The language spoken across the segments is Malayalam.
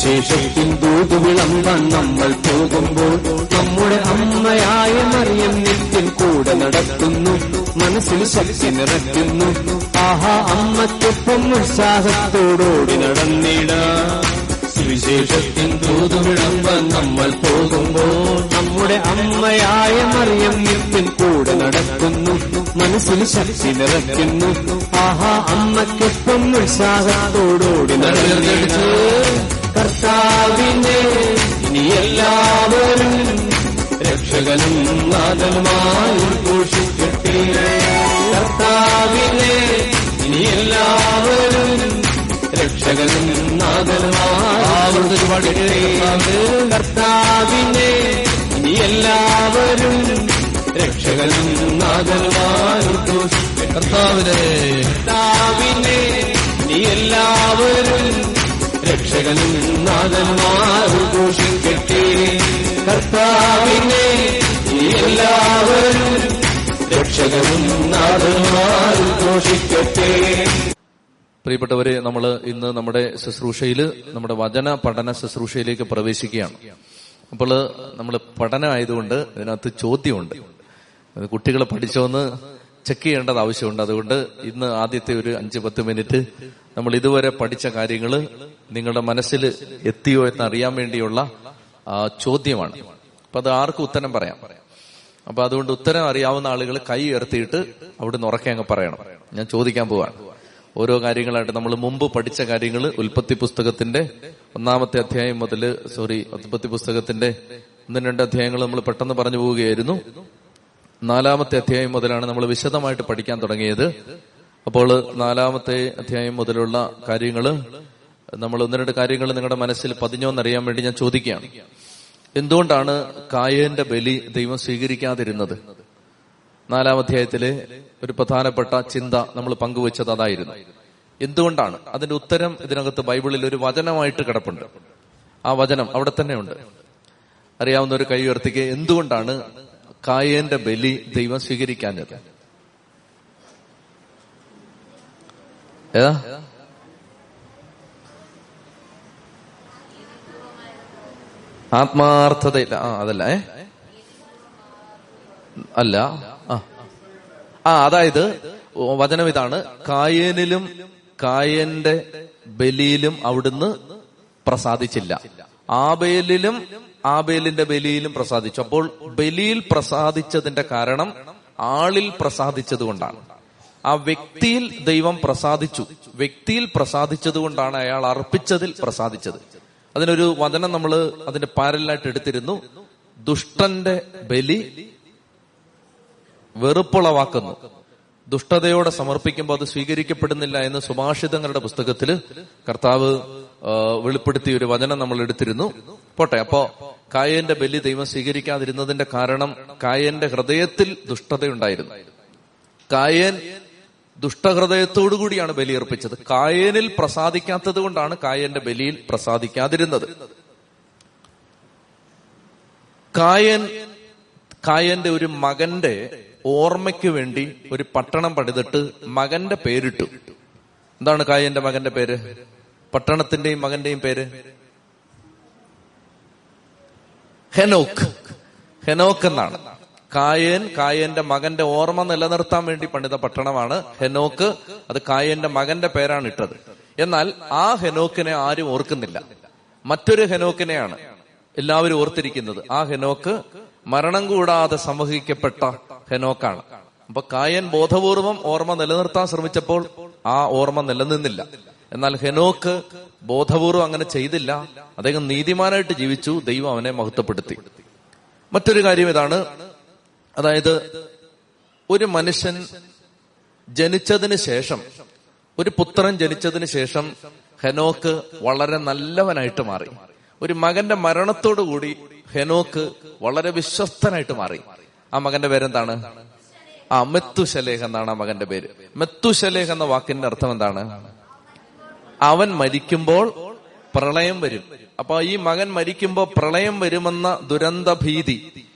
സുവിശേഷത്തിൽ ദൂത് വിളമ്പാൻ നമ്മൾ പോകുമ്പോൾ നമ്മുടെ അമ്മയായ മറിയം നിത്യം കൂടെ നടക്കുന്നു. മനസ്സിൽ ശക്തി നിറയ്ക്കുന്നു. ആഹാ അമ്മയ്ക്കൊപ്പം ഉത്സാഹത്തോടോടി നടന്നിട. സുവിശേഷത്തിൻ ദൂത് വിളമ്പാൻ നമ്മൾ പോകുമ്പോൾ നമ്മുടെ അമ്മയായ മറിയം നിത്യം കൂടെ നടക്കുന്നു. മനസ്സിൽ ശക്തി നിറയ്ക്കുന്നു. ആഹാ അമ്മയ്ക്കൊപ്പം ഉത്സാഹത്തോടോടി നടന്നിട്ട് കർത്താവിനെ ഇനി എല്ലാവരും രക്ഷകനും നാഥനുമായി ഘോഷിക്കട്ടെ കർത്താവിനെ ഇനി എല്ലാവരും രക്ഷകനും നാഥനുമായി കർത്താവിനെ ഇനി എല്ലാവരും രക്ഷകനും നാഥനുമായി ഘോഷിക്കട്ടെ കർത്താവിനെ കർത്താവിനെ നീ എല്ലാവരും രക്ഷകനും നാഥന്മാരും ഘോഷിക്കട്ടെ. കർത്താവിനെ എല്ലാവരും രക്ഷകനും നാഥന്മാരും ഘോഷിക്കട്ടെ. പ്രിയപ്പെട്ടവരെ നമ്മൾ ഇന്ന് നമ്മുടെ ശുശ്രൂഷയിൽ നമ്മുടെ വചന പഠന ശുശ്രൂഷയിലേക്ക് പ്രവേശിക്കുകയാണ്. അപ്പോൾ നമ്മൾ പഠനം ആയതുകൊണ്ട് ഇതിനകത്ത് ചോദ്യമുണ്ട്. കുട്ടികളെ പഠിച്ചോന്ന് ചെക്ക് ചെയ്യേണ്ടത് ആവശ്യമുണ്ട്. അതുകൊണ്ട് ഇന്ന് ആദ്യത്തെ ഒരു അഞ്ച് പത്ത് മിനിറ്റ് നമ്മൾ ഇതുവരെ പഠിച്ച കാര്യങ്ങൾ നിങ്ങളുടെ മനസ്സിൽ എത്തിയോ എന്ന് അറിയാൻ വേണ്ടിയുള്ള ചോദ്യമാണ്. അപ്പൊ അത് ആർക്കും ഉത്തരം പറയാം? അപ്പൊ അതുകൊണ്ട് ഉത്തരം അറിയാവുന്ന ആളുകൾ കൈ ഉയർത്തിയിട്ട് അവിടുന്ന് ഉറക്കെ അങ്ങ് പറയണം. ഞാൻ ചോദിക്കാൻ പോവാണ്. ഓരോ കാര്യങ്ങളായിട്ട് നമ്മൾ മുമ്പ് പഠിച്ച കാര്യങ്ങൾ ഉൽപ്പത്തി പുസ്തകത്തിന്റെ ഒന്നാമത്തെ അധ്യായം മുതൽ സോറി ഉൽപ്പത്തി പുസ്തകത്തിന്റെ ഒന്ന് രണ്ട് അധ്യായങ്ങൾ നമ്മൾ പെട്ടെന്ന് പറഞ്ഞു പോവുകയായിരുന്നു. നാലാമത്തെ അധ്യായം മുതലാണ് നമ്മൾ വിശദമായിട്ട് പഠിക്കാൻ തുടങ്ങിയത്. അപ്പോൾ നാലാമത്തെ അധ്യായം മുതലുള്ള കാര്യങ്ങൾ നമ്മൾ ഒന്ന് രണ്ട് കാര്യങ്ങൾ നിങ്ങളുടെ മനസ്സിൽ പതിഞ്ഞോന്നറിയാൻ വേണ്ടി ഞാൻ ചോദിക്കുകയാണ്. എന്തുകൊണ്ടാണ് കായേന്റെ ബലി ദൈവം സ്വീകരിക്കാതിരുന്നത്? നാലാം അധ്യായത്തിലെ ഒരു പ്രധാനപ്പെട്ട ചിന്ത നമ്മൾ പങ്കുവച്ചത് അതായിരുന്നു. എന്തുകൊണ്ടാണ്? അതിന്റെ ഉത്തരം ഇതിനകത്ത് ബൈബിളിൽ ഒരു വചനമായിട്ട് കിടപ്പുണ്ട്. ആ വചനം അവിടെ തന്നെ ഉണ്ട് അറിയാവുന്ന ഒരു കൈ ഉയർത്തിക്ക് എന്തുകൊണ്ടാണ് കായേന്റെ ബലി ദൈവം സ്വീകരിക്കാഞ്ഞത്. ഏതാ? ആത്മാർത്ഥതയില്ല. ആ അതല്ല ഏ? അല്ല ആ. ആ അതായത് വചനം ഇതാണ്. കായേനിലും കായന്റെ ബലിയിലും അവിടുന്ന് പ്രസാദിച്ചില്ല. ആബേലിലും ആബേലിന്റെ ബലിയിലും പ്രസാദിച്ചു. അപ്പോൾ ബലിയിൽ പ്രസാദിച്ചതിന്റെ കാരണം ആളിൽ പ്രസാദിച്ചത് കൊണ്ടാണ്. ആ വ്യക്തിയിൽ ദൈവം പ്രസാദിച്ചു. വ്യക്തിയിൽ പ്രസാദിച്ചത് കൊണ്ടാണ് അയാൾ അർപ്പിച്ചതിൽ പ്രസാദിച്ചത്. അതിനൊരു വചനം നമ്മൾ അതിന്റെ പാരലായിട്ട് എടുത്തിരുന്നു. ദുഷ്ടന്റെ ബലി വെറുപ്പുളവാക്കുന്നു. ദുഷ്ടതയോടെ സമർപ്പിക്കുമ്പോൾ അത് സ്വീകരിക്കപ്പെടുന്നില്ല എന്ന് സുഭാഷിതങ്ങളുടെ പുസ്തകത്തിൽ കർത്താവ് വെളിപ്പെടുത്തിയ ഒരു വചനം നമ്മൾ എടുത്തിരുന്നു. പോട്ടെ അപ്പോ കായന്റെ ബലി ദൈവം സ്വീകരിക്കാതിരുന്നതിന്റെ കാരണം കായന്റെ ഹൃദയത്തിൽ ദുഷ്ടതയുണ്ടായിരുന്നു. കായൻ ദുഷ്ടഹൃദയത്തോടുകൂടിയാണ് ബലിയർപ്പിച്ചത് കായനിൽ പ്രസാദിക്കാത്തത് കൊണ്ടാണ് കായന്റെ ബലിയിൽ പ്രസാദിക്കാതിരുന്നത്. കായൻ കായന്റെ ഒരു മകന്റെ ഓർമ്മയ്ക്ക് വേണ്ടി ഒരു പട്ടണം പണിതിട്ട് മകന്റെ പേരിട്ടു. എന്താണ് കായന്റെ മകന്റെ പേര്? പട്ടണത്തിന്റെയും മകന്റെയും പേര്? ഹെനോക്ക്. ഹെനോക്ക് എന്നാണ്. കായൻ കായന്റെ മകന്റെ ഓർമ്മ നിലനിർത്താൻ വേണ്ടി പണിത പട്ടണമാണ് ഹെനോക്ക്. അത് കായന്റെ മകന്റെ പേരാണ് ഇട്ടത്. എന്നാൽ ആ ഹെനോക്കിനെ ആരും ഓർക്കുന്നില്ല. മറ്റൊരു ഹെനോക്കിനെയാണ് എല്ലാവരും ഓർത്തിരിക്കുന്നത്. ആ ഹെനോക്ക് മരണം കൂടാതെ സംവഹിക്കപ്പെട്ട ഹെനോക്കാണ്. അപ്പൊ കായൻ ബോധപൂർവം ഓർമ്മ നിലനിർത്താൻ ശ്രമിച്ചപ്പോൾ ആ ഓർമ്മ നിലനിന്നില്ല. എന്നാൽ ഹെനോക്ക് ബോധപൂർവം അങ്ങനെ ചെയ്തില്ല. അദ്ദേഹം നീതിമാനായിട്ട് ജീവിച്ചു. ദൈവം അവനെ മഹത്വപ്പെടുത്തി. മറ്റൊരു കാര്യം ഇതാണ്. അതായത് ഒരു മനുഷ്യൻ ജനിച്ചതിന് ശേഷം ഒരു പുത്രൻ ജനിച്ചതിന് ശേഷം ഹെനോക്ക് വളരെ നല്ലവനായിട്ട് മാറി. ഒരു മകന്റെ മരണത്തോടു കൂടി ഹെനോക്ക് വളരെ വിശ്വസ്തനായിട്ട് മാറി. ആ മകന്റെ പേരെന്താണ്? ആ മെത്തു മെത്തുശലേഖ് എന്നാണ് ആ മകന്റെ പേര്. മെത്തു മെത്തുശലേഖ് എന്ന വാക്കിന്റെ അർത്ഥം എന്താണ്? അവൻ മരിക്കുമ്പോൾ പ്രളയം വരും. അപ്പൊ ഈ മകൻ മരിക്കുമ്പോൾ പ്രളയം വരുമെന്ന ദുരന്ത ഭീതി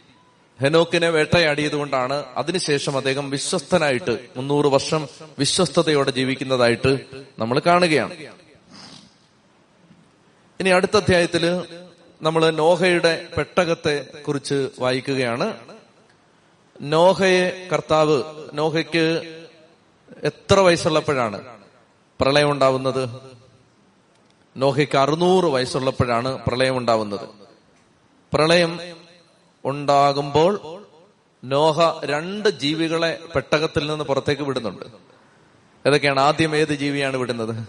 ഹെനോക്കിനെ വേട്ടയാടിയത് കൊണ്ടാണ് അതിനുശേഷം അദ്ദേഹം വിശ്വസ്തനായിട്ട് മുന്നൂറ് വർഷം വിശ്വസ്തയോടെ ജീവിക്കുന്നതായിട്ട് നമ്മൾ കാണുകയാണ്. ഇനി അടുത്ത അധ്യായത്തിൽ നമ്മൾ നോഹയുടെ പെട്ടകത്തെ കുറിച്ച് വായിക്കുകയാണ്. നോഹയെ കർത്താവ് നോഹയ്ക്ക് എത്ര വയസ്സുള്ളപ്പോഴാണ് പ്രളയം ഉണ്ടാവുന്നത്? നോഹയ്ക്ക് അറുന്നൂറ് വയസ്സുള്ളപ്പോഴാണ് പ്രളയം ഉണ്ടാവുന്നത്. പ്രളയം ഉണ്ടാകുമ്പോൾ നോഹ രണ്ട് ജീവികളെ പെട്ടകത്തിൽ നിന്ന് പുറത്തേക്ക് വിടുന്നുണ്ട്. ഏതൊക്കെയാണ്? ആദ്യം ഏത് ജീവിയാണ് വിടുന്നത്?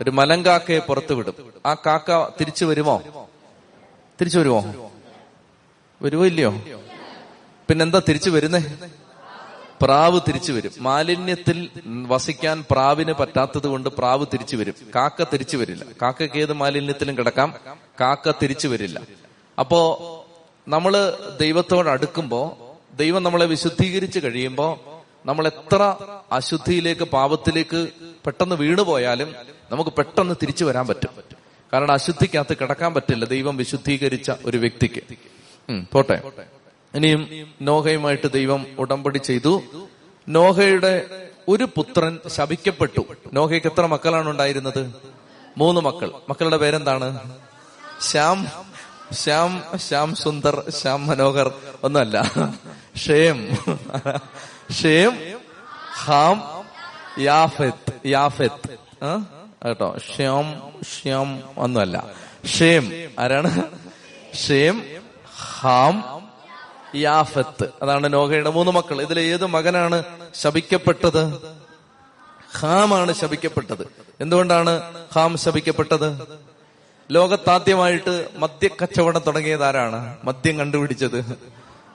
ഒരു മലങ്കാക്കയെ പുറത്ത് വിടും. ആ കാക്ക തിരിച്ചു വരുമോ? തിരിച്ചു വരുമോ? വരുമോ ഇല്ലയോ? പിന്നെന്താ തിരിച്ചു വരുന്നേ? പ്രാവ് തിരിച്ചു വരും. മാലിന്യത്തിൽ വസിക്കാൻ പ്രാവിന് പറ്റാത്തത് കൊണ്ട് പ്രാവ് തിരിച്ചു വരും. കാക്ക തിരിച്ചു വരില്ല. കാക്കയ്ക്ക് ഏത് മാലിന്യത്തിലും കിടക്കാം. കാക്ക തിരിച്ചു വരില്ല. അപ്പോ നമ്മൾ ദൈവത്തോട് അടുക്കുമ്പോ ദൈവം നമ്മളെ വിശുദ്ധീകരിച്ചു കഴിയുമ്പോ നമ്മൾ എത്ര അശുദ്ധിയിലേക്ക് പാപത്തിലേക്ക് പെട്ടെന്ന് വീണുപോയാലും നമുക്ക് പെട്ടെന്ന് തിരിച്ചു വരാൻ പറ്റും. കാരണം അശുദ്ധിക്കകത്ത് കിടക്കാൻ പറ്റില്ല ദൈവം വിശുദ്ധീകരിച്ച ഒരു വ്യക്തിക്ക്. പോട്ടെ. ഇനിയും നോഹയുമായിട്ട് ദൈവം ഉടമ്പടി ചെയ്തു. നോഹയുടെ ഒരു പുത്രൻ ശപിക്കപ്പെട്ടു. നോഹയ്ക്ക് എത്ര മക്കളാണ് ഉണ്ടായിരുന്നത്? മൂന്ന് മക്കൾ. മക്കളുടെ പേരെന്താണ്? ശ്യാം ശ്യാം ശ്യാം സുന്ദർ ശ്യാം മനോഹർ ഒന്നുമല്ല. Shem. Shem Ham Japheth Japheth? കേട്ടോ. ശ്യാം ശ്യാം ഒന്നുമല്ല. ഷേം ആരാണ്? ഷേം ഹാം യാഫത്ത് അതാണ് നോഹയുടെ മൂന്ന് മക്കൾ. ഇതിൽ ഏത് മകനാണ് ശപിക്കപ്പെട്ടത്? ഹാമാണ് ശപിക്കപ്പെട്ടത്. എന്തുകൊണ്ടാണ് ഹാം ശപിക്കപ്പെട്ടത്? ലോകത്താദ്യമായിട്ട് മദ്യക്കച്ചവടം തുടങ്ങിയത് ആരാണ്? മദ്യം കണ്ടുപിടിച്ചത്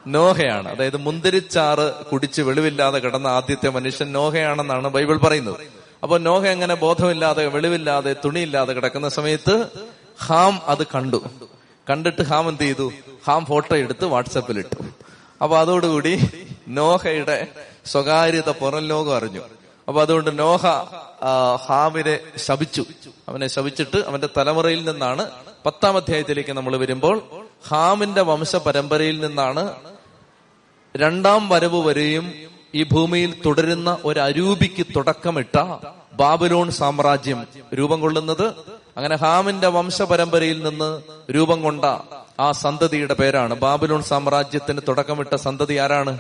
നോഹയാണ്. അതായത് മുന്തിരിച്ചാറ് കുടിച്ച് വെളിവില്ലാതെ കിടന്ന ആദ്യത്തെ മനുഷ്യൻ നോഹയാണെന്നാണ് ബൈബിൾ പറയുന്നത്. അപ്പൊ നോഹ എങ്ങനെ ബോധമില്ലാതെ വെളിവില്ലാതെ തുണിയില്ലാതെ കിടക്കുന്ന സമയത്ത് ഹാം അത് കണ്ടു. കണ്ടിട്ട് ഹാം എന്ത് ചെയ്തു? ഹാം ഫോട്ടോ എടുത്ത് വാട്സപ്പിൽ ഇട്ടു അപ്പൊ അതോടുകൂടി നോഹയുടെ സ്വകാര്യത പുറം ലോകം അറിഞ്ഞു. അപ്പൊ അതുകൊണ്ട് നോഹ ഹാമിനെ ശപിച്ചു. അവനെ ശപിച്ചിട്ട് അവന്റെ തലമുറയിൽ നിന്നാണ് പത്താം അധ്യായത്തിലേക്ക് നമ്മൾ വരുമ്പോൾ ഹാമിന്റെ വംശ പരമ്പരയിൽ നിന്നാണ് രണ്ടാം വരവ് വരെയും ഈ ഭൂമിയിൽ തുടരുന്ന ഒരു അരൂപിക്ക് തുടക്കമിട്ട ബാബുലോൺ സാമ്രാജ്യം രൂപം കൊള്ളുന്നത്. അങ്ങനെ ഹാമിന്റെ വംശപരമ്പരയിൽ നിന്ന് രൂപം കൊണ്ട ആ സന്തതിയുടെ പേരാണ്. ബാബിലോൺ സാമ്രാജ്യത്തിന് തുടക്കമിട്ട സന്തതി ആരാണ്?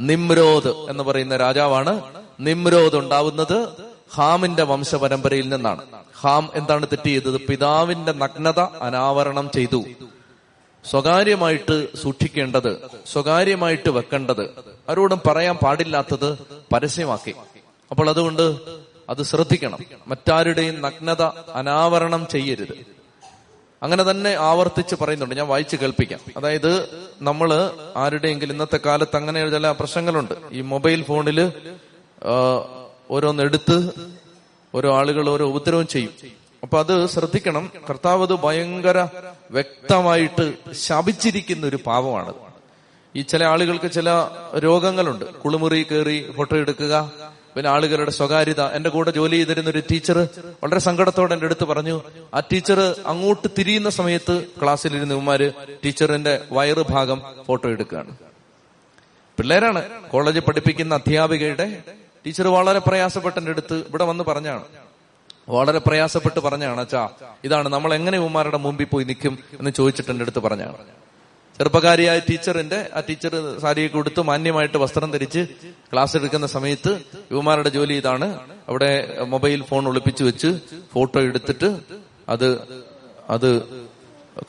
നിമ്രോദ് എന്ന് പറയുന്ന രാജാവാണ് നിമ്രോദ് ഉണ്ടാവുന്നത് ഹാമിന്റെ വംശപരമ്പരയിൽ നിന്നാണ്. ഹാം എന്താണ് തെറ്റ് ചെയ്തത്? പിതാവിന്റെ നഗ്നത അനാവരണം ചെയ്തു. സ്വകാര്യമായിട്ട് സൂക്ഷിക്കേണ്ടത് സ്വകാര്യമായിട്ട് വെക്കേണ്ടത് ആരോടും പറയാൻ പാടില്ലാത്തത് പരസ്യമാക്കി. അപ്പോൾ അതുകൊണ്ട് അത് ശ്രദ്ധിക്കണം. മറ്റാരുടെയും നഗ്നത അനാവരണം ചെയ്യരുത്. അങ്ങനെ തന്നെ ആവർത്തിച്ച് പറയുന്നുണ്ട്. ഞാൻ വായിച്ചു കേൾപ്പിക്കാം. അതായത് നമ്മൾ ആരുടെയെങ്കിലും ഇന്നത്തെ കാലത്ത് അങ്ങനെ ചില പ്രശ്നങ്ങളുണ്ട്. ഈ മൊബൈൽ ഫോണിൽ ആ, ഓരോന്നെടുത്ത് ഓരോ ആളുകൾ ഓരോ ഉപദ്രവം ചെയ്യും. അപ്പൊ അത് ശ്രദ്ധിക്കണം. കർത്താവ് അത് ഭയങ്കര വ്യക്തമായിട്ട് ശപിച്ചിരിക്കുന്ന ഒരു പാവമാണ് ഈ ചില ആളുകൾക്ക് ചില രോഗങ്ങളുണ്ട്. കുളിമുറി കയറി ഫോട്ടോ എടുക്കുക പിന്നെ ആളുകളുടെ സ്വകാര്യത. എന്റെ കൂടെ ജോലി ചെയ്തിരുന്ന ഒരു ടീച്ചർ വളരെ സങ്കടത്തോടെ എന്റെ അടുത്ത് പറഞ്ഞു ആ ടീച്ചർ അങ്ങോട്ട് തിരിയുന്ന സമയത്ത് ക്ലാസ്സിലിരുന്ന ഇവന്മാര് ടീച്ചറിന്റെ വയറ് ഭാഗം ഫോട്ടോ എടുക്കുകയാണ്. പിള്ളേരാണ് കോളേജിൽ പഠിപ്പിക്കുന്ന അധ്യാപികയുടെ. ടീച്ചർ വളരെ പ്രയാസപ്പെട്ട എന്റെ അടുത്ത് ഇവിടെ വന്ന് പറഞ്ഞാണ്. വളരെ പ്രയാസപ്പെട്ട് പറഞ്ഞാണ് അച്ഛാ ഇതാണ് നമ്മൾ എങ്ങനെ ഇവന്മാരുടെ മുമ്പിൽ പോയി നിൽക്കും? എന്ന് ചോദിച്ചിട്ട് എന്റെ അടുത്ത് പറഞ്ഞാണ്. ചെറുപ്പക്കാരിയായ ടീച്ചറിന്റെ ആ ടീച്ചർ സാരിയൊക്കെ കൊടുത്ത് മാന്യമായിട്ട് വസ്ത്രം ധരിച്ച് ക്ലാസ് എടുക്കുന്ന സമയത്ത് യുവമാരുടെ ജോലി ഇതാണ്. അവിടെ മൊബൈൽ ഫോൺ ഒളിപ്പിച്ചു വെച്ച് ഫോട്ടോ എടുത്തിട്ട് അത് അത്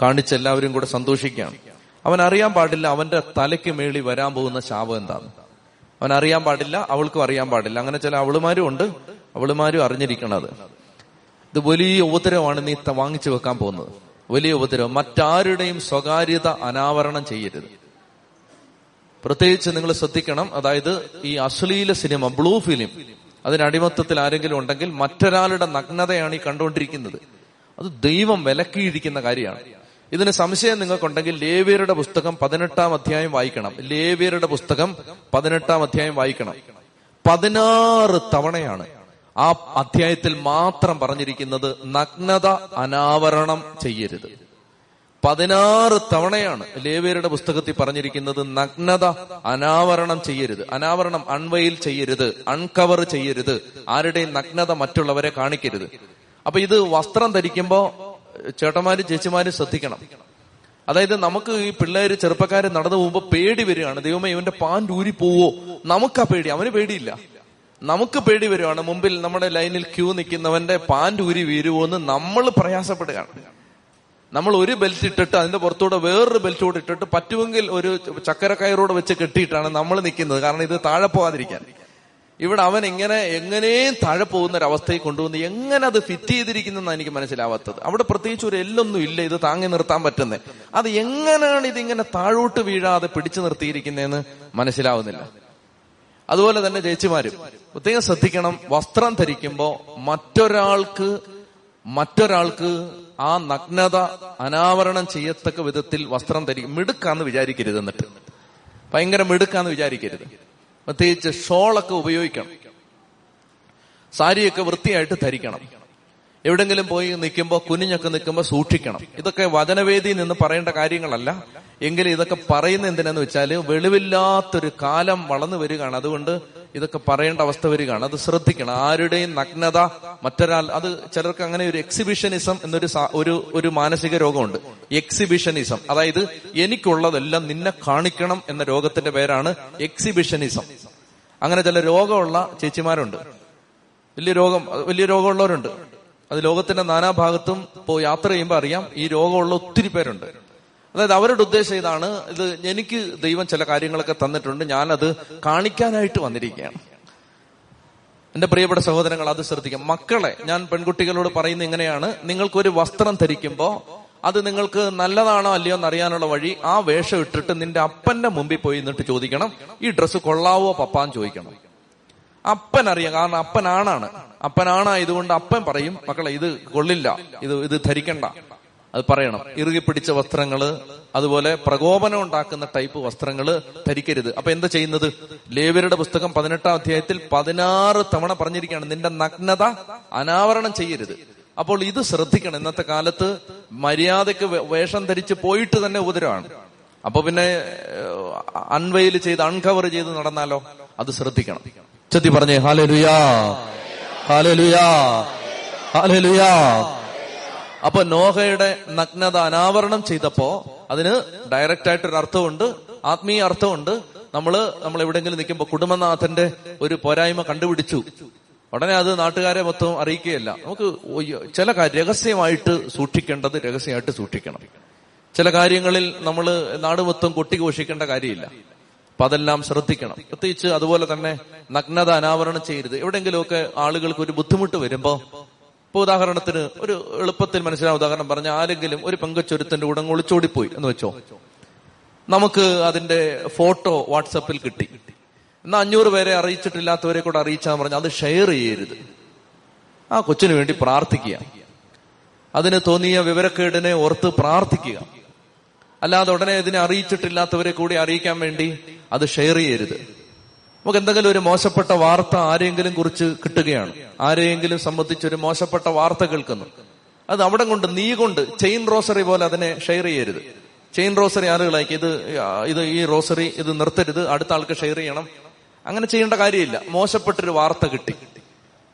കാണിച്ച് എല്ലാവരും കൂടെ സന്തോഷിക്കുകയാണ്. അവൻ അറിയാൻ പാടില്ല അവന്റെ തലയ്ക്ക് മേളി വരാൻ പോകുന്ന ശാപം എന്താണ്. അവൻ അറിയാൻ പാടില്ല അവൾക്കും അറിയാൻ പാടില്ല. അങ്ങനെ ചില അവളുമാരും ഉണ്ട് അവളുമാരും അറിഞ്ഞിരിക്കണത്. ഇത് വലിയ ഉപദ്രവമാണ് നീ വാങ്ങിച്ചു വെക്കാൻ പോകുന്നത്. വലിയ ഉപദ്രവം. മറ്റാരുടെയും സ്വകാര്യത അനാവരണം ചെയ്യരുത്. പ്രത്യേകിച്ച് നിങ്ങൾ ശ്രദ്ധിക്കണം അതായത് ഈ അശ്ലീല സിനിമ ബ്ലൂ ഫിലിം അതിനടിമത്തത്തിൽ ആരെങ്കിലും ഉണ്ടെങ്കിൽ മറ്റൊരാളുടെ നഗ്നതയാണ് ഈ കണ്ടുകൊണ്ടിരിക്കുന്നത്. അത് ദൈവം വിലക്കിയിരിക്കുന്ന കാര്യമാണ്. ഇതിന് സംശയം നിങ്ങൾക്കുണ്ടെങ്കിൽ ലേവ്യരുടെ പുസ്തകം പതിനെട്ടാം അധ്യായം വായിക്കണം. ലേവ്യരുടെ പുസ്തകം പതിനെട്ടാം അധ്യായം വായിക്കണം. പതിനാറ് തവണയാണ് ആ അധ്യായത്തിൽ മാത്രം പറഞ്ഞിരിക്കുന്നത് നഗ്നത അനാവരണം ചെയ്യരുത്. പതിനാറ് തവണയാണ് ലേവേരുടെ പുസ്തകത്തിൽ പറഞ്ഞിരിക്കുന്നത് നഗ്നത അനാവരണം ചെയ്യരുത്. അനാവരണം അൺവയിൽ ചെയ്യരുത് അൺകവർ ചെയ്യരുത്. ആരുടെയും നഗ്നത മറ്റുള്ളവരെ കാണിക്കരുത്. അപ്പൊ ഇത് വസ്ത്രം ധരിക്കുമ്പോ ചേട്ടന്മാരും ചേച്ചിമാരും ശ്രദ്ധിക്കണം. അതായത് നമുക്ക് ഈ പിള്ളേര് ചെറുപ്പക്കാര് നടന്നു പോകുമ്പോ പേടി വരികയാണ്. ദൈവമേ ഇവന്റെ പാൻ ഊരി പോവോ നമുക്കാ പേടി. അവന് പേടിയില്ല. നമുക്ക് പേടി വരുവാണ്. മുമ്പിൽ നമ്മുടെ ലൈനിൽ ക്യൂ നിൽക്കുന്നവന്റെ പാന്റ് ഊരി വീരുവോ എന്ന് നമ്മൾ പ്രയാസപ്പെടുകയാണ്. നമ്മൾ ഒരു ബെൽറ്റ് ഇട്ടിട്ട് അതിന്റെ പുറത്തൂടെ വേറൊരു ബെൽറ്റ് കൂടെ ഇട്ടിട്ട് പറ്റുമെങ്കിൽ ഒരു ചക്കരക്കയറോടെ വെച്ച് കെട്ടിയിട്ടാണ് നമ്മൾ നിൽക്കുന്നത്. കാരണം ഇത് താഴെ പോകാതിരിക്കാൻ. ഇവിടെ അവൻ ഇങ്ങനെ എങ്ങനെയും താഴെ പോകുന്ന ഒരു അവസ്ഥയിൽ കൊണ്ടുവന്ന് എങ്ങനെ അത് ഫിറ്റ് ചെയ്തിരിക്കുന്നെന്നാണ് എനിക്ക് മനസ്സിലാവാത്തത്. അവിടെ പ്രത്യേകിച്ച് ഒരു എല്ലൊന്നും ഇല്ല. ഇത് താങ്ങി നിർത്താൻ പറ്റുന്നത് അത് എങ്ങനെയാണ് ഇതിങ്ങനെ താഴോട്ട് വീഴാതെ പിടിച്ചു നിർത്തിയിരിക്കുന്നതെന്ന് മനസ്സിലാവുന്നില്ല. അതുപോലെ തന്നെ ചേച്ചിമാരും പ്രത്യേകം ശ്രദ്ധിക്കണം വസ്ത്രം ധരിക്കുമ്പോൾ മറ്റൊരാൾക്ക് മറ്റൊരാൾക്ക് ആ നഗ്നത അനാവരണം ചെയ്യത്തക്ക വിധത്തിൽ വസ്ത്രം ധരിക്കും മിടുക്കാന്ന് വിചാരിക്കരുത് എന്നിട്ട്. ഭയങ്കര മിടുക്കാന്ന് വിചാരിക്കരുത്. പ്രത്യേകിച്ച് ഷോളൊക്കെ ഉപയോഗിക്കണം. സാരിയൊക്കെ വൃത്തിയായിട്ട് ധരിക്കണം. എവിടെങ്കിലും പോയി നിൽക്കുമ്പോൾ കുനിഞ്ഞൊക്കെ നിൽക്കുമ്പോൾ സൂക്ഷിക്കണം. ഇതൊക്കെ വചനവേദിയിൽ നിന്ന് പറയേണ്ട കാര്യങ്ങളല്ല. എങ്കിലും ഇതൊക്കെ പറയുന്ന എന്തിനാന്ന് വെച്ചാൽ വെളിവില്ലാത്തൊരു കാലം വളർന്നു വരികയാണ്. അതുകൊണ്ട് ഇതൊക്കെ പറയേണ്ട അവസ്ഥ വരികയാണ്. അത് ശ്രദ്ധിക്കണം. ആരുടെയും നഗ്നത മറ്റൊരാൾ അത് ചിലർക്ക് അങ്ങനെ ഒരു എക്സിബിഷനിസം എന്നൊരു ഒരു ഒരു മാനസിക രോഗമുണ്ട്. എക്സിബിഷനിസം അതായത് എനിക്കുള്ളതെല്ലാം നിന്നെ കാണിക്കണം എന്ന രോഗത്തിന്റെ പേരാണ് എക്സിബിഷനിസം അങ്ങനെ ചില രോഗമുള്ള ചേച്ചിമാരുണ്ട്. വലിയ രോഗം വലിയ രോഗമുള്ളവരുണ്ട്. അത് ലോകത്തിന്റെ നാനാഭാഗത്തും ഇപ്പോൾ യാത്ര ചെയ്യുമ്പോൾ അറിയാം ഈ രോഗമുള്ള ഒത്തിരി പേരുണ്ട്. അതായത് അവരുടെ ഉദ്ദേശം ഇതാണ് ഇത് എനിക്ക് ദൈവം ചില കാര്യങ്ങളൊക്കെ തന്നിട്ടുണ്ട് ഞാനത് കാണിക്കാനായിട്ട് വന്നിരിക്കുകയാണ്. എന്റെ പ്രിയപ്പെട്ട സഹോദരങ്ങൾ അത് ശ്രദ്ധിക്കാം. മക്കളെ ഞാൻ പെൺകുട്ടികളോട് പറയുന്ന ഇങ്ങനെയാണ് നിങ്ങൾക്കൊരു വസ്ത്രം ധരിക്കുമ്പോൾ അത് നിങ്ങൾക്ക് നല്ലതാണോ അല്ലയോ എന്ന് അറിയാനുള്ള വഴി ആ വേഷം ഇട്ടിട്ട് നിന്റെ അപ്പന്റെ മുമ്പിൽ പോയി നിന്നിട്ട് ചോദിക്കണം ഈ ഡ്രസ്സ് കൊള്ളാവോ പപ്പാന്ന് ചോദിക്കണം. അപ്പൻ അറിയാം കാരണം അപ്പൻ ആണാണ്. അപ്പനാണായതുകൊണ്ട് അപ്പൻ പറയും മക്കളെ ഇത് കൊള്ളില്ല. ഇത് ഇത് ധരിക്കണ്ട. അത് പറയണം. ഇറുകി പിടിച്ച വസ്ത്രങ്ങൾ അതുപോലെ പ്രകോപനം ഉണ്ടാക്കുന്ന ടൈപ്പ് വസ്ത്രങ്ങൾ ധരിക്കരുത്. അപ്പൊ എന്താ ചെയ്യുന്നത്? ലേവരുടെ പുസ്തകം പതിനെട്ടാം അധ്യായത്തിൽ പതിനാറ് തവണ പറഞ്ഞിരിക്കുകയാണ് നിന്റെ നഗ്നത അനാവരണം ചെയ്യരുത്. അപ്പോൾ ഇത് ശ്രദ്ധിക്കണം. ഇന്നത്തെ കാലത്ത് മര്യാദയ്ക്ക് വേഷം ധരിച്ച് പോയിട്ട് തന്നെ ഉപദ്രവമാണ്. അപ്പൊ പിന്നെ അൺവെയിൽ ചെയ്ത് അൺകവർ ചെയ്ത് നടന്നാലോ? അത് ശ്രദ്ധിക്കണം. ചെത്തി പറഞ്ഞേ ഹാലലുയാ അപ്പൊ നോഹയുടെ നഗ്നത അനാവരണം ചെയ്തപ്പോ അതിന് ഡയറക്റ്റ് ആയിട്ടൊരു അർത്ഥമുണ്ട് ആത്മീയ അർത്ഥമുണ്ട് നമ്മൾ നമ്മൾ എവിടെയെങ്കിലും നിൽക്കുമ്പോ കുടുംബനാഥന്റെ ഒരു പോരായ്മ കണ്ടുപിടിച്ചു. ഉടനെ അത് നാട്ടുകാരെ മൊത്തം അറിയിക്കുകയല്ല. നമുക്ക് ചില രഹസ്യമായിട്ട് സൂക്ഷിക്കേണ്ടത് രഹസ്യമായിട്ട് സൂക്ഷിക്കണം. ചില കാര്യങ്ങളിൽ നമ്മൾ നാട് മൊത്തം കൊട്ടിഘോഷിക്കേണ്ട കാര്യമില്ല. അപ്പൊ അതെല്ലാം ശ്രദ്ധിക്കണം. പ്രത്യേകിച്ച് അതുപോലെ തന്നെ നഗ്നത അനാവരണം ചെയ്യരുത്. എവിടെയെങ്കിലുമൊക്കെ ആളുകൾക്ക് ഒരു ബുദ്ധിമുട്ട് വരുമ്പോ ഇപ്പൊ ഉദാഹരണത്തിന് ഒരു എളുപ്പത്തിൽ മനസ്സിലാവും ഉദാഹരണം പറഞ്ഞ ആരെങ്കിലും ഒരു പങ്കച്ചൊരുത്തിന്റെ ഉടൻ ഒളിച്ചോടിപ്പോയി എന്ന് വെച്ചോ. നമുക്ക് അതിന്റെ ഫോട്ടോ വാട്സപ്പിൽ കിട്ടി. എന്നാ അഞ്ഞൂറ് പേരെ അറിയിച്ചിട്ടില്ലാത്തവരെ കൂടെ അറിയിച്ചാൽ പറഞ്ഞ അത് ഷെയർ ചെയ്യരുത്. ആ കൊച്ചിന് വേണ്ടി പ്രാർത്ഥിക്കുക. അതിന് തോന്നിയ വിവരക്കേടിനെ ഓർത്ത് പ്രാർത്ഥിക്കുക. അല്ലാതെ ഉടനെ ഇതിനെ അറിയിച്ചിട്ടില്ലാത്തവരെ കൂടി അറിയിക്കാൻ വേണ്ടി അത് ഷെയർ ചെയ്യരുത്. നമുക്ക് എന്തെങ്കിലും ഒരു മോശപ്പെട്ട വാർത്ത ആരെങ്കിലും കുറിച്ച് കിട്ടുകയാണ്. ആരെയെങ്കിലും സംബന്ധിച്ച് ഒരു മോശപ്പെട്ട വാർത്ത കേൾക്കുന്നു. അത് അവിടെ കൊണ്ട് നീ കൊണ്ട് ചെയിൻ റോസറി പോലെ അതിനെ ഷെയർ ചെയ്യരുത്. ചെയിൻ റോസറി ആളുകളാക്കി ഇത് ഇത് ഈ റോസറി ഇത് നിർത്തരുത് അടുത്ത ആൾക്ക് ഷെയർ ചെയ്യണം. അങ്ങനെ ചെയ്യേണ്ട കാര്യമില്ല. മോശപ്പെട്ടൊരു വാർത്ത കിട്ടി.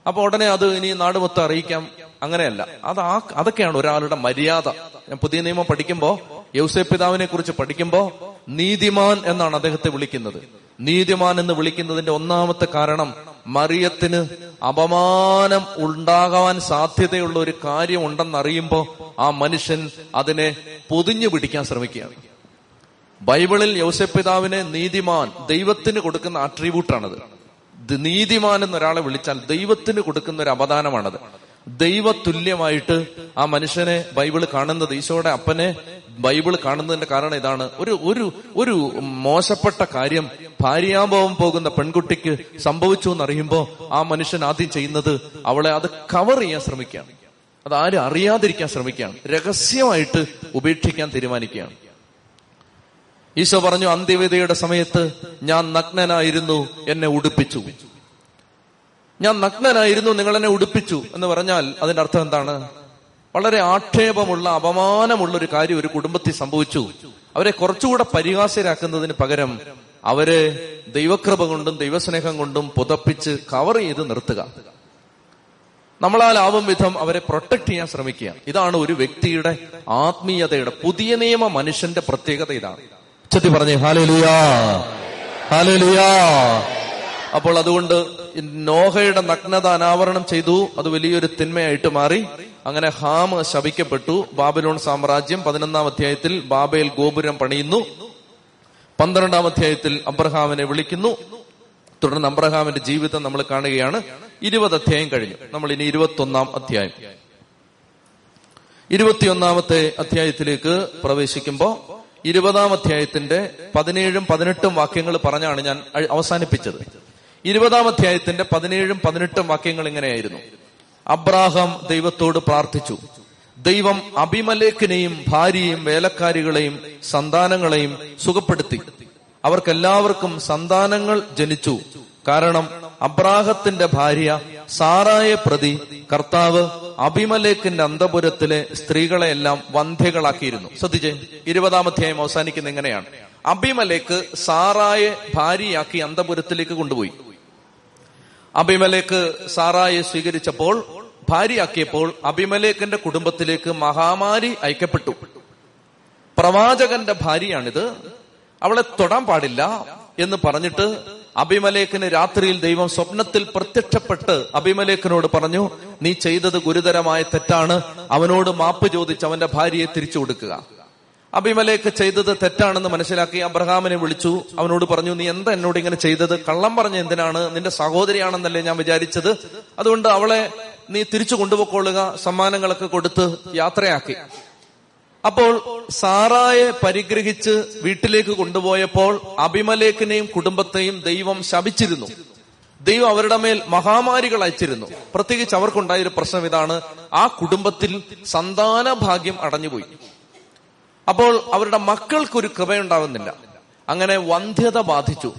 അപ്പൊ ഉടനെ അത് ഇനി നാട് മൊത്തം അറിയിക്കാം. അങ്ങനെയല്ല. അത് ആ അതൊക്കെയാണ് ഒരാളുടെ മര്യാദ. ഞാൻ പുതിയ നിയമം പഠിക്കുമ്പോ യൗസേ പിതാവിനെ കുറിച്ച് പഠിക്കുമ്പോ നീതിമാൻ എന്നാണ് അദ്ദേഹത്തെ വിളിക്കുന്നത്. നീതിമാൻ എന്ന് വിളിക്കുന്നതിന്റെ ഒന്നാമത്തെ കാരണം മറിയത്തിന് അപമാനം ഉണ്ടാകാൻ സാധ്യതയുള്ള ഒരു കാര്യം ഉണ്ടെന്നറിയുമ്പോ ആ മനുഷ്യൻ അതിനെ പൊതിഞ്ഞു പിടിക്കാൻ ശ്രമിക്കുകയാണ്. ബൈബിളിൽ യൗസപിതാവിനെ നീതിമാൻ ദൈവത്തിന് കൊടുക്കുന്ന ആട്രിബ്യൂട്ടാണത്. നീതിമാൻ എന്നൊരാളെ വിളിച്ചാൽ ദൈവത്തിന് കൊടുക്കുന്ന ഒരു അപദാനമാണത്. ദൈവതുല്യമായിട്ട് ആ മനുഷ്യനെ ബൈബിൾ കാണുന്നത് ഈശോയുടെ അപ്പനെ ബൈബിൾ കാണുന്നതിന്റെ കാരണം ഇതാണ്. ഒരു ഒരു ഒരു മോശപ്പെട്ട കാര്യം ഭാര്യാഭവം പോകുന്ന പെൺകുട്ടിക്ക് സംഭവിച്ചു എന്നറിയുമ്പോ ആ മനുഷ്യൻ ആദ്യം ചെയ്യുന്നത് അവളെ അത് കവർ ചെയ്യാൻ ശ്രമിക്കുകയാണ്. അത് ആരും അറിയാതിരിക്കാൻ ശ്രമിക്കുകയാണ്. രഹസ്യമായിട്ട് ഉപേക്ഷിക്കാൻ തീരുമാനിക്കുകയാണ്. ഈശോ പറഞ്ഞു അന്ത്യവിധയുടെ സമയത്ത് ഞാൻ നഗ്നനായിരുന്നു എന്നെ ഉടുപ്പിച്ചു. ഞാൻ നഗ്നനായിരുന്നു നിങ്ങൾ എന്നെ ഉടുപ്പിച്ചു എന്ന് പറഞ്ഞാൽ അതിന്റെ അർത്ഥം എന്താണ്? വളരെ ആക്ഷേപമുള്ള അപമാനമുള്ള ഒരു കാര്യം ഒരു കുടുംബത്തിൽ സംഭവിച്ചു. അവരെ കുറച്ചുകൂടെ പരിഹാസ്യരാക്കുന്നതിന് പകരം അവരെ ദൈവകൃപ കൊണ്ടും ദൈവസ്നേഹം കൊണ്ടും പുതപ്പിച്ച് കവർ ചെയ്ത് നിർത്തുക. നമ്മളാലാവും വിധം അവരെ പ്രൊട്ടക്ട് ചെയ്യാൻ ശ്രമിക്കുക. ഇതാണ് ഒരു വ്യക്തിയുടെ ആത്മീയതയുടെ പുതിയ നിയമ മനുഷ്യന്റെ പ്രത്യേകത ഇതാണ്. ഉച്ചത്തി പറഞ്ഞു ഹാലലുയാ ഹാലലുയാ അപ്പോൾ അതുകൊണ്ട് നോഹയുടെ നഗ്നത അനാവരണം ചെയ്തു. അത് വലിയൊരു തിന്മയായിട്ട് മാറി. അങ്ങനെ ഹാം ശപിക്കപ്പെട്ടു. ബാബിലോൺ സാമ്രാജ്യം പതിനൊന്നാം അധ്യായത്തിൽ ബാബയിൽ ഗോപുരം പണിയുന്നു. പന്ത്രണ്ടാം അധ്യായത്തിൽ അബ്രഹാമിനെ വിളിക്കുന്നു. തുടർന്ന് അബ്രഹാമിന്റെ ജീവിതം നമ്മൾ കാണുകയാണ്. ഇരുപത് അധ്യായം കഴിഞ്ഞു. നമ്മൾ ഇനി ഇരുപത്തി ഒന്നാം അധ്യായം. ഇരുപത്തിയൊന്നാമത്തെ അധ്യായത്തിലേക്ക് പ്രവേശിക്കുമ്പോൾ ഇരുപതാം അധ്യായത്തിന്റെ പതിനേഴും പതിനെട്ടും വാക്യങ്ങൾ പറഞ്ഞാണ് ഞാൻ അവസാനിപ്പിച്ചത്. ഇരുപതാം അധ്യായത്തിന്റെ പതിനേഴും പതിനെട്ടും വാക്യങ്ങൾ ഇങ്ങനെയായിരുന്നു. അബ്രാഹാം ദൈവത്തോട് പ്രാർത്ഥിച്ചു. ദൈവം അഭിമലേഖിനെയും ഭാര്യയും വേലക്കാരികളെയും സന്താനങ്ങളെയും സുഖപ്പെടുത്തി. അവർക്കെല്ലാവർക്കും സന്താനങ്ങൾ ജനിച്ചു. കാരണം അബ്രാഹത്തിന്റെ ഭാര്യ സാറായ പ്രതി കർത്താവ് അഭിമലേഖിന്റെ അന്തപുരത്തിലെ സ്ത്രീകളെയെല്ലാം വന്ധ്യകളാക്കിയിരുന്നു. ശ്രദ്ധിച്ചേ ഇരുപതാം അധ്യായം അവസാനിക്കുന്ന എങ്ങനെയാണ് അഭിമലേക്ക് സാറായെ ഭാര്യയാക്കി അന്തപുരത്തിലേക്ക് കൊണ്ടുപോയി. അഭിമലേക്ക് സാറായെ സ്വീകരിച്ചപ്പോൾ ഭാര്യയാക്കിയപ്പോൾ അഭിമലേഖന്റെ കുടുംബത്തിലേക്ക് മഹാമാരി അയക്കപ്പെട്ടു. പ്രവാചകന്റെ ഭാര്യയാണിത്. അവളെ തൊടാൻ പാടില്ല എന്ന് പറഞ്ഞിട്ട് അഭിമലേഖന് രാത്രിയിൽ ദൈവം സ്വപ്നത്തിൽ പ്രത്യക്ഷപ്പെട്ട് അഭിമലേഖനോട് പറഞ്ഞു നീ ചെയ്തത് ഗുരുതരമായ തെറ്റാണ്. അവനോട് മാപ്പ് ചോദിച്ച് അവന്റെ ഭാര്യയെ തിരിച്ചു കൊടുക്കുക. അഭിമലേക്ക് ചെയ്തത് തെറ്റാണെന്ന് മനസ്സിലാക്കി അബ്രഹാമിനെ വിളിച്ചു. അവനോട് പറഞ്ഞു നീ എന്താ എന്നോട് ഇങ്ങനെ ചെയ്തത്? കള്ളം പറഞ്ഞ എന്തിനാണ്? നിന്റെ സഹോദരിയാണെന്നല്ലേ ഞാൻ വിചാരിച്ചത്. അതുകൊണ്ട് അവളെ നീ തിരിച്ചു കൊണ്ടുപോയിക്കൊള്ളുക. സമ്മാനങ്ങളൊക്കെ കൊടുത്ത് യാത്രയാക്കി. അപ്പോൾ സാറായെ പരിഗ്രഹിച്ച് വീട്ടിലേക്ക് കൊണ്ടുപോയപ്പോൾ അഭിമലേഖിനെയും കുടുംബത്തെയും ദൈവം ശപിച്ചിരുന്നു. ദൈവം അവരുടെ മേൽ മഹാമാരികൾ അയച്ചിരുന്നു. പ്രത്യേകിച്ച് അവർക്കുണ്ടായൊരു പ്രശ്നം ഇതാണ്. ആ കുടുംബത്തിൽ സന്താന ഭാഗ്യം അടഞ്ഞുപോയി. അപ്പോൾ അവരുടെ മക്കൾക്കൊരു കൃപയുണ്ടാവുന്നില്ല. അങ്ങനെ വന്ധ്യത ബാധിച്ചു.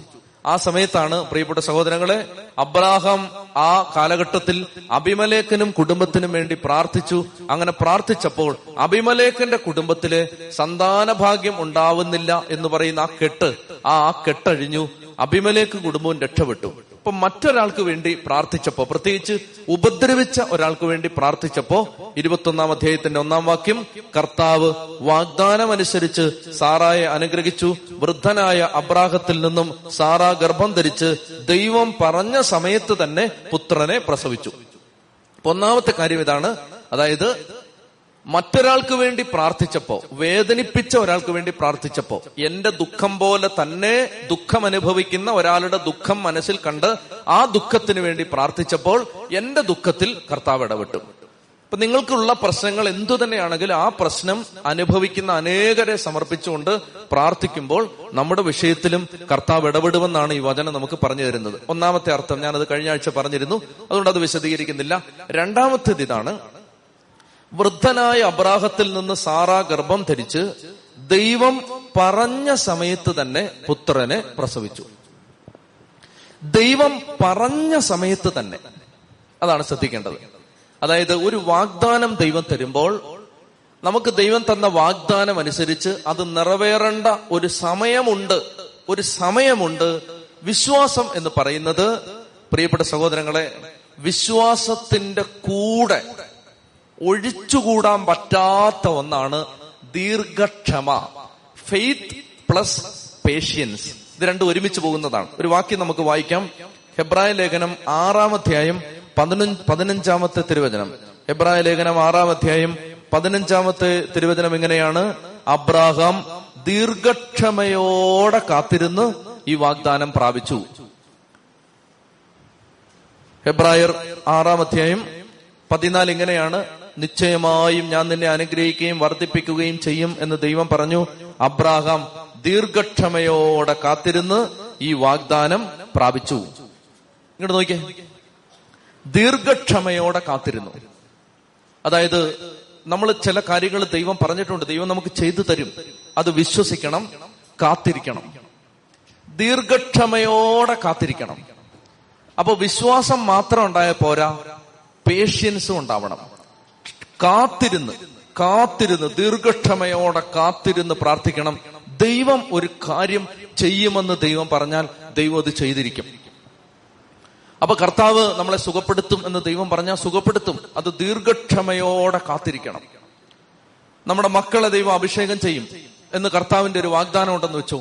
ആ സമയത്താണ് പ്രിയപ്പെട്ട സഹോദരങ്ങളെ അബ്രാഹാം ആ കാലഘട്ടത്തിൽ അഭിമലേഖനും കുടുംബത്തിനും വേണ്ടി പ്രാർത്ഥിച്ചു. അങ്ങനെ പ്രാർത്ഥിച്ചപ്പോൾ അഭിമലേഖന്റെ കുടുംബത്തിൽ സന്താന ഭാഗ്യം ഉണ്ടാവുന്നില്ല എന്ന് പറയുന്ന ആ കെട്ട് ആ കെട്ടഴിഞ്ഞു. അഭിമലേക്ക് കുടുംബവും രക്ഷപ്പെട്ടു. അപ്പൊ മറ്റൊരാൾക്ക് വേണ്ടി പ്രാർത്ഥിച്ചപ്പോ പ്രത്യേകിച്ച് ഉപദ്രവിച്ച ഒരാൾക്ക് വേണ്ടി പ്രാർത്ഥിച്ചപ്പോ ഇരുപത്തൊന്നാം അധ്യായത്തിന്റെ ഒന്നാം വാക്യം കർത്താവ് വാഗ്ദാനം അനുസരിച്ച് സാറായെ അനുഗ്രഹിച്ചു. വൃദ്ധനായ അബ്രാഹത്തിൽ നിന്നും സാറ ഗർഭം ധരിച്ച് ദൈവം പറഞ്ഞ സമയത്ത് തന്നെ പുത്രനെ പ്രസവിച്ചു. ഒന്നാമത്തെ കാര്യം ഇതാണ്. അതായത് മറ്റൊരാൾക്ക് വേണ്ടി പ്രാർത്ഥിച്ചപ്പോ വേദനിപ്പിച്ച ഒരാൾക്ക് വേണ്ടി പ്രാർത്ഥിച്ചപ്പോ എന്റെ ദുഃഖം പോലെ തന്നെ ദുഃഖം അനുഭവിക്കുന്ന ഒരാളുടെ ദുഃഖം മനസ്സിൽ കണ്ട് ആ ദുഃഖത്തിന് വേണ്ടി പ്രാർത്ഥിച്ചപ്പോൾ എന്റെ ദുഃഖത്തിൽ കർത്താവ് ഇടപെട്ടു. അപ്പൊ നിങ്ങൾക്കുള്ള പ്രശ്നങ്ങൾ എന്തു തന്നെയാണെങ്കിലും ആ പ്രശ്നം അനുഭവിക്കുന്ന അനേകരെ സമർപ്പിച്ചുകൊണ്ട് പ്രാർത്ഥിക്കുമ്പോൾ നമ്മുടെ വിഷയത്തിലും കർത്താവ് ഇടപെടുമെന്നാണ് ഈ വചനം നമുക്ക് പറഞ്ഞു തരുന്നത്. ഒന്നാമത്തെ അർത്ഥം ഞാനത് കഴിഞ്ഞ ആഴ്ച പറഞ്ഞിരുന്നു. അതുകൊണ്ട് അത് വിശദീകരിക്കുന്നില്ല. രണ്ടാമത്തേത് ഇതാണ്. വൃദ്ധനായ അബ്രാഹത്തിൽ നിന്ന് സാറ ഗർഭം ധരിച്ച് ദൈവം പറഞ്ഞ സമയത്ത് തന്നെ പുത്രനെ പ്രസവിച്ചു. ദൈവം പറഞ്ഞ സമയത്ത് തന്നെ. അതാണ് ശ്രദ്ധിക്കേണ്ടത്. അതായത് ഒരു വാഗ്ദാനം ദൈവം തരുമ്പോൾ നമുക്ക് ദൈവം തന്ന വാഗ്ദാനം അനുസരിച്ച് അത് നിറവേറേണ്ട ഒരു സമയമുണ്ട്. ഒരു സമയമുണ്ട്. വിശ്വാസം എന്ന് പറയുന്നത് പ്രിയപ്പെട്ട സഹോദരങ്ങളെ വിശ്വാസത്തിന്റെ കൂടെ ഒഴിച്ചുകൂടാൻ പറ്റാത്ത ഒന്നാണ് ദീർഘക്ഷമ. ഫെയ്ത്ത് പ്ലസ് പേഷ്യൻസ് ഇത് രണ്ടും ഒരുമിച്ച് പോകുന്നതാണ്. ഒരു വാക്യം നമുക്ക് വായിക്കാം. ഹെബ്രായ ലേഖനം ആറാം അധ്യായം പതിനഞ്ച് പതിനഞ്ചാമത്തെ തിരുവചനം. ഹെബ്രായ ലേഖനം ആറാം അധ്യായം പതിനഞ്ചാമത്തെ തിരുവചനം എങ്ങനെയാണ്? അബ്രാഹാം ദീർഘക്ഷമയോടെ കാത്തിരുന്ന് ഈ വാഗ്ദാനം പ്രാപിച്ചു. ഹെബ്രായർ ആറാം അധ്യായം പതിനാല് ഇങ്ങനെയാണ് നിശ്ചയമായും ഞാൻ നിന്നെ അനുഗ്രഹിക്കുകയും വർദ്ധിപ്പിക്കുകയും ചെയ്യും എന്ന് ദൈവം പറഞ്ഞു. അബ്രാഹാം ദീർഘക്ഷമയോടെ കാത്തിരുന്ന് ഈ വാഗ്ദാനം പ്രാപിച്ചു. ഇങ്ങോട്ട് നോക്കിയേ. ദീർഘക്ഷമയോടെ കാത്തിരുന്നു. അതായത് നമ്മൾ ചില കാര്യങ്ങൾ ദൈവം പറഞ്ഞിട്ടുണ്ട്. ദൈവം നമുക്ക് ചെയ്തു തരും. അത് വിശ്വസിക്കണം കാത്തിരിക്കണം. ദീർഘക്ഷമയോടെ കാത്തിരിക്കണം. അപ്പൊ വിശ്വാസം മാത്രം ഉണ്ടായ പോരാ. പേഷ്യൻസും ഉണ്ടാവണം. കാത്തിരുന്ന് കാത്തിരുന്ന് ദീർഘക്ഷമയോടെ കാത്തിരുന്ന് പ്രാർത്ഥിക്കണം. ദൈവം ഒരു കാര്യം ചെയ്യുമെന്ന് ദൈവം പറഞ്ഞാൽ ദൈവം അത് ചെയ്തിരിക്കും. അപ്പൊ കർത്താവ് നമ്മളെ സുഖപ്പെടുത്തും എന്ന് ദൈവം പറഞ്ഞാൽ സുഖപ്പെടുത്തും. അത് ദീർഘക്ഷമയോടെ കാത്തിരിക്കണം. നമ്മുടെ മക്കളെ ദൈവം അഭിഷേകം ചെയ്യും എന്ന് കർത്താവിന്റെ ഒരു വാഗ്ദാനം ഉണ്ടെന്ന് വെച്ചോ.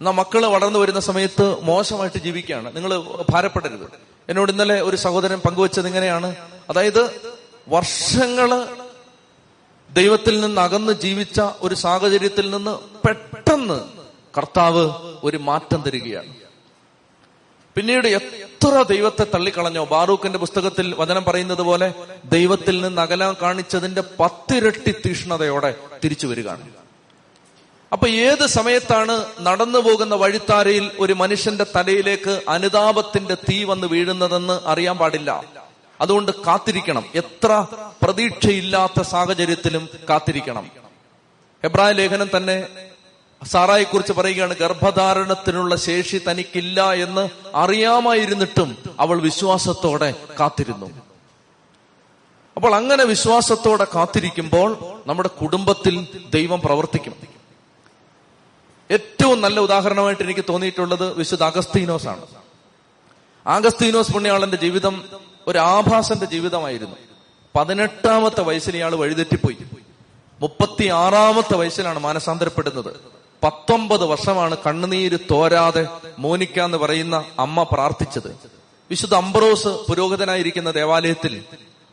എന്നാ മക്കൾ വളർന്നു വരുന്ന സമയത്ത് മോശമായിട്ട് ജീവിക്കുകയാണ്. നിങ്ങൾ ഭാരപ്പെടരുത്. എന്നോട് ഇന്നലെ ഒരു സഹോദരൻ പങ്കുവച്ചത് ഇങ്ങനെയാണ്. അതായത് വർഷങ്ങൾ ദൈവത്തിൽ നിന്ന് അകന്ന് ജീവിച്ച ഒരു സാഹചര്യത്തിൽ നിന്ന് പെട്ടെന്ന് കർത്താവ് ഒരു മാറ്റം തരികയാണ്. പിന്നീട് എത്ര ദൈവത്തെ തള്ളിക്കളഞ്ഞോ. ബാറൂഖിന്റെ പുസ്തകത്തിൽ വചനം പറയുന്നത് പോലെ ദൈവത്തിൽ നിന്ന് അകലാൻ കാണിച്ചതിന്റെ പത്തിരട്ടി തീഷ്ണതയോടെ തിരിച്ചു വരികയാണ്. അപ്പൊ ഏത് സമയത്താണ് നടന്നു പോകുന്ന വഴിത്താരയിൽ ഒരു മനുഷ്യന്റെ തലയിലേക്ക് അനുതാപത്തിന്റെ തീ വന്ന് വീഴുന്നതെന്ന് അറിയാൻ പാടില്ല. അതുകൊണ്ട് കാത്തിരിക്കണം. എത്ര പ്രതീക്ഷയില്ലാത്ത സാഹചര്യത്തിലും കാത്തിരിക്കണം. ഹെബ്രായ ലേഖനം തന്നെ സാറായെ കുറിച്ച് പറയുകയാണ് ഗർഭധാരണത്തിനുള്ള ശേഷി തനിക്കില്ല എന്ന് അറിയാമായിരുന്നിട്ടും അവൾ വിശ്വാസത്തോടെ കാത്തിരുന്നു. അപ്പോൾ അങ്ങനെ വിശ്വാസത്തോടെ കാത്തിരിക്കുമ്പോൾ നമ്മുടെ കുടുംബത്തിൽ ദൈവം പ്രവർത്തിക്കും. ഏറ്റവും നല്ല ഉദാഹരണമായിട്ട് എനിക്ക് തോന്നിയിട്ടുള്ളത് വിശുദ്ധ അഗസ്തീനോസ് ആണ് ആഗസ്തീനോസ് പുണ്യാളന്റെ ജീവിതം ഒരു ആഭാസന്റെ ജീവിതമായിരുന്നു. പതിനെട്ടാമത്തെ വയസ്സിൽ ഇയാൾ വഴിതെറ്റിപ്പോയി. മുപ്പത്തി ആറാമത്തെ വയസ്സിലാണ് മാനസാന്തരപ്പെടുന്നത്. പത്തൊമ്പത് വർഷമാണ് കണ്ണുനീര് തോരാതെ മോനിക്ക എന്ന് പറയുന്ന അമ്മ പ്രാർത്ഥിച്ചത്. വിശുദ്ധ അംബ്രോസ് പുരോഹിതനായിരിക്കുന്ന ദേവാലയത്തിൽ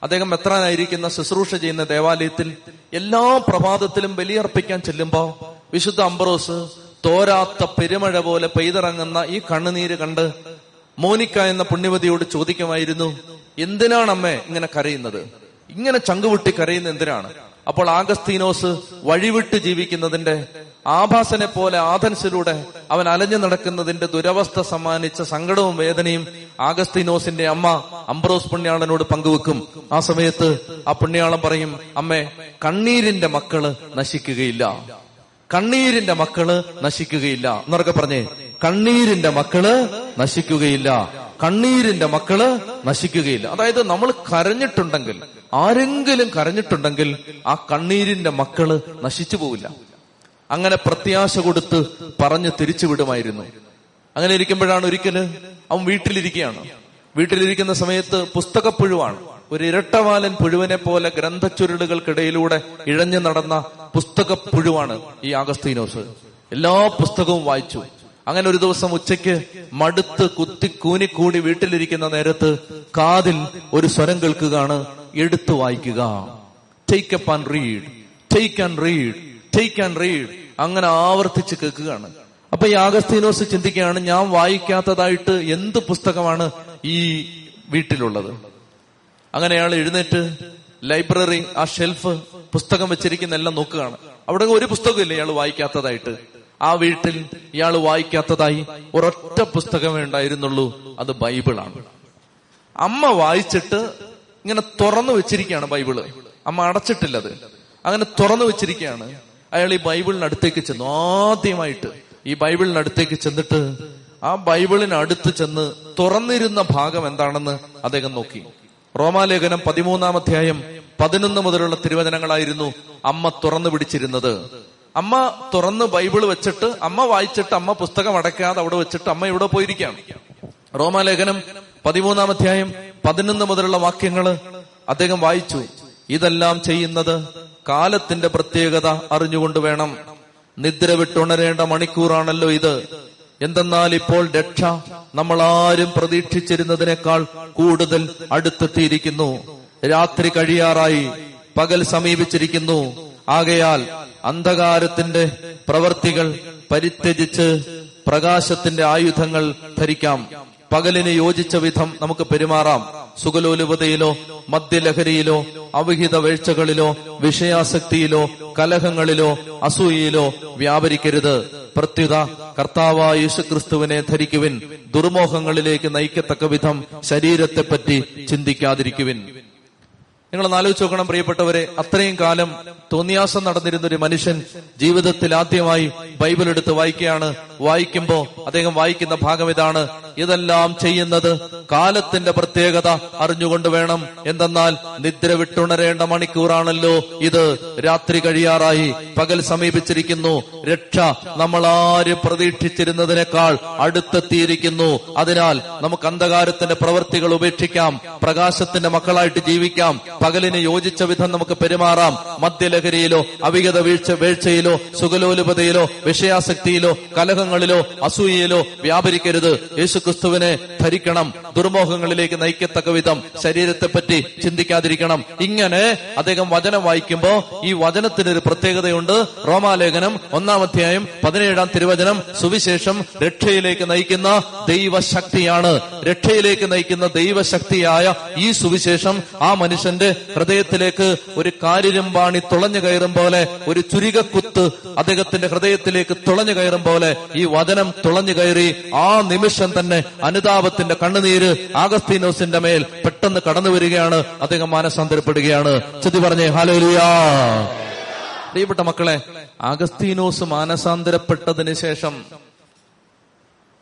അദ്ദേഹം എത്രാനായിരിക്കുന്ന ശുശ്രൂഷ ചെയ്യുന്ന ദേവാലയത്തിൽ എല്ലാ പ്രഭാതത്തിലും ബലിയർപ്പിക്കാൻ ചെല്ലുമ്പോ വിശുദ്ധ അംബ്രോസ് തോരാത്ത പെരുമഴ പോലെ പെയ്തിറങ്ങുന്ന ഈ കണ്ണുനീര് കണ്ട് മോനിക്ക എന്ന പുണ്യവതിയോട് ചോദിക്കുമായിരുന്നു എന്തിനാണ് അമ്മേ ഇങ്ങനെ കരയുന്നത്? ഇങ്ങനെ ചങ്കുവിട്ടി കരയുന്ന എന്തിനാണ്? അപ്പോൾ ആഗസ്തീനോസ് വഴിവിട്ട് ജീവിക്കുന്നതിന്റെ ആഭാസനെ പോലെ ആഥൻസിലൂടെ അവൻ അലഞ്ഞു നടക്കുന്നതിന്റെ ദുരവസ്ഥ സമ്മാനിച്ച സങ്കടവും വേദനയും ആഗസ്തീനോസിന്റെ അമ്മ അംബ്രോസ് പുണ്യാളനോട് പങ്കുവെക്കും. ആ സമയത്ത് ആ പുണ്യാളൻ പറയും അമ്മേ കണ്ണീരിന്റെ മക്കൾ നശിക്കുകയില്ല. കണ്ണീരിന്റെ മക്കൾ നശിക്കുകയില്ല. എന്നൊക്കെ പറഞ്ഞേ കണ്ണീരിന്റെ മക്കൾ നശിക്കുകയില്ല. കണ്ണീരിന്റെ മക്കൾ നശിക്കുകയില്ല. അതായത് നമ്മൾ കരഞ്ഞിട്ടുണ്ടെങ്കിൽ ആരെങ്കിലും കരഞ്ഞിട്ടുണ്ടെങ്കിൽ ആ കണ്ണീരിന്റെ മക്കൾ നശിച്ചു പോവില്ല. അങ്ങനെ പ്രത്യാശ കൊടുത്ത് പറഞ്ഞ് തിരിച്ചു വിടുമായിരുന്നു. അങ്ങനെ ഇരിക്കുമ്പോഴാണ് ഒരിക്കൽ അവൻ വീട്ടിലിരിക്കുകയാണ്. വീട്ടിലിരിക്കുന്ന സമയത്ത് പുസ്തകപ്പുഴുവാണ്. ഒരു ഇരട്ടവാലൻ പുഴുവിനെ പോലെ ഗ്രന്ഥച്ചുരുളുകൾക്കിടയിലൂടെ ഇഴഞ്ഞു നടന്ന പുസ്തകപ്പുഴുവാണ് ഈ ആഗസ്തീനോസ്. എല്ലാ പുസ്തകവും വായിച്ചു. അങ്ങനെ ഒരു ദിവസം ഉച്ചയ്ക്ക് മടുത്ത് കുത്തി കൂനിക്കൂടി വീട്ടിലിരിക്കുന്ന നേരത്ത് കാതിൽ ഒരു സ്വരം കേൾക്കുകയാണ്. എടുത്തു വായിക്കുക. Take up and read take and read take and read അങ്ങനെ ആവർത്തിച്ച് കേൾക്കുകയാണ്. അപ്പൊ ഈ ആഗസ്തീനോസ് ചിന്തിക്കുകയാണ് ഞാൻ വായിക്കാത്തതായിട്ട് എന്ത് പുസ്തകമാണ് ഈ വീട്ടിലുള്ളത്? അങ്ങനെ അയാൾ എഴുന്നേറ്റ് ലൈബ്രറി ആ ഷെൽഫ് പുസ്തകം വെച്ചിരിക്കുന്ന എല്ലാം നോക്കുകയാണ്. അവിടെ ഒരു പുസ്തകമില്ല ഇയാൾ വായിക്കാത്തതായിട്ട്. ആ വീട്ടിൽ ഇയാൾ വായിക്കാത്തതായി ഒരൊറ്റ പുസ്തകമേ ഉണ്ടായിരുന്നുള്ളൂ. അത് ബൈബിളാണ്. അമ്മ വായിച്ചിട്ട് ഇങ്ങനെ തുറന്നു വെച്ചിരിക്കുകയാണ് ബൈബിൾ. അമ്മ അടച്ചിട്ടില്ലത്. അങ്ങനെ തുറന്നു വെച്ചിരിക്കുകയാണ്. അയാൾ ഈ ബൈബിളിനടുത്തേക്ക് ചെന്നു. ആദ്യമായിട്ട് ഈ ബൈബിളിനടുത്തേക്ക് ചെന്നിട്ട് ആ ബൈബിളിനടുത്ത് ചെന്ന് തുറന്നിരുന്ന ഭാഗം എന്താണെന്ന് അദ്ദേഹം നോക്കി. റോമാലേഖനം പതിമൂന്നാം അധ്യായം പതിനൊന്ന് മുതലുള്ള തിരുവചനങ്ങളായിരുന്നു അമ്മ തുറന്നു പിടിച്ചിരുന്നത്. അമ്മ തുറന്ന് ബൈബിൾ വെച്ചിട്ട് അമ്മ വായിച്ചിട്ട് അമ്മ പുസ്തകം അടയ്ക്കാതെ അവിടെ വെച്ചിട്ട് അമ്മ ഇവിടെ പോയിരിക്കുകയാണ്. റോമാലേഖനം പതിമൂന്നാം അധ്യായം പതിനൊന്ന് മുതലുള്ള വാക്യങ്ങൾ അദ്ദേഹം വായിച്ചു. ഇതെല്ലാം ചെയ്യുന്നത് കാലത്തിന്റെ പ്രത്യേകത അറിഞ്ഞുകൊണ്ട് വേണം. നിദ്ര വിട്ടുണരേണ്ട മണിക്കൂറാണല്ലോ ഇത്. എന്തെന്നാൽ ഇപ്പോൾ രക്ഷ നമ്മൾ ആരും പ്രതീക്ഷിച്ചിരുന്നതിനേക്കാൾ കൂടുതൽ അടുത്തെത്തിയിരിക്കുന്നു. രാത്രി കഴിയാറായി. പകൽ സമീപിച്ചിരിക്കുന്നു. ആകയാൽ അന്ധകാരത്തിന്റെ പ്രവർത്തികൾ പരിത്യജിച്ച് പ്രകാശത്തിന്റെ ആയുധങ്ങൾ ധരിക്കാം. പകലിന് യോജിച്ച വിധം നമുക്ക് പെരുമാറാം. സുഖലോലുപതയിലോ മദ്യലഹരിയിലോ അവിഹിത വീഴ്ചകളിലോ വിഷയാസക്തിയിലോ കലഹങ്ങളിലോ അസൂയയിലോ വ്യാപരിക്കരുത്. പ്രത്യുത കർത്താവായ യേശുക്രിസ്തുവിനെ ധരിക്കുവിൻ. ദുർമോഹങ്ങളിലേക്ക് നയിക്കത്തക്ക വിധം ശരീരത്തെപ്പറ്റി ചിന്തിക്കാതിരിക്കുവിൻ. നിങ്ങൾ ആലോചിച്ച് നോക്കണം പ്രിയപ്പെട്ടവരെ. അത്രയും കാലം തോന്നിയാസം നടന്നിരുന്ന ഒരു മനുഷ്യൻ ജീവിതത്തിൽ ആദ്യമായി ബൈബിൾ എടുത്ത് വായിക്കുകയാണ്. വായിക്കുമ്പോൾ അദ്ദേഹം വായിക്കുന്ന ഭാഗം ഇതാണ്. ഇതെല്ലാം ചെയ്യുന്നത് കാലത്തിന്റെ പ്രത്യേകത അറിഞ്ഞുകൊണ്ട് വേണം. എന്തെന്നാൽ നിദ്ര വിട്ടുണരേണ്ട മണിക്കൂറാണല്ലോ ഇത്. രാത്രി കഴിയാറായി. പകൽ സമീപിച്ചിരിക്കുന്നു. രക്ഷ നമ്മൾ ആരും പ്രതീക്ഷിച്ചിരുന്നതിനേക്കാൾ അടുത്തെത്തിയിരിക്കുന്നു. അതിനാൽ നമുക്ക് അന്ധകാരത്തിന്റെ പ്രവൃത്തികൾ ഉപേക്ഷിക്കാം. പ്രകാശത്തിന്റെ മക്കളായിട്ട് ജീവിക്കാം. പകലിന് യോജിച്ച വിധം നമുക്ക് പെരുമാറാം. മദ്യലഹരിയിലോ അവിഗത വീഴ്ച വീഴ്ചയിലോ സുഖലോലുപതയിലോ വിഷയാസക്തിയിലോ കലഹങ്ങളിലോ അസൂയയിലോ വ്യാപരിക്കരുത്. യേശുക്രിസ്തുവിനെ ധരിക്കണം ദുർമോഹങ്ങളിലേക്ക് നയിക്കത്തക്ക വിധം ശരീരത്തെപ്പറ്റി ചിന്തിക്കാതിരിക്കണം. ഇങ്ങനെ അദ്ദേഹം വചനം വായിക്കുമ്പോ ഈ വചനത്തിനൊരു പ്രത്യേകതയുണ്ട്. റോമാലേഖനം ഒന്നാം അധ്യായം പതിനേഴാം തിരുവചനം സുവിശേഷം രക്ഷയിലേക്ക് നയിക്കുന്ന ദൈവശക്തിയാണ്. രക്ഷയിലേക്ക് നയിക്കുന്ന ദൈവശക്തിയായ ഈ സുവിശേഷം ആ മനുഷ്യന്റെ ഹൃദയത്തിലേക്ക് ഒരു കാരിരുമ്പാണി തുളഞ്ഞു കയറും പോലെ ഒരു ചുരികക്കുത്ത് അദ്ദേഹത്തിന്റെ ഹൃദയത്തിലേക്ക് തുളഞ്ഞു കയറും പോലെ ഈ വചനം തുളഞ്ഞു കയറി ആ നിമിഷം തന്നെ അനുതാപത്തിന്റെ കണ്ണുനീര് ആഗസ്തീനോസിന്റെ മേൽ പെട്ടെന്ന് കടന്നു വരികയാണ്. അദ്ദേഹം മാനസാന്തരപ്പെടുകയാണ്. ചെത്തി പറഞ്ഞേ ഹാലോലിയാ പ്രിയപ്പെട്ട മക്കളെ ആഗസ്തീനോസ് മാനസാന്തരപ്പെട്ടതിന് ശേഷം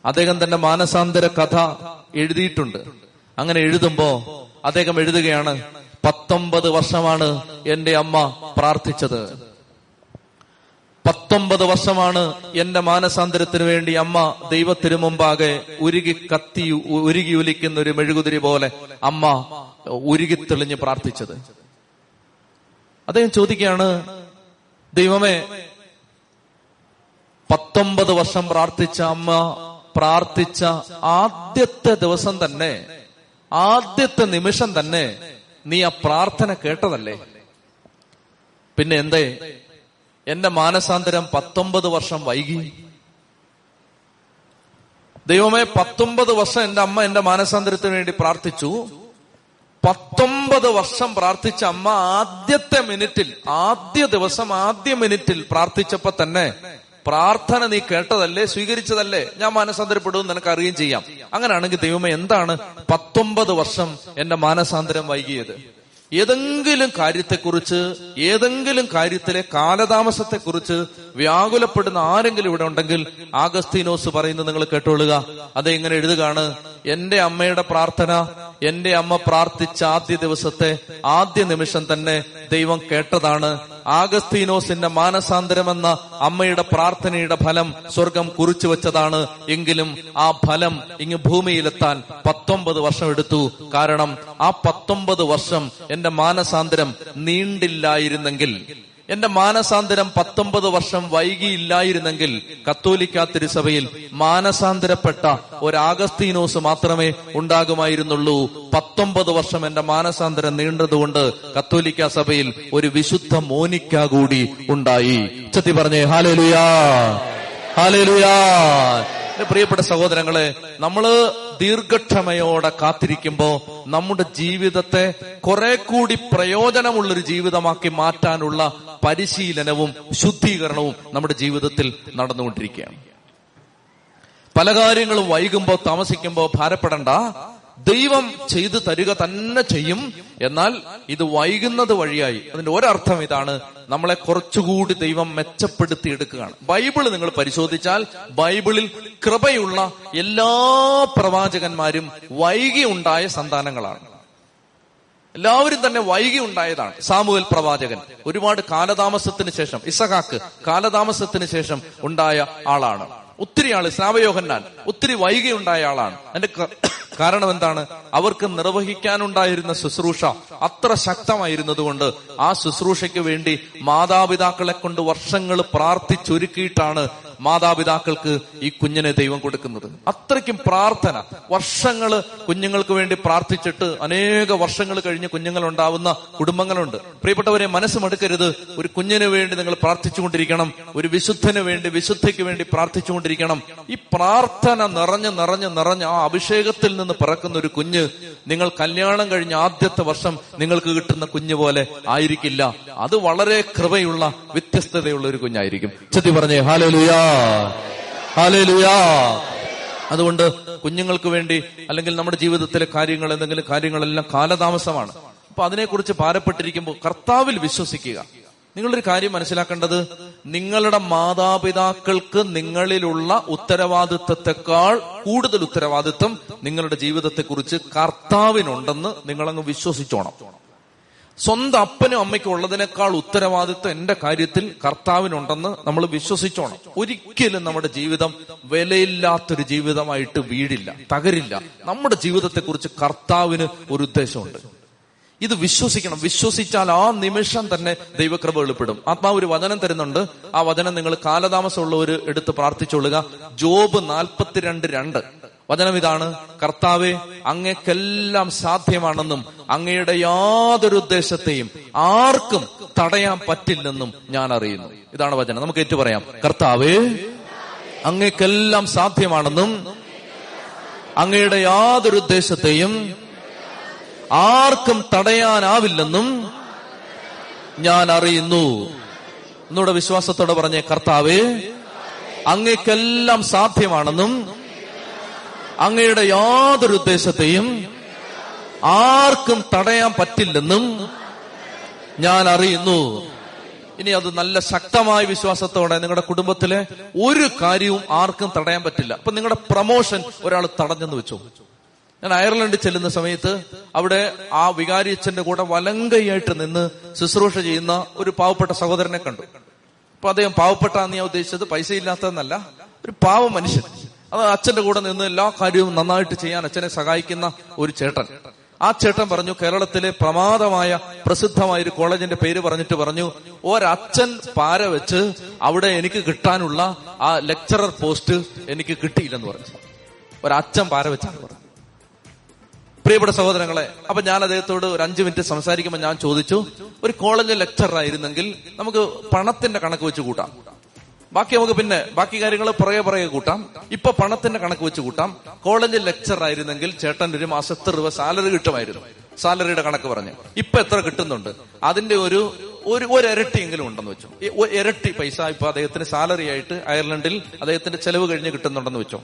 അദ്ദേഹം തന്റെ മാനസാന്തര കഥ എഴുതിയിട്ടുണ്ട്. അങ്ങനെ എഴുതുമ്പോ അദ്ദേഹം എഴുതുകയാണ് പത്തൊമ്പത് വർഷമാണ് എന്റെ അമ്മ പ്രാർത്ഥിച്ചത്. പത്തൊമ്പത് വർഷമാണ് എന്റെ മാനസാന്തരത്തിനു വേണ്ടി അമ്മ ദൈവത്തിനു മുമ്പാകെ ഉരുകി കത്തി ഉരുകി ഒലിക്കുന്ന ഒരു മെഴുകുതിരി പോലെ അമ്മ ഉരുകി തെളിഞ്ഞ് പ്രാർത്ഥിച്ചത്. അദ്ദേഹം ചോദിക്കുകയാണ് ദൈവമേ പത്തൊമ്പത് വർഷം പ്രാർത്ഥിച്ച അമ്മ പ്രാർത്ഥിച്ച ആദ്യത്തെ ദിവസം തന്നെ ആദ്യത്തെ നിമിഷം തന്നെ നീ ആ പ്രാർത്ഥന കേട്ടതല്ലേ? പിന്നെ എന്തേ? എന്റെ മാനസാന്തരം പത്തൊമ്പത് വർഷം വൈകി. ദൈവമേ പത്തൊമ്പത് വർഷം എന്റെ അമ്മ എന്റെ മാനസാന്തരത്തിന് വേണ്ടി പ്രാർത്ഥിച്ചു. പത്തൊമ്പത് വർഷം പ്രാർത്ഥിച്ച അമ്മ ആദ്യത്തെ മിനിറ്റിൽ ആദ്യ ദിവസം ആദ്യ മിനിറ്റിൽ പ്രാർത്ഥിച്ചപ്പോ തന്നെ പ്രാർത്ഥന നീ കേട്ടതല്ലേ സ്വീകരിച്ചതല്ലേ ഞാൻ മാനസാന്തരപ്പെടും നിനക്ക് അറിയുകയും ചെയ്യാം. അങ്ങനെയാണെങ്കിൽ ദൈവമേ എന്താണ് പത്തൊമ്പത് വർഷം എന്റെ മാനസാന്തരം വൈകിയത്? ഏതെങ്കിലും കാര്യത്തെക്കുറിച്ച് ഏതെങ്കിലും കാര്യത്തിലെ കാലതാമസത്തെക്കുറിച്ച് വ്യാകുലപ്പെടുന്ന ആരെങ്കിലും ഇവിടെ ഉണ്ടെങ്കിൽ ആഗസ്തീനോസ് പറയുന്നത് നിങ്ങൾ കേട്ടോളുക. അത് ഇങ്ങനെ എഴുതുകയാണ്? എന്റെ അമ്മയുടെ പ്രാർത്ഥന എന്റെ അമ്മ പ്രാർത്ഥിച്ച ആദ്യ ദിവസത്തെ ആദ്യ നിമിഷം തന്നെ ദൈവം കേട്ടതാണ്. ആഗസ്തീനോസിന്റെ മാനസാന്തരം എന്ന അമ്മയുടെ പ്രാർത്ഥനയുടെ ഫലം സ്വർഗം കുറിച്ചു വെച്ചതാണ്. എങ്കിലും ആ ഫലം ഇങ്ങ് ഭൂമിയിലെത്താൻ പത്തൊമ്പത് വർഷം എടുത്തു. കാരണം ആ പത്തൊമ്പത് വർഷം എന്റെ മാനസാന്തരം നീണ്ടില്ലായിരുന്നെങ്കിൽ എന്റെ മാനസാന്തരം പത്തൊമ്പത് വർഷം വൈകിയില്ലായിരുന്നെങ്കിൽ കത്തോലിക്ക തിരുസഭയിൽ മാനസാന്തരപ്പെട്ട ഒരു ആഗസ്തീനോസ് മാത്രമേ ഉണ്ടാകുമായിരുന്നുള്ളൂ. പത്തൊമ്പത് വർഷം എന്റെ മാനസാന്തരം നീണ്ടതുകൊണ്ട് കത്തോലിക്ക സഭയിൽ ഒരു വിശുദ്ധ മോനിക്ക കൂടി ഉണ്ടായി. ചത്തി പറഞ്ഞേ ഹാലേലുയാ ഹാലേലുയാ. എന്റെ പ്രിയപ്പെട്ട സഹോദരങ്ങളെ നമ്മൾ ദീർഘക്ഷമയോടെ കാത്തിരിക്കുമ്പോ നമ്മുടെ ജീവിതത്തെ കുറെ കൂടി പ്രയോജനമുള്ളൊരു ജീവിതമാക്കി മാറ്റാനുള്ള പരിശീലനവും ശുദ്ധീകരണവും നമ്മുടെ ജീവിതത്തിൽ നടന്നുകൊണ്ടിരിക്കുകയാണ്. പല കാര്യങ്ങളും വൈകുമ്പോ താമസിക്കുമ്പോ ഭാരപ്പെടണ്ട. ദൈവം ചെയ്തു തരിക തന്നെ ചെയ്യും. എന്നാൽ ഇത് വൈകുന്നത് വഴിയായി. അതിന്റെ ഒരർത്ഥം ഇതാണ് നമ്മളെ കുറച്ചുകൂടി ദൈവം മെച്ചപ്പെടുത്തി എടുക്കുകയാണ്. ബൈബിൾ നിങ്ങൾ പരിശോധിച്ചാൽ ബൈബിളിൽ കൃപയുള്ള എല്ലാ പ്രവാചകന്മാരും വൈകി ഉണ്ടായ സന്താനങ്ങളാണ്. എല്ലാവരും തന്നെ വൈകി ഉണ്ടായതാണ്. സാമുവൽ പ്രവാചകൻ ഒരുപാട് കാലതാമസത്തിന് ശേഷം ഇസഹാക്ക് കാലതാമസത്തിന് ശേഷം ഉണ്ടായ ആളാണ്. ഒത്തിരി ആൾ സ്നാവയോഹന്നാൻ ഒത്തിരി വൈകി ഉണ്ടായ ആളാണ്. അതിന്റെ കാരണം എന്താണ്? അവർക്ക് നിർവഹിക്കാനുണ്ടായിരുന്ന ശുശ്രൂഷ അത്ര ശക്തമായിരുന്നതുകൊണ്ട് ആ ശുശ്രൂഷയ്ക്ക് വേണ്ടി മാതാപിതാക്കളെ കൊണ്ട് വർഷങ്ങൾ പ്രാർത്ഥിച്ചൊരുക്കിയിട്ടാണ് മാതാപിതാക്കൾക്ക് ഈ കുഞ്ഞിനെ ദൈവം കൊടുക്കുന്നത്. അത്രയ്ക്കും പ്രാർത്ഥന. വർഷങ്ങൾ കുഞ്ഞുങ്ങൾക്ക് വേണ്ടി പ്രാർത്ഥിച്ചിട്ട് അനേക വർഷങ്ങൾ കഴിഞ്ഞ് കുഞ്ഞുങ്ങൾ ഉണ്ടാവുന്ന കുടുംബങ്ങളുണ്ട്. പ്രിയപ്പെട്ടവരെ മനസ്സ് മടുക്കരുത് ഒരു കുഞ്ഞിന് വേണ്ടി നിങ്ങൾ പ്രാർത്ഥിച്ചുകൊണ്ടിരിക്കണം. ഒരു വിശുദ്ധന് വേണ്ടി വിശുദ്ധയ്ക്ക് വേണ്ടി പ്രാർത്ഥിച്ചുകൊണ്ടിരിക്കണം. ഈ പ്രാർത്ഥന നിറഞ്ഞ് നിറഞ്ഞ് നിറഞ്ഞ് ആ അഭിഷേകത്തിൽ നിന്ന് പിറക്കുന്ന ഒരു കുഞ്ഞ് നിങ്ങൾ കല്യാണം കഴിഞ്ഞ ആദ്യത്തെ വർഷം നിങ്ങൾക്ക് കിട്ടുന്ന കുഞ്ഞ് പോലെ ആയിരിക്കില്ല. അത് വളരെ കൃപയുള്ള വ്യത്യസ്തതയുള്ള ഒരു കുഞ്ഞായിരിക്കും. ചെത്തി പറഞ്ഞേ ഹാലലുയാ. അതുകൊണ്ട് കുഞ്ഞുങ്ങൾക്ക് വേണ്ടി അല്ലെങ്കിൽ നമ്മുടെ ജീവിതത്തിലെ കാര്യങ്ങൾ എന്തെങ്കിലും കാര്യങ്ങളെല്ലാം കാലതാമസമാണ്. അപ്പൊ അതിനെക്കുറിച്ച് ഭാരപ്പെട്ടിരിക്കുമ്പോൾ കർത്താവിൽ വിശ്വസിക്കുക. നിങ്ങളൊരു കാര്യം മനസ്സിലാക്കേണ്ടത്? നിങ്ങളുടെ മാതാപിതാക്കൾക്ക് നിങ്ങളിലുള്ള ഉത്തരവാദിത്വത്തെക്കാൾ കൂടുതൽ ഉത്തരവാദിത്വം നിങ്ങളുടെ ജീവിതത്തെക്കുറിച്ച് കർത്താവിനുണ്ടെന്ന് നിങ്ങളങ്ങ് വിശ്വസിച്ചോണം. സ്വന്തം അപ്പനും അമ്മയ്ക്കും ഉള്ളതിനേക്കാൾ ഉത്തരവാദിത്വം എന്റെ കാര്യത്തിൽ കർത്താവിനുണ്ടെന്ന് നമ്മൾ വിശ്വസിച്ചോണം. ഒരിക്കലും നമ്മുടെ ജീവിതം വിലയില്ലാത്തൊരു ജീവിതമായിട്ട് വീടില്ല തകരില്ല. നമ്മുടെ ജീവിതത്തെക്കുറിച്ച് കർത്താവിന് ഒരു ഉദ്ദേശമുണ്ട്. ഇത് വിശ്വസിക്കണം. വിശ്വസിച്ചാൽ ആ നിമിഷം തന്നെ ദൈവകൃപ വെളിപ്പെടും. ആത്മാവ് ഒരു വചനം തരുന്നുണ്ട്. ആ വചനം നിങ്ങൾ കാലതാമസമുള്ളവർ എടുത്ത് പ്രാർത്ഥിച്ചുകൊള്ളുക ജോബ് നാൽപ്പത്തിരണ്ട് രണ്ട്. വചനം ഇതാണ്. കർത്താവെ അങ്ങേക്കെല്ലാം സാധ്യമാണെന്നും അങ്ങയുടെ യാതൊരു ഉദ്ദേശത്തെയും ആർക്കും തടയാൻ പറ്റില്ലെന്നും ഞാൻ അറിയുന്നു. ഇതാണ് വചനം. നമുക്ക് ഏറ്റു പറയാം കർത്താവേ അങ്ങേക്കെല്ലാം സാധ്യമാണെന്നും അങ്ങയുടെ യാതൊരു ഉദ്ദേശത്തെയും ആർക്കും തടയാനാവില്ലെന്നും ഞാൻ അറിയുന്നു. എന്നോട് വിശ്വാസത്തോടെ പറഞ്ഞേ കർത്താവേ അങ്ങേക്കെല്ലാം സാധ്യമാണെന്നും അങ്ങയുടെ യാതൊരു ഉദ്ദേശത്തെയും ആർക്കും തടയാൻ പറ്റില്ലെന്നും ഞാൻ അറിയുന്നു. ഇനി അത് നല്ല ശക്തമായ വിശ്വാസത്തോടെ നിങ്ങളുടെ കുടുംബത്തിലെ ഒരു കാര്യവും ആർക്കും തടയാൻ പറ്റില്ല. അപ്പൊ നിങ്ങളുടെ പ്രമോഷൻ ഒരാൾ തടഞ്ഞെന്ന് വെച്ചു. ഞാൻ അയർലൻഡിൽ ചെല്ലുന്ന സമയത്ത് അവിടെ ആ വികാരി അച്ഛന്റെ കൂടെ വലങ്കയായിട്ട് നിന്ന് ശുശ്രൂഷ ചെയ്യുന്ന ഒരു പാവപ്പെട്ട സഹോദരനെ കണ്ടു. അപ്പൊ അദ്ദേഹം പാവപ്പെട്ടാന്ന് ഞാൻ ഉദ്ദേശിച്ചത് പൈസ ഇല്ലാത്തതെന്നല്ല ഒരു പാവ മനുഷ്യൻ. അത് അച്ഛന്റെ കൂടെ നിന്ന് എല്ലാ കാര്യവും നന്നായിട്ട് ചെയ്യാൻ അച്ഛനെ സഹായിക്കുന്ന ഒരു ചേട്ടൻ. ആ ചേട്ടൻ പറഞ്ഞു കേരളത്തിലെ പ്രമാദമായ പ്രസിദ്ധമായ ഒരു കോളേജിന്റെ പേര് പറഞ്ഞിട്ട് പറഞ്ഞു ഒരച്ഛൻ പാര വെച്ച് അവിടെ എനിക്ക് കിട്ടാനുള്ള ആ ലെക്ചറർ പോസ്റ്റ് എനിക്ക് കിട്ടിയില്ലെന്ന് പറഞ്ഞു. ഒരച്ഛൻ പാര വെച്ചാണ് പറഞ്ഞു. പ്രിയപ്പെട്ട സഹോദരങ്ങളെ അപ്പൊ ഞാൻ അദ്ദേഹത്തോട് ഒരു അഞ്ചു മിനിറ്റ് സംസാരിക്കുമ്പോൾ ഞാൻ ചോദിച്ചു ഒരു കോളേജ് ലെക്ചറർ ആയിരുന്നെങ്കിൽ നമുക്ക് പണത്തിന്റെ കണക്ക് വെച്ച് കൂട്ടാം. ബാക്കി നമുക്ക് പിന്നെ ബാക്കി കാര്യങ്ങൾ പുറകെ പുറകെ കൂട്ടാം. ഇപ്പൊ പണത്തിന്റെ കണക്ക് വെച്ച് കൂട്ടാം. കോളേജിൽ ലെക്ചർ ആയിരുന്നെങ്കിൽ ചേട്ടൻ ഒരു മാസത്തെ രൂപ സാലറി കിട്ടുമായിരുന്നു. സാലറിയുടെ കണക്ക് പറഞ്ഞു. ഇപ്പൊ എത്ര കിട്ടുന്നുണ്ട്? അതിന്റെ ഒരു ഒരു ഒരു ഇരട്ടിയെങ്കിലും ഉണ്ടെന്ന് വെച്ചു. ഇരട്ടി പൈസ ഇപ്പൊ അദ്ദേഹത്തിന് സാലറി ആയിട്ട് അയർലൻഡിൽ അദ്ദേഹത്തിന്റെ ചെലവ് കഴിഞ്ഞ് കിട്ടുന്നുണ്ടെന്ന് വെച്ചോ.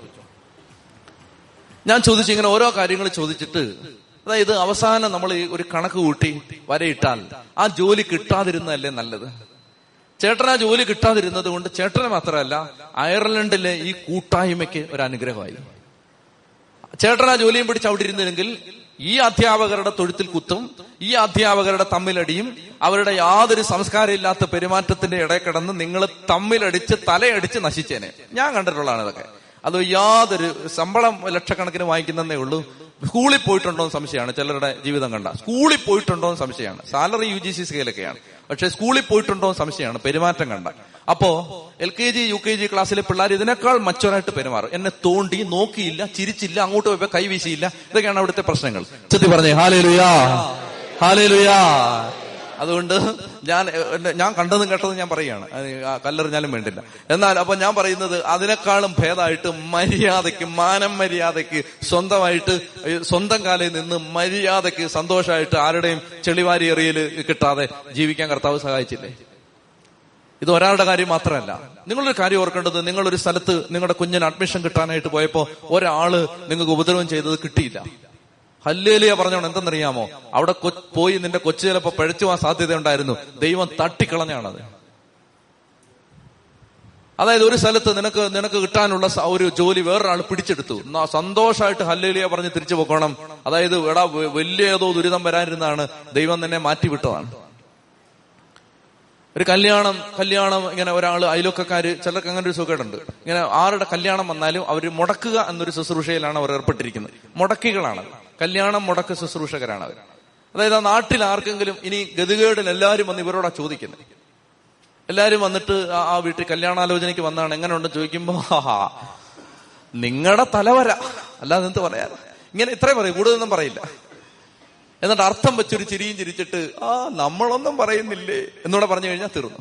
ഞാൻ ചോദിച്ചു ഇങ്ങനെ ഓരോ കാര്യങ്ങൾ ചോദിച്ചിട്ട് അതായത് അവസാനം നമ്മൾ ഒരു കണക്ക് കൂട്ടി വരയിട്ടാൽ ആ ജോലി കിട്ടാതിരുന്നതല്ലേ നല്ലത്? ചേട്ടൻ ആ ജോലി കിട്ടാതിരുന്നത് കൊണ്ട് ചേട്ടന് മാത്രമല്ല അയർലൻഡിലെ ഈ കൂട്ടായ്മയ്ക്ക് ഒരു അനുഗ്രഹമായി. ചേട്ടൻ ആ ജോലിയും പിടിച്ച് അവിടെ ഇരുന്നില്ലെങ്കിൽ ഈ അധ്യാപകരുടെ തൊഴുത്തിൽ കുത്തും ഈ അധ്യാപകരുടെ തമ്മിലടിയും അവരുടെ യാതൊരു സംസ്കാരമില്ലാത്ത പെരുമാറ്റത്തിന്റെ ഇടയിൽ കിടന്ന് നിങ്ങൾ തമ്മിലടിച്ച് തലയടിച്ച് നശിച്ചേനെ. ഞാൻ കണ്ടിട്ടുള്ളതാണ് ഇതൊക്കെ. അത് യാതൊരു ശമ്പളം ലക്ഷക്കണക്കിന് വാങ്ങിക്കുന്നതേ ഉള്ളൂ. സ്കൂളിൽ പോയിട്ടുണ്ടോ എന്ന് സംശയമാണ്. ചിലരുടെ ജീവിതം കണ്ട. സ്കൂളിൽ പോയിട്ടുണ്ടോ എന്ന് സംശയമാണ്. സാലറി യു ജി സി സ്കെയിലൊക്കെയാണ്. പക്ഷെ സ്കൂളിൽ പോയിട്ടുണ്ടോ സംശയമാണ് പെരുമാറ്റം കണ്ട. അപ്പോ L K G U K G ക്ലാസ്സിലെ പിള്ളേർ ഇതിനേക്കാൾ മച്ചോരായിട്ട് പെരുമാറും. എന്നെ തോണ്ടി നോക്കിയില്ല ചിരിച്ചില്ല അങ്ങോട്ട് പോയപ്പോ കൈവീശിയില്ല ഇതൊക്കെയാണ് അവിടുത്തെ പ്രശ്നങ്ങൾ. ചെത്തി പറഞ്ഞേ ഹാലേ ലുയാ ഹാലേ ലുയാ അതുകൊണ്ട് ഞാൻ ഞാൻ കണ്ടതും കേട്ടതും ഞാൻ പറയുകയാണ്. കല്ലെറിഞ്ഞാലും വേണ്ടില്ല. എന്നാൽ അപ്പൊ ഞാൻ പറയുന്നത് അതിനേക്കാളും ഭേദമായിട്ട് മര്യാദയ്ക്ക് മാനം മര്യാദയ്ക്ക് സ്വന്തമായിട്ട് സ്വന്തം കാലിൽ നിന്ന് മര്യാദയ്ക്ക് സന്തോഷമായിട്ട് ആരുടെയും ചെളിവാരി എറിയൽ കിട്ടാതെ ജീവിക്കാൻ കർത്താവ് സഹായിച്ചില്ലേ? ഇത് ഒരാളുടെ കാര്യം മാത്രമല്ല. നിങ്ങളൊരു കാര്യം ഓർക്കേണ്ടത് നിങ്ങളൊരു സ്ഥലത്ത് നിങ്ങളുടെ കുഞ്ഞിന് അഡ്മിഷൻ കിട്ടാനായിട്ട് പോയപ്പോ ഒരാൾ നിങ്ങൾക്ക് ഉപദ്രവം ചെയ്തത് കിട്ടിയില്ല. ഹല്ലേലിയ പറഞ്ഞോണം എന്തെന്നറിയാമോ? അവിടെ പോയി നിന്റെ കൊച്ചു ചിലപ്പോ പഴച്ചു പോകാൻ സാധ്യതയുണ്ടായിരുന്നു. ദൈവം തട്ടിക്കളഞ്ഞാണത്. അതായത് ഒരു സ്ഥലത്ത് നിനക്ക് നിനക്ക് കിട്ടാനുള്ള ഒരു ജോലി വേറൊരാൾ പിടിച്ചെടുത്തു. സന്തോഷമായിട്ട് ഹല്ലേലിയ പറഞ്ഞ് തിരിച്ചു പോക്കണം. അതായത് എടാ വലിയ ഏതോ ദുരിതം വരാനിരുന്നാണ് ദൈവം തന്നെ മാറ്റിവിട്ടതാണ്. ഒരു കല്യാണം കല്യാണം ഇങ്ങനെ ഒരാൾ അയലൊക്കക്കാര് ചിലർക്ക് അങ്ങനെ ഒരു സുഖമുണ്ട് ഇങ്ങനെ ആരുടെ കല്യാണം വന്നാലും അവർ മുടക്കുക എന്നൊരു ശുശ്രൂഷയിലാണ് അവർ ഏർപ്പെട്ടിരിക്കുന്നത്. മുടക്കികളാണ്. കല്യാണം മുടക്ക് ശുശ്രൂഷകരാണ് അവർ അതായത് ആ നാട്ടിൽ ആർക്കെങ്കിലും ഇനി ഗതികേടിൽ എല്ലാവരും വന്ന് ഇവരോടാ ചോദിക്കുന്നത്. എല്ലാരും വന്നിട്ട് ആ വീട്ടിൽ കല്യാണാലോചനയ്ക്ക് വന്നാണ്. എങ്ങനെ ചോദിക്കുമ്പോൾ നിങ്ങളുടെ തലവര. അല്ലാതെ എന്ത് പറയാ ഇങ്ങനെ ഇത്രേ പറയും കൂടുതലൊന്നും പറയില്ല. എന്നിട്ട് അർത്ഥം വെച്ചൊരു ചിരിയും ചിരിച്ചിട്ട് ആ നമ്മളൊന്നും പറയുന്നില്ലേ? എന്നൂടെ പറഞ്ഞു കഴിഞ്ഞാൽ തീർന്നു.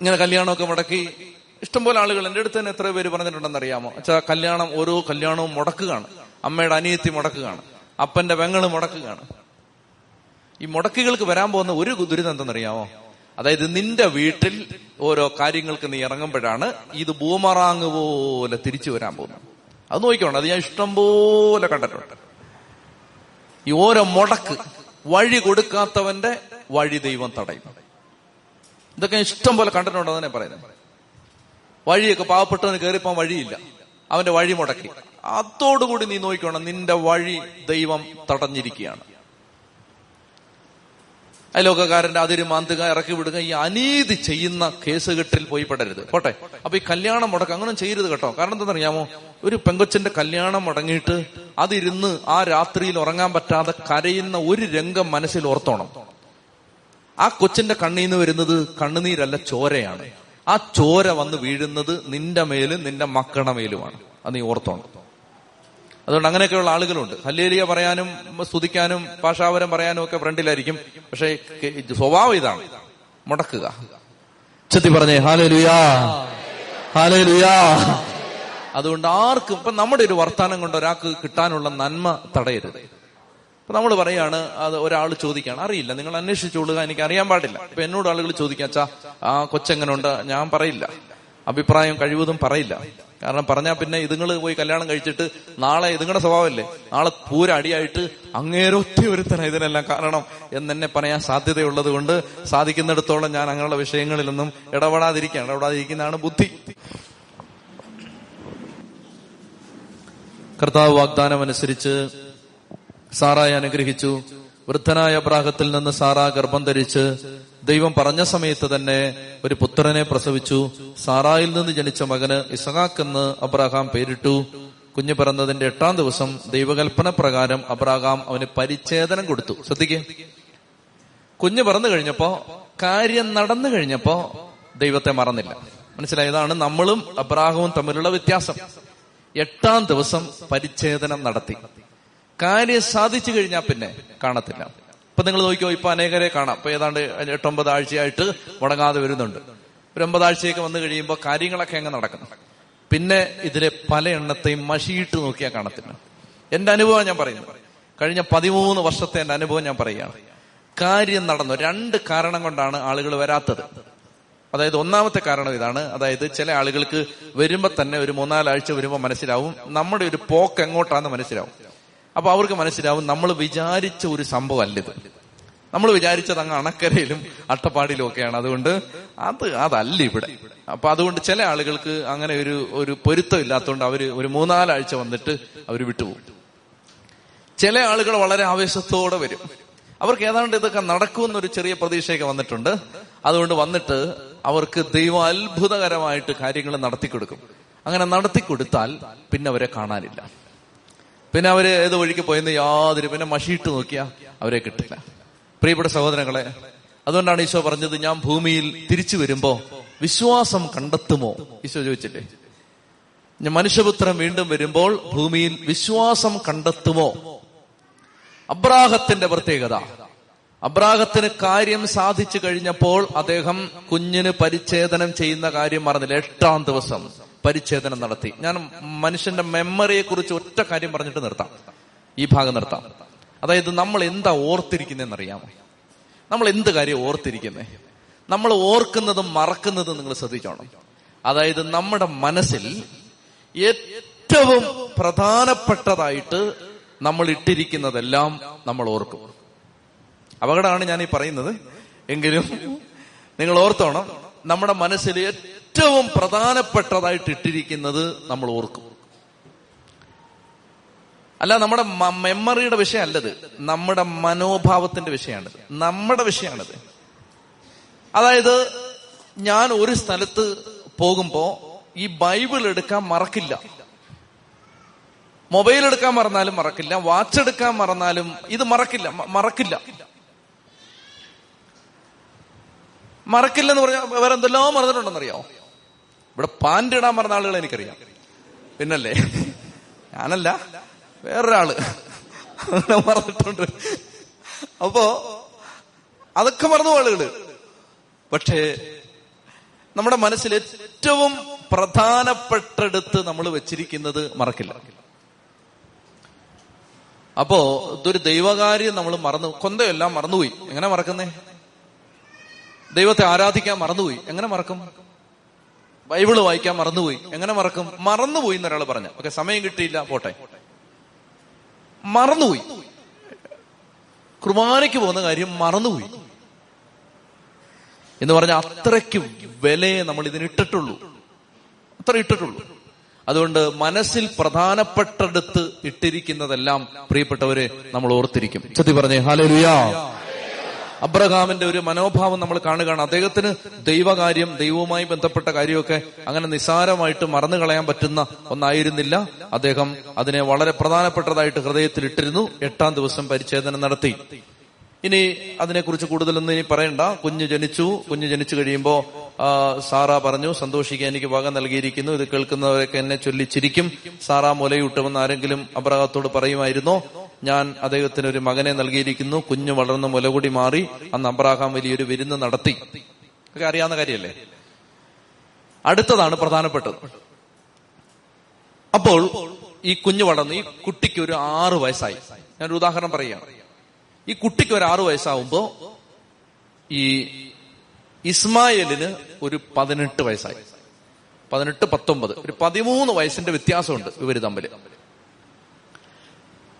ഇങ്ങനെ കല്യാണമൊക്കെ മുടക്കി. ഇഷ്ടംപോലെ ആളുകൾ എന്റെ അടുത്ത് തന്നെ എത്ര പേര് പറഞ്ഞിട്ടുണ്ടെന്ന് അറിയാമോ അച്ഛാ കല്യാണം ഓരോ കല്യാണവും മുടക്കുകയാണ്. അമ്മയുടെ അനിയത്തി മുടക്കുകയാണ്. അപ്പന്റെ പെങ്ങൾ മുടക്കുകയാണ്. ഈ മുടക്കുകൾക്ക് വരാൻ പോകുന്ന ഒരു ദുരിതം എന്തെന്നറിയാമോ? അതായത് നിന്റെ വീട്ടിൽ ഓരോ കാര്യങ്ങൾക്ക് നീ ഇറങ്ങുമ്പോഴാണ് ഇത് ബൂമറാങ് പോലെ തിരിച്ചു വരാൻ പോകുന്നത്. അത് നോക്കിക്കോണം. അത് ഞാൻ ഇഷ്ടം പോലെ കണ്ടിട്ടുണ്ട്. ഈ ഓരോ മുടക്ക് വഴി കൊടുക്കാത്തവന്റെ വഴി ദൈവം തടയും. ഇതൊക്കെ ഇഷ്ടം പോലെ കണ്ടിട്ടുണ്ടോ തന്നെ പറയുന്നത്. വഴിയൊക്കെ പാവപ്പെട്ടവന് കയറിപ്പോൻ വഴിയില്ല. അവന്റെ വഴി മുടക്കി. അതോടുകൂടി നീ നോക്കിക്കോണം നിന്റെ വഴി ദൈവം തടഞ്ഞിരിക്കുകയാണ്. അയലോകക്കാരന്റെ അതിര് മാന്തുക ഇറക്കി വിടുക ഈ അനീതി ചെയ്യുന്ന കേസ് കെട്ടിൽ പോയി പെടരുത്. പോട്ടെ. അപ്പൊ ഈ കല്യാണം മുടക്കം അങ്ങനെ ചെയ്യരുത് കേട്ടോ. കാരണം എന്താണെന്നറിയാമോ ഒരു പെങ്കൊച്ചന്റെ കല്യാണം മുടങ്ങിയിട്ട് അതിരുന്ന് ആ രാത്രിയിൽ ഉറങ്ങാൻ പറ്റാതെ കരയുന്ന ഒരു രംഗം മനസ്സിൽ ഓർത്തോണം. ആ കൊച്ചിന്റെ കണ്ണീന്ന് വരുന്നത് കണ്ണുനീരല്ല ചോരയാണ്. ആ ചോര വന്ന് വീഴുന്നത് നിന്റെ മേലും നിന്റെ മക്കളുടെ മേലുമാണ്. അത് നീ ഓർത്തോണം. അതുകൊണ്ട് അങ്ങനെയൊക്കെയുള്ള ആളുകളുണ്ട്. ഹല്ലേലിയ പറയാനും സ്തുതിക്കാനും പാഷാവരം പറയാനും ഒക്കെ ഫ്രണ്ടിലായിരിക്കും. പക്ഷേ സ്വഭാവം ഇതാണ്. മുടക്കുക. ചെത്തി പറഞ്ഞേ ഹാലേലുയാ ഹാലേലുയാ. അതുകൊണ്ട് ആർക്കും ഇപ്പൊ നമ്മുടെ ഒരു വർത്താനം കൊണ്ട് ഒരാൾക്ക് കിട്ടാനുള്ള നന്മ തടയരുത്. അപ്പൊ നമ്മൾ പറയാണ് അത് ഒരാൾ ചോദിക്കുകയാണ് അറിയില്ല. നിങ്ങൾ അന്വേഷിച്ചോളുക എനിക്ക് അറിയാൻ പാടില്ല. ഇപ്പൊ എന്നോട് ആളുകൾ ചോദിക്കാച്ചാ ആ കൊച്ചെങ്ങനുണ്ട്? ഞാൻ പറയില്ല. അഭിപ്രായം കഴിവതും പറയില്ല. കാരണം പറഞ്ഞാൽ പിന്നെ ഇതുങ്ങൾ പോയി കല്യാണം കഴിച്ചിട്ട് നാളെ ഇതുങ്ങളുടെ സ്വഭാവമല്ലേ? നാളെ പൂര അടിയായിട്ട് അങ്ങേരൊറ്റ ഒരുത്തന ഇതിനെല്ലാം കാരണം എന്നെ പറയാൻ സാധ്യതയുള്ളത് കൊണ്ട് സാധിക്കുന്നിടത്തോളം ഞാൻ അങ്ങനെയുള്ള വിഷയങ്ങളിലൊന്നും ഇടപെടാതിരിക്കുകയാണ്. ഇടപെടാതിരിക്കുന്നതാണ് ബുദ്ധി. കർത്താവ് വാഗ്ദാനം അനുസരിച്ച് സാറായെ അനുഗ്രഹിച്ചു. വൃദ്ധനായ അബ്രാഹത്തിൽ നിന്ന് സാറാ ഗർഭം ധരിച്ച് ദൈവം പറഞ്ഞ സമയത്ത് തന്നെ ഒരു പുത്രനെ പ്രസവിച്ചു. സാറായിൽ നിന്ന് ജനിച്ച മകന് ഇസഹാക്ക് എന്ന് അബ്രാഹാം പേരിട്ടു. കുഞ്ഞു പിറന്നതിന്റെ എട്ടാം ദിവസം ദൈവകൽപ്പന പ്രകാരം അബ്രാഹാം അവന് പരിച്ഛേദനം കൊടുത്തു. ശ്രദ്ധിക്കേ. കുഞ്ഞു പറന്നു കഴിഞ്ഞപ്പോ കാര്യം നടന്നു കഴിഞ്ഞപ്പോ ദൈവത്തെ മറന്നില്ല. മനസ്സിലായി? ഇതാണ് നമ്മളും അബ്രാഹവും തമ്മിലുള്ള വ്യത്യാസം. എട്ടാം ദിവസം പരിച്ഛേദനം നടത്തി. കാര്യം സാധിച്ചു കഴിഞ്ഞാൽ പിന്നെ കാണത്തില്ല. ഇപ്പൊ നിങ്ങൾ നോക്കിയോ ഇപ്പൊ അനേകരെ കാണാം. ഇപ്പൊ ഏതാണ്ട് എട്ടൊമ്പത് ആഴ്ചയായിട്ട് മുടങ്ങാതെ വരുന്നുണ്ട്. ഒരു ഒമ്പതാഴ്ചയൊക്കെ വന്നു കഴിയുമ്പോൾ കാര്യങ്ങളൊക്കെ എങ്ങനെ നടക്കുന്നു. പിന്നെ ഇതിലെ പല എണ്ണത്തെയും മഷിയിട്ട് നോക്കിയാൽ കാണത്തില്ല. എന്റെ അനുഭവം ഞാൻ പറയുന്നു. കഴിഞ്ഞ പതിമൂന്ന് വർഷത്തെ എന്റെ അനുഭവം ഞാൻ പറയുകയാണ്. കാര്യം നടന്നു. രണ്ട് കാരണം കൊണ്ടാണ് ആളുകൾ വരാത്തത്. അതായത് ഒന്നാമത്തെ കാരണം ഇതാണ്. അതായത് ചില ആളുകൾക്ക് വരുമ്പോ തന്നെ ഒരു മൂന്നാലാഴ്ച വരുമ്പോ മനസ്സിലാവും. നമ്മുടെ ഒരു പോക്ക് എങ്ങോട്ടാന്ന് മനസ്സിലാവും. അപ്പൊ അവർക്ക് മനസ്സിലാവും നമ്മൾ വിചാരിച്ച ഒരു സംഭവം ഇത്. നമ്മൾ വിചാരിച്ചത് അങ്ങ് അണക്കരയിലും അട്ടപ്പാടിയിലും ഒക്കെയാണ്. അതുകൊണ്ട് അത് അതല്ല ഇവിടെ. അപ്പൊ അതുകൊണ്ട് ചില ആളുകൾക്ക് അങ്ങനെ ഒരു ഒരു പൊരുത്തം ഇല്ലാത്തതുകൊണ്ട് അവർ ഒരു മൂന്നാലാഴ്ച വന്നിട്ട് അവർ വിട്ടുപോകും. ചില ആളുകൾ വളരെ ആവേശത്തോടെ വരും. അവർക്ക് ഏതാണ്ട് ഇതൊക്കെ നടക്കുമെന്നൊരു ചെറിയ പ്രതീക്ഷയൊക്കെ വന്നിട്ടുണ്ട്. അതുകൊണ്ട് വന്നിട്ട് അവർക്ക് ദൈവം അത്ഭുതകരമായിട്ട് കാര്യങ്ങൾ നടത്തിക്കൊടുക്കും. അങ്ങനെ നടത്തിക്കൊടുത്താൽ പിന്നെ അവരെ കാണാനില്ല. പിന്നെ അവർ ഏത് വഴിക്ക് പോയെന്ന് യാതൊരു പിന്നെ മഷിയിട്ട് നോക്കിയാ അവരെ കിട്ടില്ല. പ്രിയപ്പെട്ട സഹോദരങ്ങളെ അതുകൊണ്ടാണ് ഈശോ പറഞ്ഞത് ഞാൻ ഭൂമിയിൽ തിരിച്ചു വരുമ്പോ വിശ്വാസം കണ്ടെത്തുമോ? ഈശോ ചോദിച്ചില്ലേ? ഞാൻ മനുഷ്യപുത്രൻ വീണ്ടും വരുമ്പോൾ ഭൂമിയിൽ വിശ്വാസം കണ്ടെത്തുമോ? അബ്രാഹത്തിന്റെ പ്രത്യേകത. അബ്രാഹത്തിന് കാര്യം സാധിച്ചു കഴിഞ്ഞപ്പോൾ അദ്ദേഹം കുഞ്ഞിന് പരിച്ഛേദനം ചെയ്യുന്ന കാര്യം മറന്നില്ല. എട്ടാം ദിവസം. പരിച്ഛേദനം നടത്തി. ഞാൻ മനുഷ്യന്റെ മെമ്മറിയെ കുറിച്ച് ഒറ്റ കാര്യം പറഞ്ഞിട്ട് നിർത്താം. ഈ ഭാഗം നിർത്താം. അതായത് നമ്മൾ എന്താ ഓർത്തിരിക്കുന്നതെന്നറിയാമോ നമ്മൾ എന്ത് കാര്യം ഓർത്തിരിക്കുന്നേ? നമ്മൾ ഓർക്കുന്നതും മറക്കുന്നതും നിങ്ങൾ ശ്രദ്ധിച്ചോണം. അതായത് നമ്മുടെ മനസ്സിൽ ഏറ്റവും പ്രധാനപ്പെട്ടതായിട്ട് നമ്മൾ ഇട്ടിരിക്കുന്നതെല്ലാം നമ്മൾ ഓർക്കും. അപകടമാണ് ഞാൻ ഈ പറയുന്നത്. എങ്കിലും നിങ്ങൾ ഓർത്തോണം. നമ്മുടെ മനസ്സിൽ ഏറ്റവും പ്രധാനപ്പെട്ടതായിട്ട് ഇട്ടിരിക്കുന്നത് നമ്മൾ ഓർക്കും. അല്ല നമ്മുടെ മെമ്മറിയുടെ വിഷയമല്ലത്. നമ്മുടെ മനോഭാവത്തിന്റെ വിഷയമാണിത്. നമ്മുടെ വിഷയമാണിത്. അതായത് ഞാൻ ഒരു സ്ഥലത്ത് പോകുമ്പോ ഈ ബൈബിൾ എടുക്കാൻ മറക്കില്ല. മൊബൈൽ എടുക്കാൻ മറന്നാലും മറക്കില്ല. വാച്ച് എടുക്കാൻ മറന്നാലും ഇത് മറക്കില്ല. മറക്കില്ല. മറക്കില്ലെന്ന് പറഞ്ഞാൽ വേറെ എന്തെല്ലാം മറന്നിട്ടുണ്ടെന്നറിയാമോ ഇവിടെ പാന്റ് ഇടാൻ പറഞ്ഞ ആളുകൾ എനിക്കറിയാം. പിന്നല്ലേ? ഞാനല്ല വേറൊരാൾ. മറന്നിട്ടുണ്ട്. അപ്പോ അതൊക്കെ മറന്നു ആളുകൾ. പക്ഷേ നമ്മുടെ മനസ്സിൽ ഏറ്റവും പ്രധാനപ്പെട്ടെടുത്ത് നമ്മൾ വെച്ചിരിക്കുന്നത് മറക്കില്ല. അപ്പോ ഇതൊരു ദൈവകാര്യം നമ്മൾ മറന്നു കൊന്തയെല്ലാം മറന്നുപോയി. എങ്ങനെ മറക്കുന്നേ? ദൈവത്തെ ആരാധിക്കാൻ മറന്നുപോയി. എങ്ങനെ മറക്കും? ബൈബിൾ വായിക്കാൻ മറന്നുപോയി. എങ്ങനെ മറക്കും? മറന്നുപോയി എന്നൊരാൾ പറഞ്ഞു. ഓക്കെ സമയം കിട്ടിയില്ല. പോട്ടെ. മറന്നുപോയി. കുർബാനയ്ക്ക് പോകുന്ന കാര്യം മറന്നുപോയി. എന്ന് പറഞ്ഞാൽ അത്രയ്ക്ക് വിലയെ നമ്മൾ ഇതിന് ഇട്ടിട്ടുള്ളൂ. അത്ര ഇട്ടിട്ടുള്ളൂ. അതുകൊണ്ട് മനസ്സിൽ പ്രധാനപ്പെട്ടടുത്ത് ഇട്ടിരിക്കുന്നതെല്ലാം പ്രിയപ്പെട്ടവരെ നമ്മൾ ഓർത്തിരിക്കും. ചത്തി പറഞ്ഞേ ഹാലലുയാ അബ്രഹാമിന്റെ ഒരു മനോഭാവം നമ്മൾ കാണുകയാണ്. അദ്ദേഹത്തിന് ദൈവകാര്യം ദൈവവുമായി ബന്ധപ്പെട്ട കാര്യമൊക്കെ അങ്ങനെ നിസാരമായിട്ട് മറന്നു കളയാൻ പറ്റുന്ന ഒന്നായിരുന്നില്ല. അദ്ദേഹം അതിനെ വളരെ പ്രധാനപ്പെട്ടതായിട്ട് ഹൃദയത്തിൽ ഇട്ടിരുന്നു എട്ടാം ദിവസം പരിച്ഛേദനം നടത്തി. ഇനി അതിനെക്കുറിച്ച് കൂടുതലൊന്നും ഇനി പറയണ്ട. കുഞ്ഞു ജനിച്ചു. കുഞ്ഞു ജനിച്ചു കഴിയുമ്പോൾ സാറ പറഞ്ഞു സന്തോഷിക്കാൻ എനിക്ക് വക നൽകിയിരിക്കുന്നു. ഇത് കേൾക്കുന്നവരൊക്കെ എന്നെ ചൊല്ലിച്ചിരിക്കും. സാറ മുലയൂട്ടുമെന്ന് ആരെങ്കിലും അബ്രഹത്തോട് പറയുമായിരുന്നോ? ഞാൻ അദ്ദേഹത്തിന് ഒരു മകനെ നൽകിയിരിക്കുന്നു. കുഞ്ഞു വളർന്ന് മുലകൂടി മാറി അന്ന് അബ്രാഹാം വലിയൊരു വിരുന്ന് നടത്തി. ഒക്കെ അറിയാവുന്ന കാര്യമല്ലേ? അടുത്തതാണ് പ്രധാനപ്പെട്ടത്. അപ്പോൾ ഈ കുഞ്ഞു വളർന്ന് ഈ കുട്ടിക്ക് ഒരു ആറ് വയസ്സായി. ഒരു ഉദാഹരണം പറയുകയാണ് ഈ കുട്ടിക്ക് ഒരു ആറു വയസ്സാവുമ്പോ ഈ ഇസ്മായേലിന് ഒരു പതിനെട്ട് വയസ്സായി. പതിനെട്ട് പത്തൊമ്പത്. ഒരു പതിമൂന്ന് വയസ്സിന്റെ വ്യത്യാസമുണ്ട് ഇവർ തമ്മിൽ.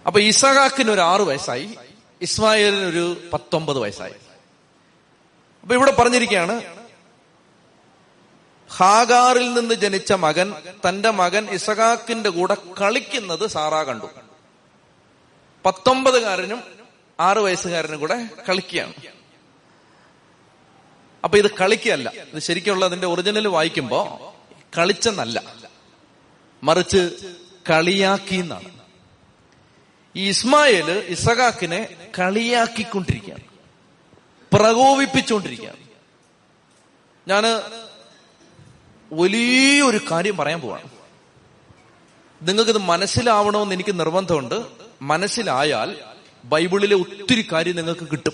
അപ്പൊ ഇസഹാക്കിന് ഒരു ആറു വയസ്സായി ഇസ്മായിലിന് ഒരു പത്തൊമ്പത് വയസ്സായി. അപ്പൊ ഇവിടെ പറഞ്ഞിരിക്കുകയാണ് ഹാഗാറിൽ നിന്ന് ജനിച്ച മകൻ തന്റെ മകൻ ഇസഹാക്കിന്റെ കൂടെ കളിക്കുന്നത് സാറാ കണ്ടു. പത്തൊമ്പതുകാരനും ആറു വയസ്സുകാരനും കൂടെ കളിക്കുകയാണ്. അപ്പൊ ഇത് കളിക്കല്ല ഇത് ശരിക്കുള്ള അതിന്റെ ഒറിജിനൽ വായിക്കുമ്പോ കളിച്ചെന്നല്ല. മറിച്ച് കളിയാക്കി എന്നാണ് ഈ ഇസ്മായേൽ ഇസഹാക്കിനെ കളിയാക്കിക്കൊണ്ടിരിക്കുകയാണ്. പ്രകോപിപ്പിച്ചുകൊണ്ടിരിക്കുകയാണ്. ഞാൻ വലിയൊരു കാര്യം പറയാൻ പോവാണ്. നിങ്ങൾക്കിത് മനസ്സിലാവണമെന്ന് എനിക്ക് നിർബന്ധമുണ്ട്. മനസ്സിലായാൽ ബൈബിളിലെ ഒത്തിരി കാര്യം നിങ്ങൾക്ക് കിട്ടും.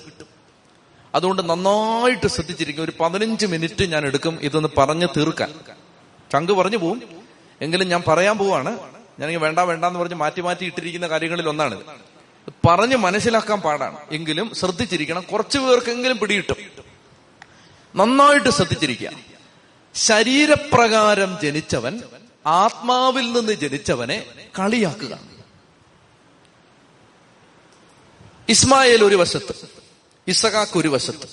അതുകൊണ്ട് നന്നായിട്ട് ശ്രദ്ധിച്ചിരിക്കും ഒരു പതിനഞ്ച് മിനിറ്റ് ഞാൻ എടുക്കും. ഇതൊന്ന് പറഞ്ഞ് തീർക്കാൻ. ചങ്ക് പറഞ്ഞു പോവും. എങ്കിലും ഞാൻ പറയാൻ പോവാണ്. ഞാനെങ്കിൽ വേണ്ട വേണ്ട എന്ന് പറഞ്ഞ് മാറ്റി മാറ്റി ഇട്ടിരിക്കുന്ന കാര്യങ്ങളിൽ ഒന്നാണ് പറഞ്ഞ് മനസ്സിലാക്കാൻ പാടാണ്. എങ്കിലും ശ്രദ്ധിച്ചിരിക്കണം. കുറച്ചു പേർക്കെങ്കിലും പിടിയിട്ടും നന്നായിട്ട് ശ്രദ്ധിച്ചിരിക്കുക. ശരീരപ്രകാരം ജനിച്ചവൻ ആത്മാവിൽ നിന്ന് ജനിച്ചവനെ കളിയാക്കുക. ഇസ്മായേൽ ഒരു വശത്ത് ഇസഖാക്ക് ഒരു വശത്ത്.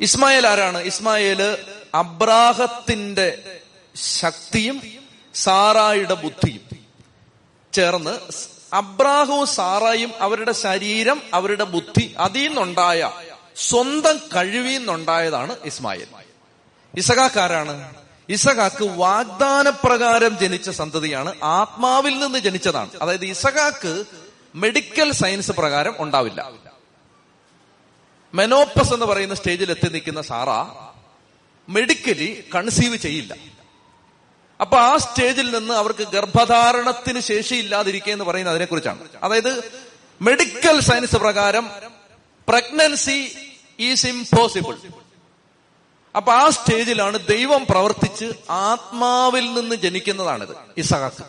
ഇസ്മായേൽ ആരാണ്? ഇസ്മായേൽ അബ്രാഹത്തിന്റെ ശക്തിയും സാറായുടെ ബുദ്ധിയും. ചേർന്ന് അബ്രാഹവും സാറായും അവരുടെ ശരീരം അവരുടെ ബുദ്ധി അതിൽ നിന്നുണ്ടായ സ്വന്തം കഴിവിൽ നിന്നുണ്ടായതാണ് ഇസ്മായിൽ. ഇസഖാക്കാരാണ് ഇസഖാക്ക് വാഗ്ദാന പ്രകാരം ജനിച്ച സന്തതിയാണ് ആത്മാവിൽ നിന്ന് ജനിച്ചതാണ്. അതായത് ഇസഖാക്ക് മെഡിക്കൽ സയൻസ് പ്രകാരം ഉണ്ടാവില്ല. മെനോപ്പസ് എന്ന് പറയുന്ന സ്റ്റേജിൽ എത്തി നിൽക്കുന്ന സാറ മെഡിക്കലി കൺസീവ് ചെയ്യില്ല. അപ്പൊ ആ സ്റ്റേജിൽ നിന്ന് അവർക്ക് ഗർഭധാരണത്തിന് ശേഷിയില്ലാതിരിക്കുക എന്ന് പറയുന്നത് അതിനെക്കുറിച്ചാണ്. അതായത് മെഡിക്കൽ സയൻസ് പ്രകാരം പ്രഗ്നൻസി ഈസ് ഇംപോസിബിൾ അപ്പൊ ആ സ്റ്റേജിലാണ് ദൈവം പ്രവർത്തിച്ച് ആത്മാവിൽ നിന്ന് ജനിക്കുന്നതാണിത് ഇസഹാക്ക്.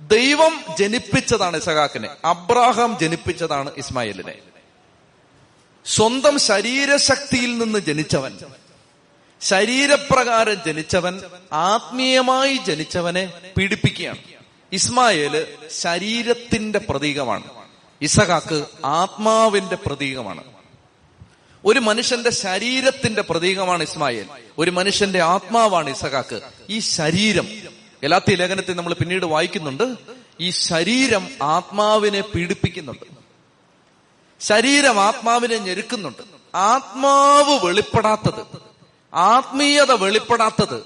ദൈവം ജനിപ്പിച്ചതാണ് ഇസഹാക്കിനെ. അബ്രാഹാം ജനിപ്പിച്ചതാണ് ഇസ്മായിലിനെ. സ്വന്തം ശരീരശക്തിയിൽ നിന്ന് ജനിച്ചവൻ. ശരീരപ്രകാരം ജനിച്ചവൻ ആത്മീയമായി ജനിച്ചവനെ പീഡിപ്പിക്കുകയാണ്. ഇസ്മായേൽ ശരീരത്തിന്റെ പ്രതീകമാണ്. ഇസഹാക്ക് ആത്മാവിന്റെ പ്രതീകമാണ്. ഒരു മനുഷ്യന്റെ ശരീരത്തിന്റെ പ്രതീകമാണ് ഇസ്മായേൽ. ഒരു മനുഷ്യന്റെ ആത്മാവാണ് ഇസഹാക്ക്. ഈ ശരീരം എല്ലാത്തി ലേഖനത്തിൽ നമ്മൾ പിന്നീട് വായിക്കുന്നുണ്ട് ഈ ശരീരം ആത്മാവിനെ പീഡിപ്പിക്കുന്നുണ്ട്. ശരീരം ആത്മാവിനെ ഞെരുക്കുന്നുണ്ട്. ആത്മാവ് വെളിപ്പെടാത്തത് ആത്മീയത വെളിപ്പെടാത്തത്.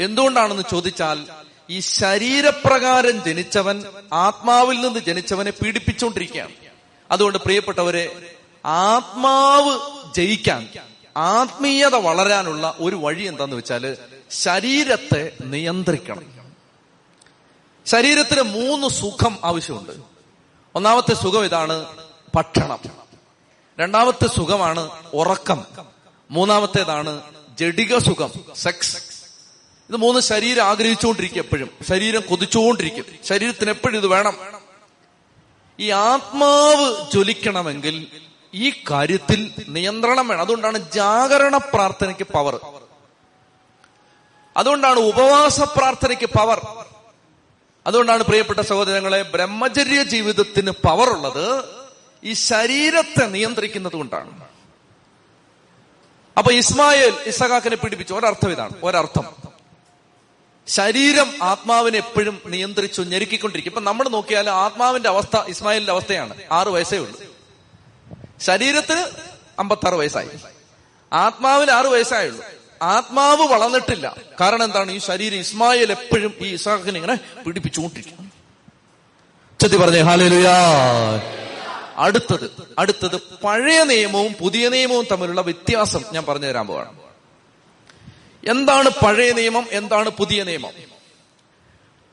എന്തുകൊണ്ടാണെന്ന് ചോദിച്ചാൽ ഈ ശരീരപ്രകാരം ജനിച്ചവൻ ആത്മാവിൽ നിന്ന് ജനിച്ചവനെ പീഡിപ്പിച്ചുകൊണ്ടിരിക്കുകയാണ്. അതുകൊണ്ട് പ്രിയപ്പെട്ടവരെ ആത്മാവ് ജയിക്കാൻ ആത്മീയത വളരാനുള്ള ഒരു വഴി എന്താന്ന് വെച്ചാൽ ശരീരത്തെ നിയന്ത്രിക്കണം. ശരീരത്തിന് മൂന്ന് സുഖം ആവശ്യമുണ്ട്. ഒന്നാമത്തെ സുഖം ഇതാണ് ഭക്ഷണം. രണ്ടാമത്തെ സുഖമാണ് ഉറക്കം. മൂന്നാമത്തേതാണ് ജഡിക സുഖം സെക്സ് ഇത് മൂന്ന് ശരീരം ആഗ്രഹിച്ചുകൊണ്ടിരിക്കും എപ്പോഴും. ശരീരം കൊതിച്ചുകൊണ്ടിരിക്കും. ശരീരത്തിന് എപ്പോഴും ഇത് വേണം. ഈ ആത്മാവ് ജ്വലിക്കണമെങ്കിൽ ഈ കാര്യത്തിൽ നിയന്ത്രണം വേണം. അതുകൊണ്ടാണ് ജാഗരണ പ്രാർത്ഥനയ്ക്ക് പവർ അതുകൊണ്ടാണ് ഉപവാസ പ്രാർത്ഥനയ്ക്ക് പവർ അതുകൊണ്ടാണ് പ്രിയപ്പെട്ട സഹോദരങ്ങളെ ബ്രഹ്മചര്യ ജീവിതത്തിന് പവർ ഉള്ളത് ഈ ശരീരത്തെ നിയന്ത്രിക്കുന്നത് കൊണ്ടാണ്. അപ്പൊ ഇസ്മായേൽ ഇസഹാക്കിനെ പീഡിപ്പിച്ചു. ഒരർത്ഥം ഇതാണ്. ഒരർത്ഥം. ശരീരം ആത്മാവിനെ എപ്പോഴും നിയന്ത്രിച്ചു ഞെരുക്കിക്കൊണ്ടിരിക്കും. ഇപ്പൊ നമ്മൾ നോക്കിയാൽ ആത്മാവിന്റെ അവസ്ഥ ഇസ്മായിലിന്റെ അവസ്ഥയാണ്. ആറ് വയസ്സേ ഉള്ളൂ. ശരീരത്തിന് അമ്പത്താറ് വയസ്സായി. ആത്മാവിന് ആറ് വയസ്സായുള്ളൂ. ആത്മാവ് വളർന്നിട്ടില്ല. കാരണം എന്താണ്? ഈ ശരീരം ഇസ്മായിൽ എപ്പോഴും ഈ ഇസാഖിനെ ഇങ്ങനെ പിടിപ്പിച്ചുകൊണ്ടിരിക്കും ചെത്തി പറഞ്ഞേ ഹാലേലുയാ. അടുത്തത് അടുത്തത് പഴയ നിയമവും പുതിയ നിയമവും തമ്മിലുള്ള വ്യത്യാസം ഞാൻ പറഞ്ഞു തരാൻ പോവാണ്. എന്താണ് പഴയ നിയമം എന്താണ് പുതിയ നിയമം?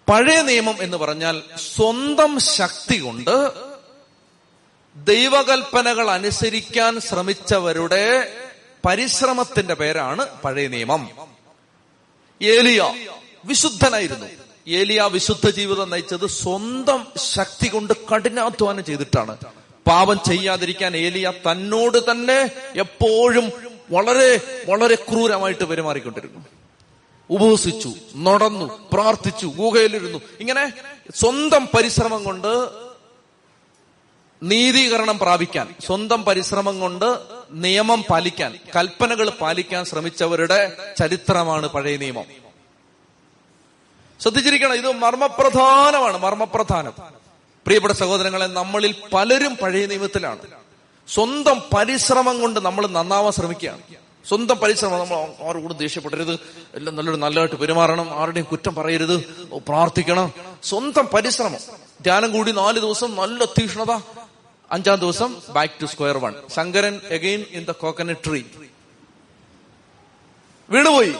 പഴയ നിയമം എന്ന് പറഞ്ഞാൽ സ്വന്തം ശക്തി കൊണ്ട് ദൈവകൽപ്പനകൾ അനുസരിക്കാൻ ശ്രമിച്ചവരുടെ പരിശ്രമത്തിന്റെ പേരാണ് പഴയ നിയമം. ഏലിയ വിശുദ്ധനായിരുന്നു. ഏലിയ വിശുദ്ധ ജീവിതം നയിച്ചത് സ്വന്തം ശക്തി കൊണ്ട് കഠിനാധ്വാനം ചെയ്തിട്ടാണ്. പാപം ചെയ്യാതിരിക്കാൻ ഏലിയ തന്നോട് തന്നെ എപ്പോഴും വളരെ വളരെ ക്രൂരമായിട്ട് പെരുമാറിക്കൊണ്ടിരുന്നു. ഉപവസിച്ചു നടന്നു പ്രാർത്ഥിച്ചു ഗുഹയിലിരുന്നു. ഇങ്ങനെ സ്വന്തം പരിശ്രമം കൊണ്ട് നീതീകരണം പ്രാപിക്കാൻ സ്വന്തം പരിശ്രമം കൊണ്ട് നിയമം പാലിക്കാൻ കൽപ്പനകൾ പാലിക്കാൻ ശ്രമിച്ചവരുടെ ചരിത്രമാണ് പഴയ നിയമം. ശ്രദ്ധിച്ചിരിക്കണം ഇത് മർമ്മപ്രധാനമാണ് മർമ്മപ്രധാനം. പ്രിയപ്പെട്ട സഹോദരങ്ങളെ നമ്മളിൽ പലരും പഴയ നിയമത്തിലാണ്. സ്വന്തം പരിശ്രമം കൊണ്ട് നമ്മൾ നന്നാവാൻ ശ്രമിക്കുകയാണ്. സ്വന്തം പരിശ്രമം നമ്മൾ ആരോടും ദേഷ്യപ്പെടരുത് എല്ലാം നല്ലൊരു നല്ലതായിട്ട് പെരുമാറണം ആരുടെയും കുറ്റം പറയരുത് പ്രാർത്ഥിക്കണം. സ്വന്തം പരിശ്രമം. ധ്യാനം കൂടി നാല് ദിവസം നല്ല തീഷ്ണത. അഞ്ചാം ദിവസം back to square one Sankaran again in the coconut tree വീണുപോയി.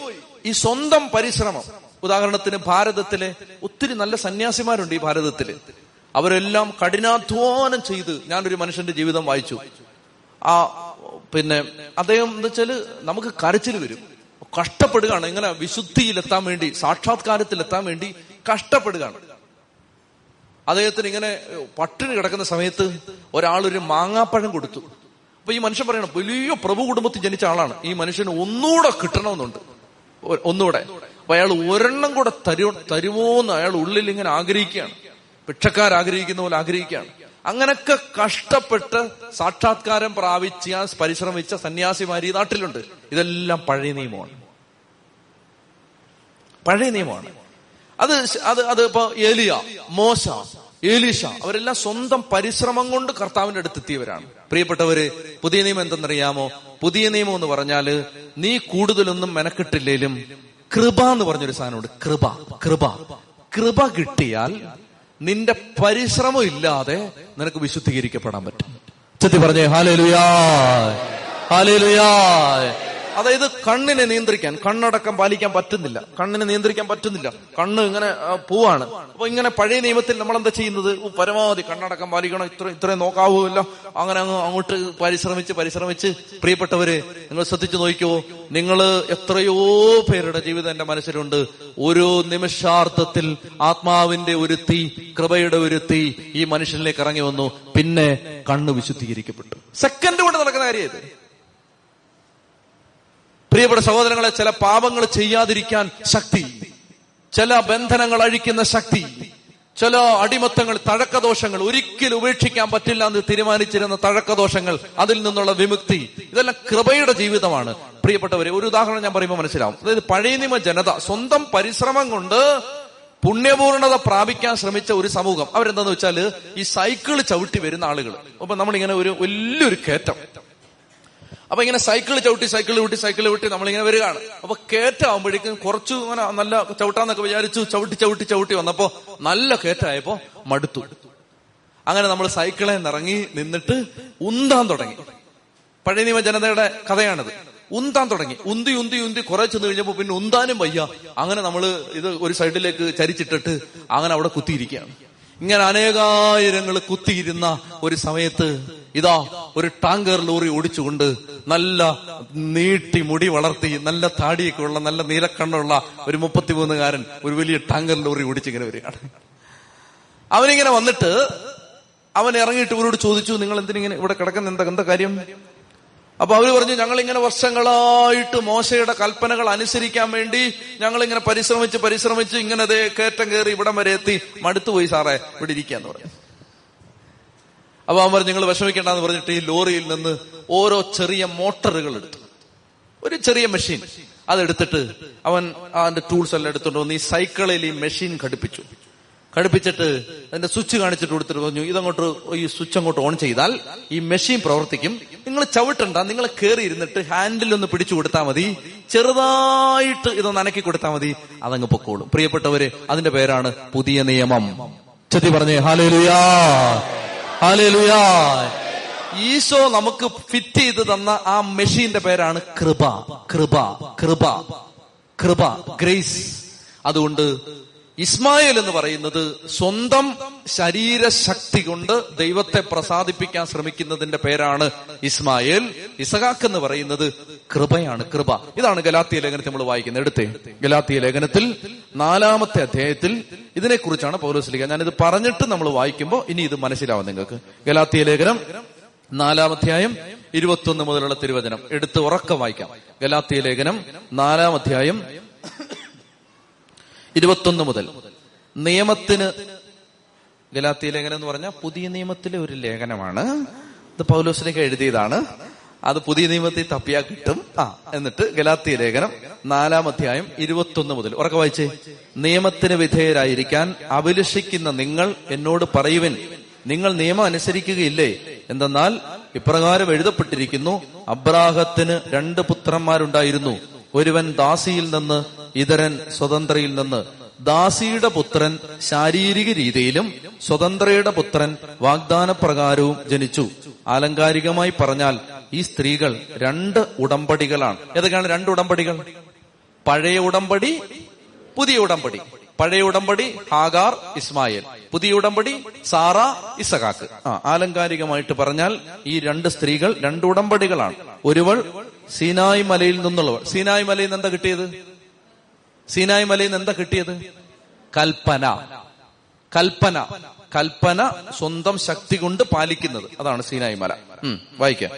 ഈ സ്വന്തം പരിശ്രമം. ഉദാഹരണത്തിന് ഭാരതത്തിലെ ഒത്തിരി നല്ല സന്യാസിമാരുണ്ട് ഈ ഭാരതത്തിൽ. അവരെല്ലാം കഠിനാധ്വാനം ചെയ്ത് ഞാനൊരു മനുഷ്യന്റെ ജീവിതം വായിച്ചു. ആ പിന്നെ അദ്ദേഹം എന്ന് വെച്ചാൽ നമുക്ക് കരച്ചിൽ വരും. കഷ്ടപ്പെടുകയാണ്. ഇങ്ങനെ വിശുദ്ധിയിലെത്താൻ വേണ്ടി സാക്ഷാത്കാരത്തിലെത്താൻ വേണ്ടി കഷ്ടപ്പെടുകയാണ്. അദ്ദേഹത്തിന് ഇങ്ങനെ പട്ടിണി കിടക്കുന്ന സമയത്ത് ഒരാളൊരു മാങ്ങാപ്പഴം കൊടുത്തു. അപ്പൊ ഈ മനുഷ്യൻ പറയണം വലിയ പ്രഭു കുടുംബത്തിൽ ജനിച്ച ആളാണ്. ഈ മനുഷ്യന് ഒന്നുകൂടെ കിട്ടണമെന്നുണ്ട്. ഒന്നുകൂടെ അപ്പൊ അയാൾ ഒരെണ്ണം കൂടെ തരു തരുമോന്ന് അയാൾ ഉള്ളിൽ ഇങ്ങനെ ആഗ്രഹിക്കുകയാണ്. ഭിക്ഷക്കാർ ആഗ്രഹിക്കുന്ന പോലെ ആഗ്രഹിക്കുകയാണ്. അങ്ങനൊക്കെ കഷ്ടപ്പെട്ട് സാക്ഷാത്കാരം പ്രാപിച്ച പരിശ്രമിച്ച സന്യാസിമാർ ഈ നാട്ടിലുണ്ട്. ഇതെല്ലാം പഴയ നിയമമാണ്. പഴയ നിയമമാണ്. അത് അത് അത് ഇപ്പൊ ഏലിയ മോശ ഏലീഷ അവരെല്ലാം സ്വന്തം പരിശ്രമം കൊണ്ട് കർത്താവിന്റെ അടുത്തെത്തിയവരാണ്. പ്രിയപ്പെട്ടവര് പുതിയ നിയമം എന്തെന്നറിയാമോ? പുതിയ നിയമം എന്ന് പറഞ്ഞാൽ നീ കൂടുതലൊന്നും മെനക്കെട്ടില്ലേലും കൃപ എന്ന് പറഞ്ഞൊരു സാധനമുണ്ട്. കൃപ കൃപ. കൃപ കിട്ടിയാൽ നിന്റെ പരിശ്രമം ഇല്ലാതെ നിനക്ക് വിശുദ്ധീകരിക്കപ്പെടാൻ പറ്റും. ചെത്തി പറഞ്ഞേ ഹാലേലുയാ ഹാലേലുയാ. അതായത് കണ്ണിനെ നിയന്ത്രിക്കാൻ കണ്ണടക്കം പാലിക്കാൻ പറ്റുന്നില്ല. കണ്ണിനെ നിയന്ത്രിക്കാൻ പറ്റുന്നില്ല. കണ്ണ് ഇങ്ങനെ പോവാണ്. അപ്പൊ ഇങ്ങനെ പഴയ നിയമത്തിൽ നമ്മൾ എന്താ ചെയ്യുന്നത് പരമാവധി കണ്ണടക്കം പാലിക്കണം. ഇത്ര ഇത്രയും നോക്കാവൂല്ല അങ്ങനെ അങ്ങ് അങ്ങോട്ട് പരിശ്രമിച്ച് പരിശ്രമിച്ച്. പ്രിയപ്പെട്ടവര് നിങ്ങൾ ശ്രദ്ധിച്ചു നോക്കിയോ നിങ്ങൾ എത്രയോ പേരുടെ ജീവിതം എന്റെ മനസ്സിലുണ്ട്. ഓരോ നിമിഷാർത്ഥത്തിൽ ആത്മാവിന്റെ ഒരു തീ കൃപയുടെ ഒരു തീ ഈ മനുഷ്യനിലേക്ക് ഇറങ്ങി വന്നു. പിന്നെ കണ്ണ് വിശുദ്ധീകരിക്കപ്പെട്ടു. സെക്കൻഡ് കൊണ്ട് നടക്കുന്ന കാര്യം പ്രിയപ്പെട്ട സഹോദരങ്ങളെ ചില പാപങ്ങൾ ചെയ്യാതിരിക്കാൻ ശക്തി ചില ബന്ധനങ്ങൾ അഴിക്കുന്ന ശക്തി ചില അടിമത്തങ്ങൾ തഴക്കദോഷങ്ങൾ ഒരിക്കലും ഉപേക്ഷിക്കാൻ പറ്റില്ല എന്ന് തീരുമാനിച്ചിരുന്ന തഴക്കദോഷങ്ങൾ അതിൽ നിന്നുള്ള വിമുക്തി ഇതെല്ലാം കൃപയുടെ ജീവിതമാണ്. പ്രിയപ്പെട്ടവരെ ഒരു ഉദാഹരണം ഞാൻ പറയുമ്പോൾ മനസ്സിലാവും. അതായത് പഴയ നിയമ ജനത സ്വന്തം പരിശ്രമം കൊണ്ട് പുണ്യപൂർണത പ്രാപിക്കാൻ ശ്രമിച്ച ഒരു സമൂഹം. അവരെന്താന്ന് വെച്ചാൽ ഈ സൈക്കിൾ ചവിട്ടി വരുന്ന ആളുകൾ അപ്പൊ നമ്മളിങ്ങനെ ഒരു വലിയൊരു കയറ്റം. അപ്പൊ ഇങ്ങനെ സൈക്കിൾ ചവിട്ടി സൈക്കിൾ ചവിട്ടി സൈക്കിൾ ചവിട്ടി നമ്മളിങ്ങനെ വരികയാണ്. അപ്പൊ കേറ്റാവുമ്പോഴേക്കും കുറച്ചു ഇങ്ങനെ നല്ല ചവിട്ടാന്നൊക്കെ വിചാരിച്ചു ചവിട്ടി ചവിട്ടി ചവിട്ടി വന്നപ്പോ നല്ല കേറ്റായപ്പോ മടുത്തു. അങ്ങനെ നമ്മൾ സൈക്കിളിൽ നിറങ്ങി നിന്നിട്ട് ഉന്താൻ തുടങ്ങി. പഴയ നിയമ ജനതയുടെ കഥയാണിത്. ഉന്താൻ തുടങ്ങി. ഉന്തി ഉന്തി ഉന്തി കുറെ ചെന്ന് കഴിഞ്ഞപ്പോ പിന്നെ ഉന്താനും വയ്യ. അങ്ങനെ നമ്മൾ ഇത് ഒരു സൈഡിലേക്ക് ചരിച്ചിട്ടിട്ട് അങ്ങനെ അവിടെ കുത്തിയിരിക്കുകയാണ്. ഇങ്ങനെ അനേകായിരങ്ങൾ കുത്തിയിരുന്ന ഒരു സമയത്ത് ഇതാ ഒരു ടാങ്കർ ലോറി ഓടിച്ചുകൊണ്ട് നല്ല നീട്ടി മുടി വളർത്തി നല്ല താടിയൊക്കെ ഉള്ള നല്ല നീലക്കണ്ണുള്ള ഒരു മുപ്പത്തിമൂന്നുകാരൻ ഒരു വലിയ ടാങ്കർ ലോറി ഓടിച്ചിങ്ങനെ വരികയാണ്. അവനിങ്ങനെ വന്നിട്ട് അവൻ ഇറങ്ങിയിട്ട് ഇവരോട് ചോദിച്ചു നിങ്ങൾ എന്തിനിങ്ങനെ ഇവിടെ കിടക്കുന്ന? എന്താ എന്താ കാര്യം? അപ്പൊ അവർ പറഞ്ഞു ഞങ്ങൾ ഇങ്ങനെ വർഷങ്ങളായിട്ട് മോശയുടെ കൽപ്പനകൾ അനുസരിക്കാൻ വേണ്ടി ഞങ്ങൾ ഇങ്ങനെ പരിശ്രമിച്ച് പരിശ്രമിച്ച് ഇങ്ങനെ കയറ്റം കയറി ഇവിടം വരെ എത്തി. മടുത്തുപോയി സാറേ ഇവിടെ ഇരിക്കാന്ന് പറഞ്ഞു. അപ്പൊ അവൻ നിങ്ങൾ വിഷമിക്കേണ്ടെന്ന് പറഞ്ഞിട്ട് ഈ ലോറിയിൽ നിന്ന് ഓരോ ചെറിയ മോട്ടറുകൾ എടുത്തു. ഒരു ചെറിയ മെഷീൻ. അതെടുത്തിട്ട് അവൻ അതിന്റെ ടൂൾസ് എല്ലാം എടുത്തുകൊണ്ട് വന്ന് ഈ സൈക്കിളിൽ ഈ മെഷീൻ ഘടിപ്പിച്ചു. ഘടിപ്പിച്ചിട്ട് അതിന്റെ സ്വിച്ച് കാണിച്ചിട്ട് കൊടുത്തിട്ട് പറഞ്ഞു ഇതങ്ങോട്ട് ഈ സ്വിച്ച് അങ്ങോട്ട് ഓൺ ചെയ്താൽ ഈ മെഷീൻ പ്രവർത്തിക്കും. നിങ്ങൾ ചവിട്ടണ്ട നിങ്ങൾ കയറി ഇരുന്നിട്ട് ഹാൻഡിൽ ഒന്ന് പിടിച്ചു കൊടുത്താൽ മതി. ചെറുതായിട്ട് ഇതൊന്ന് അനക്കി കൊടുത്താൽ മതി. അതങ്ങ് പൊക്കോളും. പ്രിയപ്പെട്ടവര് അതിന്റെ പേരാണ് പുതിയ നിയമം. ചെത്തി പറഞ്ഞേ ഹാലേലുയാ ഹാലേലുയാ. ഈശോ നമുക്ക് ഫിറ്റ് ചെയ്ത് തന്ന ആ മെഷീന്റെ പേരാണ് കൃപ. കൃപ കൃപ കൃപ ഗ്രേസ്. അതുകൊണ്ട് ഇസ്മായേൽ എന്ന് പറയുന്നത് സ്വന്തം ശരീരശക്തി കൊണ്ട് ദൈവത്തെ പ്രസാദിപ്പിക്കാൻ ശ്രമിക്കുന്നതിന്റെ പേരാണ് ഇസ്മായിൽ. ഇസഹാക്ക് എന്ന് പറയുന്നത് കൃപയാണ് കൃപ. ഇതാണ് ഗലാത്തിയ ലേഖനത്തിൽ നമ്മൾ വായിക്കുന്നത്. എടുത്തേ. ഗലാത്തിയ ലേഖനത്തിൽ നാലാമത്തെ അധ്യായത്തിൽ ഇതിനെക്കുറിച്ചാണ് പൗലോസ്ലിക ഞാനിത് പറഞ്ഞിട്ട് നമ്മൾ വായിക്കുമ്പോൾ ഇനി ഇത് മനസ്സിലാവും നിങ്ങൾക്ക്. ഗലാത്തിയ ലേഖനം നാലാമധ്യായം ഇരുപത്തൊന്ന് മുതലുള്ള തിരുവചനം. എടുത്ത് ഉറക്കം വായിക്കാം. ഗലാത്തിയ ലേഖനം നാലാം അധ്യായം ഇരുപത്തൊന്ന് മുതൽ. നിയമത്തിന് ഗലാത്തി ലേഖനം എന്ന് പറഞ്ഞാൽ പുതിയ നിയമത്തിലെ ഒരു ലേഖനമാണ്. ഇത് പൗലോസിലേക്ക് എഴുതിയതാണ്. അത് പുതിയ നിയമത്തിൽ തപ്പിയാ കിട്ടും. ആ എന്നിട്ട് ഗലാത്തി ലേഖനം നാലാം അധ്യായം ഇരുപത്തൊന്ന് മുതൽ. ഉറക്കെ വായിച്ചേ. നിയമത്തിന് വിധേയരായിരിക്കാൻ അഭിലഷിക്കുന്ന നിങ്ങൾ എന്നോട് പറയുവൻ. നിങ്ങൾ നിയമം അനുസരിക്കുകയില്ലേ? എന്തെന്നാൽ ഇപ്രകാരം എഴുതപ്പെട്ടിരിക്കുന്നു അബ്രാഹത്തിന് രണ്ട് പുത്രന്മാരുണ്ടായിരുന്നു. ഒരുവൻ ദാസിയിൽ നിന്ന് ഇതരൻ സ്വതന്ത്രയിൽ നിന്ന് ദാസിയുടെ പുത്രൻ ശാരീരിക രീതിയിലും സ്വതന്ത്രയുടെ പുത്രൻ വാഗ്ദാന പ്രകാരവും ജനിച്ചു. ആലങ്കാരികമായി പറഞ്ഞാൽ ഈ സ്ത്രീകൾ രണ്ട് ഉടമ്പടികളാണ്. ഏതൊക്കെയാണ് രണ്ട് ഉടമ്പടികൾ? പഴയ ഉടമ്പടി പുതിയ ഉടമ്പടി. പഴയ ഉടമ്പടി ഹാഗാർ ഇസ്മായിൽ. പുതിയ ഉടമ്പടി സാറ ഇസഹാക്ക്. ആ ആലങ്കാരികമായിട്ട് പറഞ്ഞാൽ ഈ രണ്ട് സ്ത്രീകൾ രണ്ട് ഉടമ്പടികളാണ്. ഒരുവൾ സീനായ് മലയിൽ നിന്നുള്ളവൾ. സീനായ് മലയിൽ നിന്ന് എന്താ കിട്ടിയത്? സീനായ് മലയിൽ നിന്ന് എന്താ കിട്ടിയത്? കൽപ്പന. കൽപ്പന. കൽപ്പന സ്വന്തം ശക്തി കൊണ്ട് പാലിക്കുന്നത്. അതാണ് സീനായ് മല. വായിക്കാം.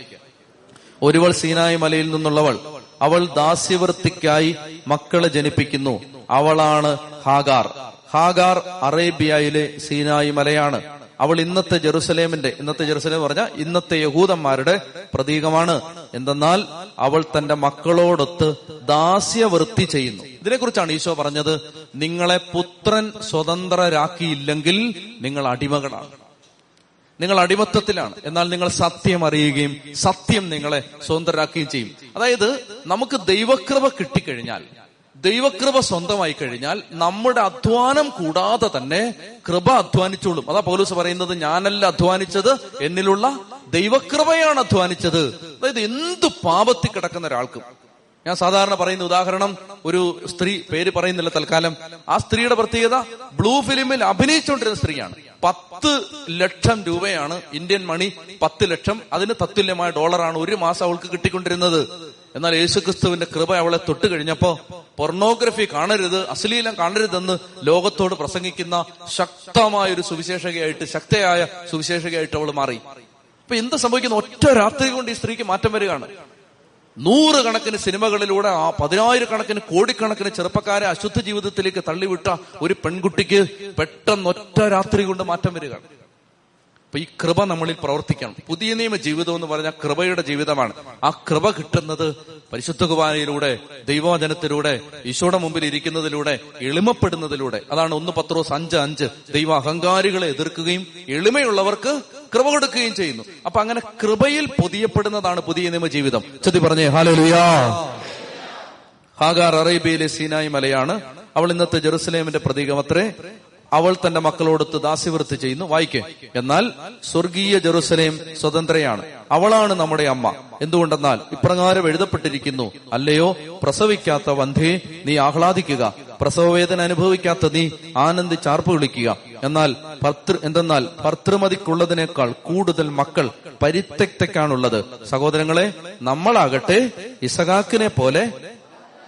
ഒരുവൾ സീനായ് മലയിൽ നിന്നുള്ളവൾ. അവൾ ദാസ്യവൃത്തിക്കായി മക്കളെ ജനിപ്പിക്കുന്നു. അവളാണ് ഹാഗാർ. ഹാഗാർ അറേബ്യയിലെ സീനായ് മലയാണ്. അവൾ ഇന്നത്തെ ജെറുസലേമിന്റെ ഇന്നത്തെ ജെറുസലേം പറഞ്ഞ ഇന്നത്തെ യഹൂദന്മാരുടെ പ്രതീകമാണ്. എന്തെന്നാൽ അവൾ തന്റെ മക്കളോടൊത്ത് ദാസ്യവൃത്തി ചെയ്യുന്നു. ഇതിനെക്കുറിച്ചാണ് ഈശോ പറഞ്ഞത് നിങ്ങളെ പുത്രൻ സ്വതന്ത്രരാക്കിയില്ലെങ്കിൽ നിങ്ങൾ അടിമകളാണ്. നിങ്ങൾ അടിമത്തത്തിലാണ്. എന്നാൽ നിങ്ങൾ സത്യം അറിയുകയും സത്യം നിങ്ങളെ സ്വതന്ത്രരാക്കുകയും ചെയ്യും. അതായത് നമുക്ക് ദൈവകൃപ കിട്ടിക്കഴിഞ്ഞാൽ ദൈവകൃപ സ്വന്തമായി കഴിഞ്ഞാൽ നമ്മുടെ അധ്വാനം കൂടാതെ തന്നെ കൃപ അധ്വാനിച്ചോളും. അതാ പൗലൂസ് പറയുന്നത് ഞാനല്ല അധ്വാനിച്ചത് എന്നിലുള്ള ദൈവകൃപയാണ് അധ്വാനിച്ചത്. അതായത് എന്ത് പാപത്തിൽ കിടക്കുന്ന ഒരാൾക്കും. ഞാൻ സാധാരണ പറയുന്ന ഉദാഹരണം ഒരു സ്ത്രീ പേര് പറയുന്നില്ല തൽക്കാലം. ആ സ്ത്രീയുടെ പ്രത്യേകത ബ്ലൂ ഫിലിമിൽ അഭിനയിച്ചുകൊണ്ടിരുന്ന സ്ത്രീയാണ്. പത്ത് ലക്ഷം രൂപയാണ് ഇന്ത്യൻ മണി പത്ത് ലക്ഷം അതിന് തത്തുല്യമായ ഡോളറാണ് ഒരു മാസം അവൾക്ക് കിട്ടിക്കൊണ്ടിരുന്നത്. എന്നാൽ യേശുക്രിസ്തുവിന്റെ കൃപ അവളെ തൊട്ട് കഴിഞ്ഞപ്പോ പൊർണോഗ്രഫി കാണരുത് അശ്ലീലം കാണരുതെന്ന് ലോകത്തോട് പ്രസംഗിക്കുന്ന ശക്തമായ ഒരു സുവിശേഷകയായിട്ട് ശക്തയായ സുവിശേഷകയായിട്ട് അവൾ മാറി. അപ്പൊ എന്ത് സംഭവിക്കുന്നു? ഒറ്റ രാത്രി കൊണ്ട് ഈ സ്ത്രീക്ക് മാറ്റം വരികയാണ്. നൂറുകണക്കിന് സിനിമകളിലൂടെ ആ പതിനായിരക്കണക്കിന് കോടിക്കണക്കിന് ചെറുപ്പക്കാരെ അശുദ്ധ ജീവിതത്തിലേക്ക് തള്ളിവിട്ട ഒരു പെൺകുട്ടിക്ക് പെട്ടെന്ന് ഒറ്റ രാത്രി കൊണ്ട് മാറ്റം വരികയാണ്. അപ്പൊ ഈ കൃപ നമ്മളിൽ പ്രവർത്തിക്കണം. പുതിയ നിയമ ജീവിതം എന്ന് പറഞ്ഞാൽ കൃപയുടെ ജീവിതമാണ്. ആ കൃപ കിട്ടുന്നത് പരിശുദ്ധ കുമാരയിലൂടെ ദൈവവചനത്തിലൂടെ ഈശോയുടെ മുമ്പിൽ ഇരിക്കുന്നതിലൂടെ എളിമപ്പെടുന്നതിലൂടെ. അതാണ് ഒന്ന് പത്രോസ് അഞ്ച് അഞ്ച്. ദൈവ അഹങ്കാരികളെ എതിർക്കുകയും എളിമയുള്ളവർക്ക് കൃപ കൊടുക്കുകയും ചെയ്യുന്നു. അപ്പൊ അങ്ങനെ കൃപയിൽ പൊതിയപ്പെടുന്നതാണ് പുതിയ നിയമ ജീവിതം. ചെത്തി പറഞ്ഞേ ഹാലലുയാ ഹാഗാർ അറേബ്യയിലെ സീനായി മലയാണ്. അവൾ ഇന്നത്തെ ജെറുസലേമിന്റെ പ്രതീകമത്രേ അവൾ തന്റെ മക്കളോടൊത്ത് ദാസ്യവൃത്തി ചെയ്യുന്നു. വായിക്കേ. എന്നാൽ സ്വർഗീയ ജെറുസലേം സ്വതന്ത്രയാണ്. അവളാണ് നമ്മുടെ അമ്മ. എന്തുകൊണ്ടെന്നാൽ ഇപ്രകാരം എഴുതപ്പെട്ടിരിക്കുന്നു. അല്ലയോ പ്രസവിക്കാത്ത വന്ധേ നീ ആഹ്ലാദിക്കുക. പ്രസവവേദന അനുഭവിക്കാത്ത നീ ആനന്ദിച്ചാർപ്പ് വിളിക്കുക. എന്നാൽ ഭർത്തൃ എന്തെന്നാൽ ഭർത്തൃമതിക്കുള്ളതിനേക്കാൾ കൂടുതൽ മക്കൾ പരിത്യക്തയ്ക്കാണുള്ളത്. സഹോദരങ്ങളെ നമ്മളാകട്ടെ ഇസഹാക്കിനെ പോലെ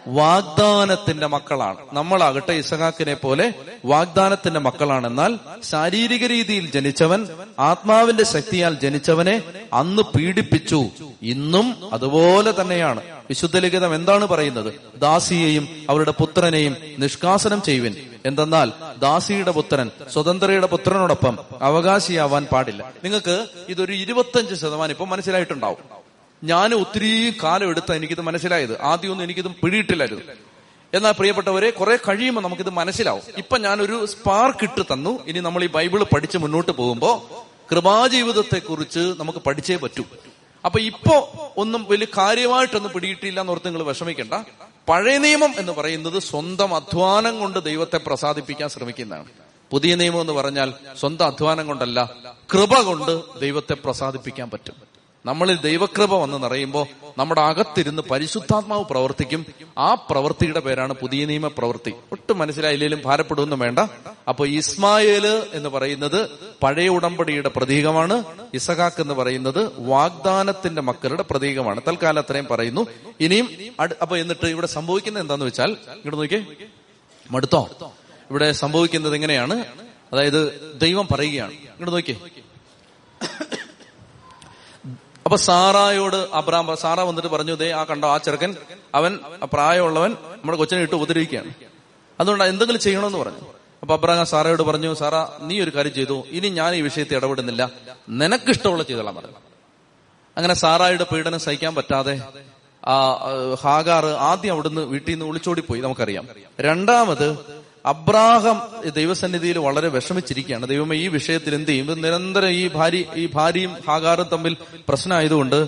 വാഗ്ദാനത്തിന്റെ മക്കളാണ്. നമ്മളാകട്ടെ ഇസഹാക്കിനെ പോലെ വാഗ്ദാനത്തിന്റെ മക്കളാണെന്നാൽ ശാരീരിക രീതിയിൽ ജനിച്ചവൻ ആത്മാവിന്റെ ശക്തിയാൽ ജനിച്ചവനെ അന്ന് പീഡിപ്പിച്ചു. ഇന്നും അതുപോലെ തന്നെയാണ്. വിശുദ്ധ ലിഖിതം എന്താണ് പറയുന്നത്? ദാസിയെയും അവരുടെ പുത്രനെയും നിഷ്കാസനം ചെയ്യുവിൻ. എന്തെന്നാൽ ദാസിയുടെ പുത്രൻ സ്വതന്ത്രയുടെ പുത്രനോടൊപ്പം അവകാശിയാവാൻ പാടില്ല. നിങ്ങൾക്ക് ഇതൊരു ഇരുപത്തഞ്ച് ശതമാനം ഇപ്പൊ മനസ്സിലായിട്ടുണ്ടാവും. ഞാൻ ഒത്തിരി കാലം എടുത്ത എനിക്കിത് മനസ്സിലായത്. ആദ്യമൊന്നും എനിക്കിത് പിടിയിട്ടില്ലായിരുന്നു എന്നാൽ പ്രിയപ്പെട്ടവരെ കുറെ കഴിയുമ്പോൾ നമുക്കിത് മനസ്സിലാവും. ഇപ്പൊ ഞാനൊരു സ്പാർക്ക് ഇട്ട് തന്നു. ഇനി നമ്മൾ ഈ ബൈബിൾ പഠിച്ച് മുന്നോട്ട് പോകുമ്പോൾ കൃപാജീവിതത്തെ കുറിച്ച് നമുക്ക് പഠിച്ചേ പറ്റൂ. അപ്പൊ ഇപ്പോ ഒന്നും വലിയ കാര്യമായിട്ടൊന്നും പിടിയിട്ടില്ല എന്നോർത്ത് നിങ്ങൾ വിഷമിക്കേണ്ട. പഴയ നിയമം എന്ന് പറയുന്നത് സ്വന്തം അധ്വാനം കൊണ്ട് ദൈവത്തെ പ്രസാദിപ്പിക്കാൻ ശ്രമിക്കുന്നതാണ്. പുതിയ നിയമം എന്ന് പറഞ്ഞാൽ സ്വന്തം അധ്വാനം കൊണ്ടല്ല കൃപ കൊണ്ട് ദൈവത്തെ പ്രസാദിപ്പിക്കാൻ പറ്റും. നമ്മളിൽ ദൈവകൃപ വന്ന് നിറയുമ്പോൾ നമ്മുടെ അകത്തിരുന്ന് പരിശുദ്ധാത്മാവ് പ്രവർത്തിക്കും. ആ പ്രവൃത്തിയുടെ പേരാണ് പുതിയ നിയമ പ്രവൃത്തി. ഒട്ടും മനസ്സിലായില്ലെങ്കിലും ഭാരപ്പെടുമെന്നും വേണ്ട. അപ്പൊ ഇസ്മായേൽ എന്ന് പറയുന്നത് പഴയ ഉടമ്പടിയുടെ പ്രതീകമാണ്. ഇസഹാക്ക് എന്ന് പറയുന്നത് വാഗ്ദാനത്തിന്റെ മക്കളുടെ പ്രതീകമാണ്. തൽക്കാലം അത്രയും പറയുന്നു. ഇനിയും അപ്പൊ എന്നിട്ട് ഇവിടെ സംഭവിക്കുന്നത് എന്താന്ന് വെച്ചാൽ ഇങ്ങോട്ട് നോക്കിയേ. മടുത്തോ? ഇവിടെ സംഭവിക്കുന്നത് എങ്ങനെയാണ്? അതായത് ദൈവം പറയുകയാണ്. ഇങ്ങോട്ട് നോക്കിയേ. അപ്പൊ സാറായോട് അബ്രാം സാറ വന്നിട്ട് പറഞ്ഞു ദേ ആ കണ്ടോ ആ ചെറുക്കൻ അവൻ പ്രായമുള്ളവൻ നമ്മുടെ കൊച്ചിനെ ഇട്ട് ഉപദ്രവിക്കുകയാണ് അതുകൊണ്ട് എന്തെങ്കിലും ചെയ്യണമെന്ന് പറഞ്ഞു. അപ്പൊ അബ്രാഹാം സാറയോട് പറഞ്ഞു സാറ നീ ഒരു കാര്യം ചെയ്തു ഇനി ഞാൻ ഈ വിഷയത്തിൽ ഇടപെടുന്നില്ല. നിനക്കിഷ്ടമുള്ള ചെയ്തോളാം പറഞ്ഞു. അങ്ങനെ സാറായുടെ പീഡനം സഹിക്കാൻ പറ്റാതെ ആ ആ, ഹാഗാർ ആദ്യം അവിടുന്ന് വീട്ടിൽ നിന്ന് ഒളിച്ചോടിപ്പോയി നമുക്കറിയാം. രണ്ടാമത് അബ്രാഹം ദൈവസന്നിധിയിൽ വളരെ വിഷമിച്ചിരിക്കുകയാണ്. ദൈവമേ ഈ വിഷയത്തിൽ എന്ത് ചെയ്യും? നിരന്തരം ഈ ഭാര്യ ഈ ഭാര്യയും ഹാഗാറും തമ്മിൽ പ്രശ്നമായതുകൊണ്ട്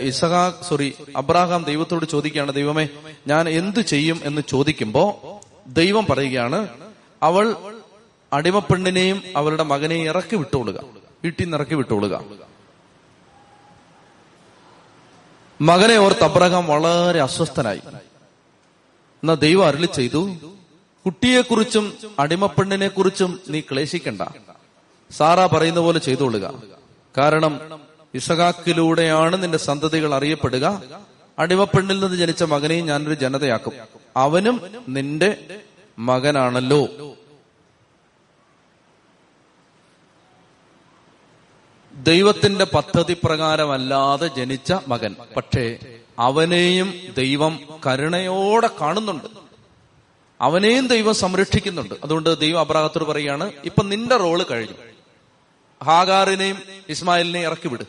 ഇസഹാ സോറി അബ്രാഹാം ദൈവത്തോട് ചോദിക്കുകയാണ് ദൈവമേ ഞാൻ എന്തു ചെയ്യും? എന്ന് ചോദിക്കുമ്പോ ദൈവം പറയുകയാണ് അവൾ അടിമപ്പെണ്ണിനെയും അവളുടെ മകനെയും ഇറക്കി വിട്ടുകൊള്ളുക വീട്ടിൽ നിന്ന് ഇറക്കി വിട്ടുകൊള്ളുക മകനെ ഓർത്ത് അബ്രഹാം വളരെ അസ്വസ്ഥനായി. എന്നാ ദൈവം അരുളി ചെയ്തു കുട്ടിയെക്കുറിച്ചും അടിമപ്പെണ്ണിനെ കുറിച്ചും നീ ക്ലേശിക്കണ്ട. സാറ പറയുന്ന പോലെ ചെയ്തുകൊള്ളുക കാരണം ഇസഹാക്കിലൂടെയാണ് നിന്റെ സന്തതികൾ അറിയപ്പെടുക. അടിമപ്പെണ്ണിൽ നിന്ന് ജനിച്ച മകനെയും ഞാനൊരു ജനതയാക്കും. അവനും നിന്റെ മകനാണല്ലോ. ദൈവത്തിന്റെ പദ്ധതി പ്രകാരമല്ലാതെ ജനിച്ച മകൻ. പക്ഷേ അവനെയും ദൈവം കരുണയോടെ കാണുന്നുണ്ട്. അവനെയും ദൈവം സംരക്ഷിക്കുന്നുണ്ട്. അതുകൊണ്ട് ദൈവം അബ്രാഹത്തോട് പറയാണ് ഇപ്പൊ നിന്റെ റോൾ കഴിഞ്ഞു. ഹാഗാറിനെയും ഇസ്മായിലിനെയും ഇറക്കി വിട്.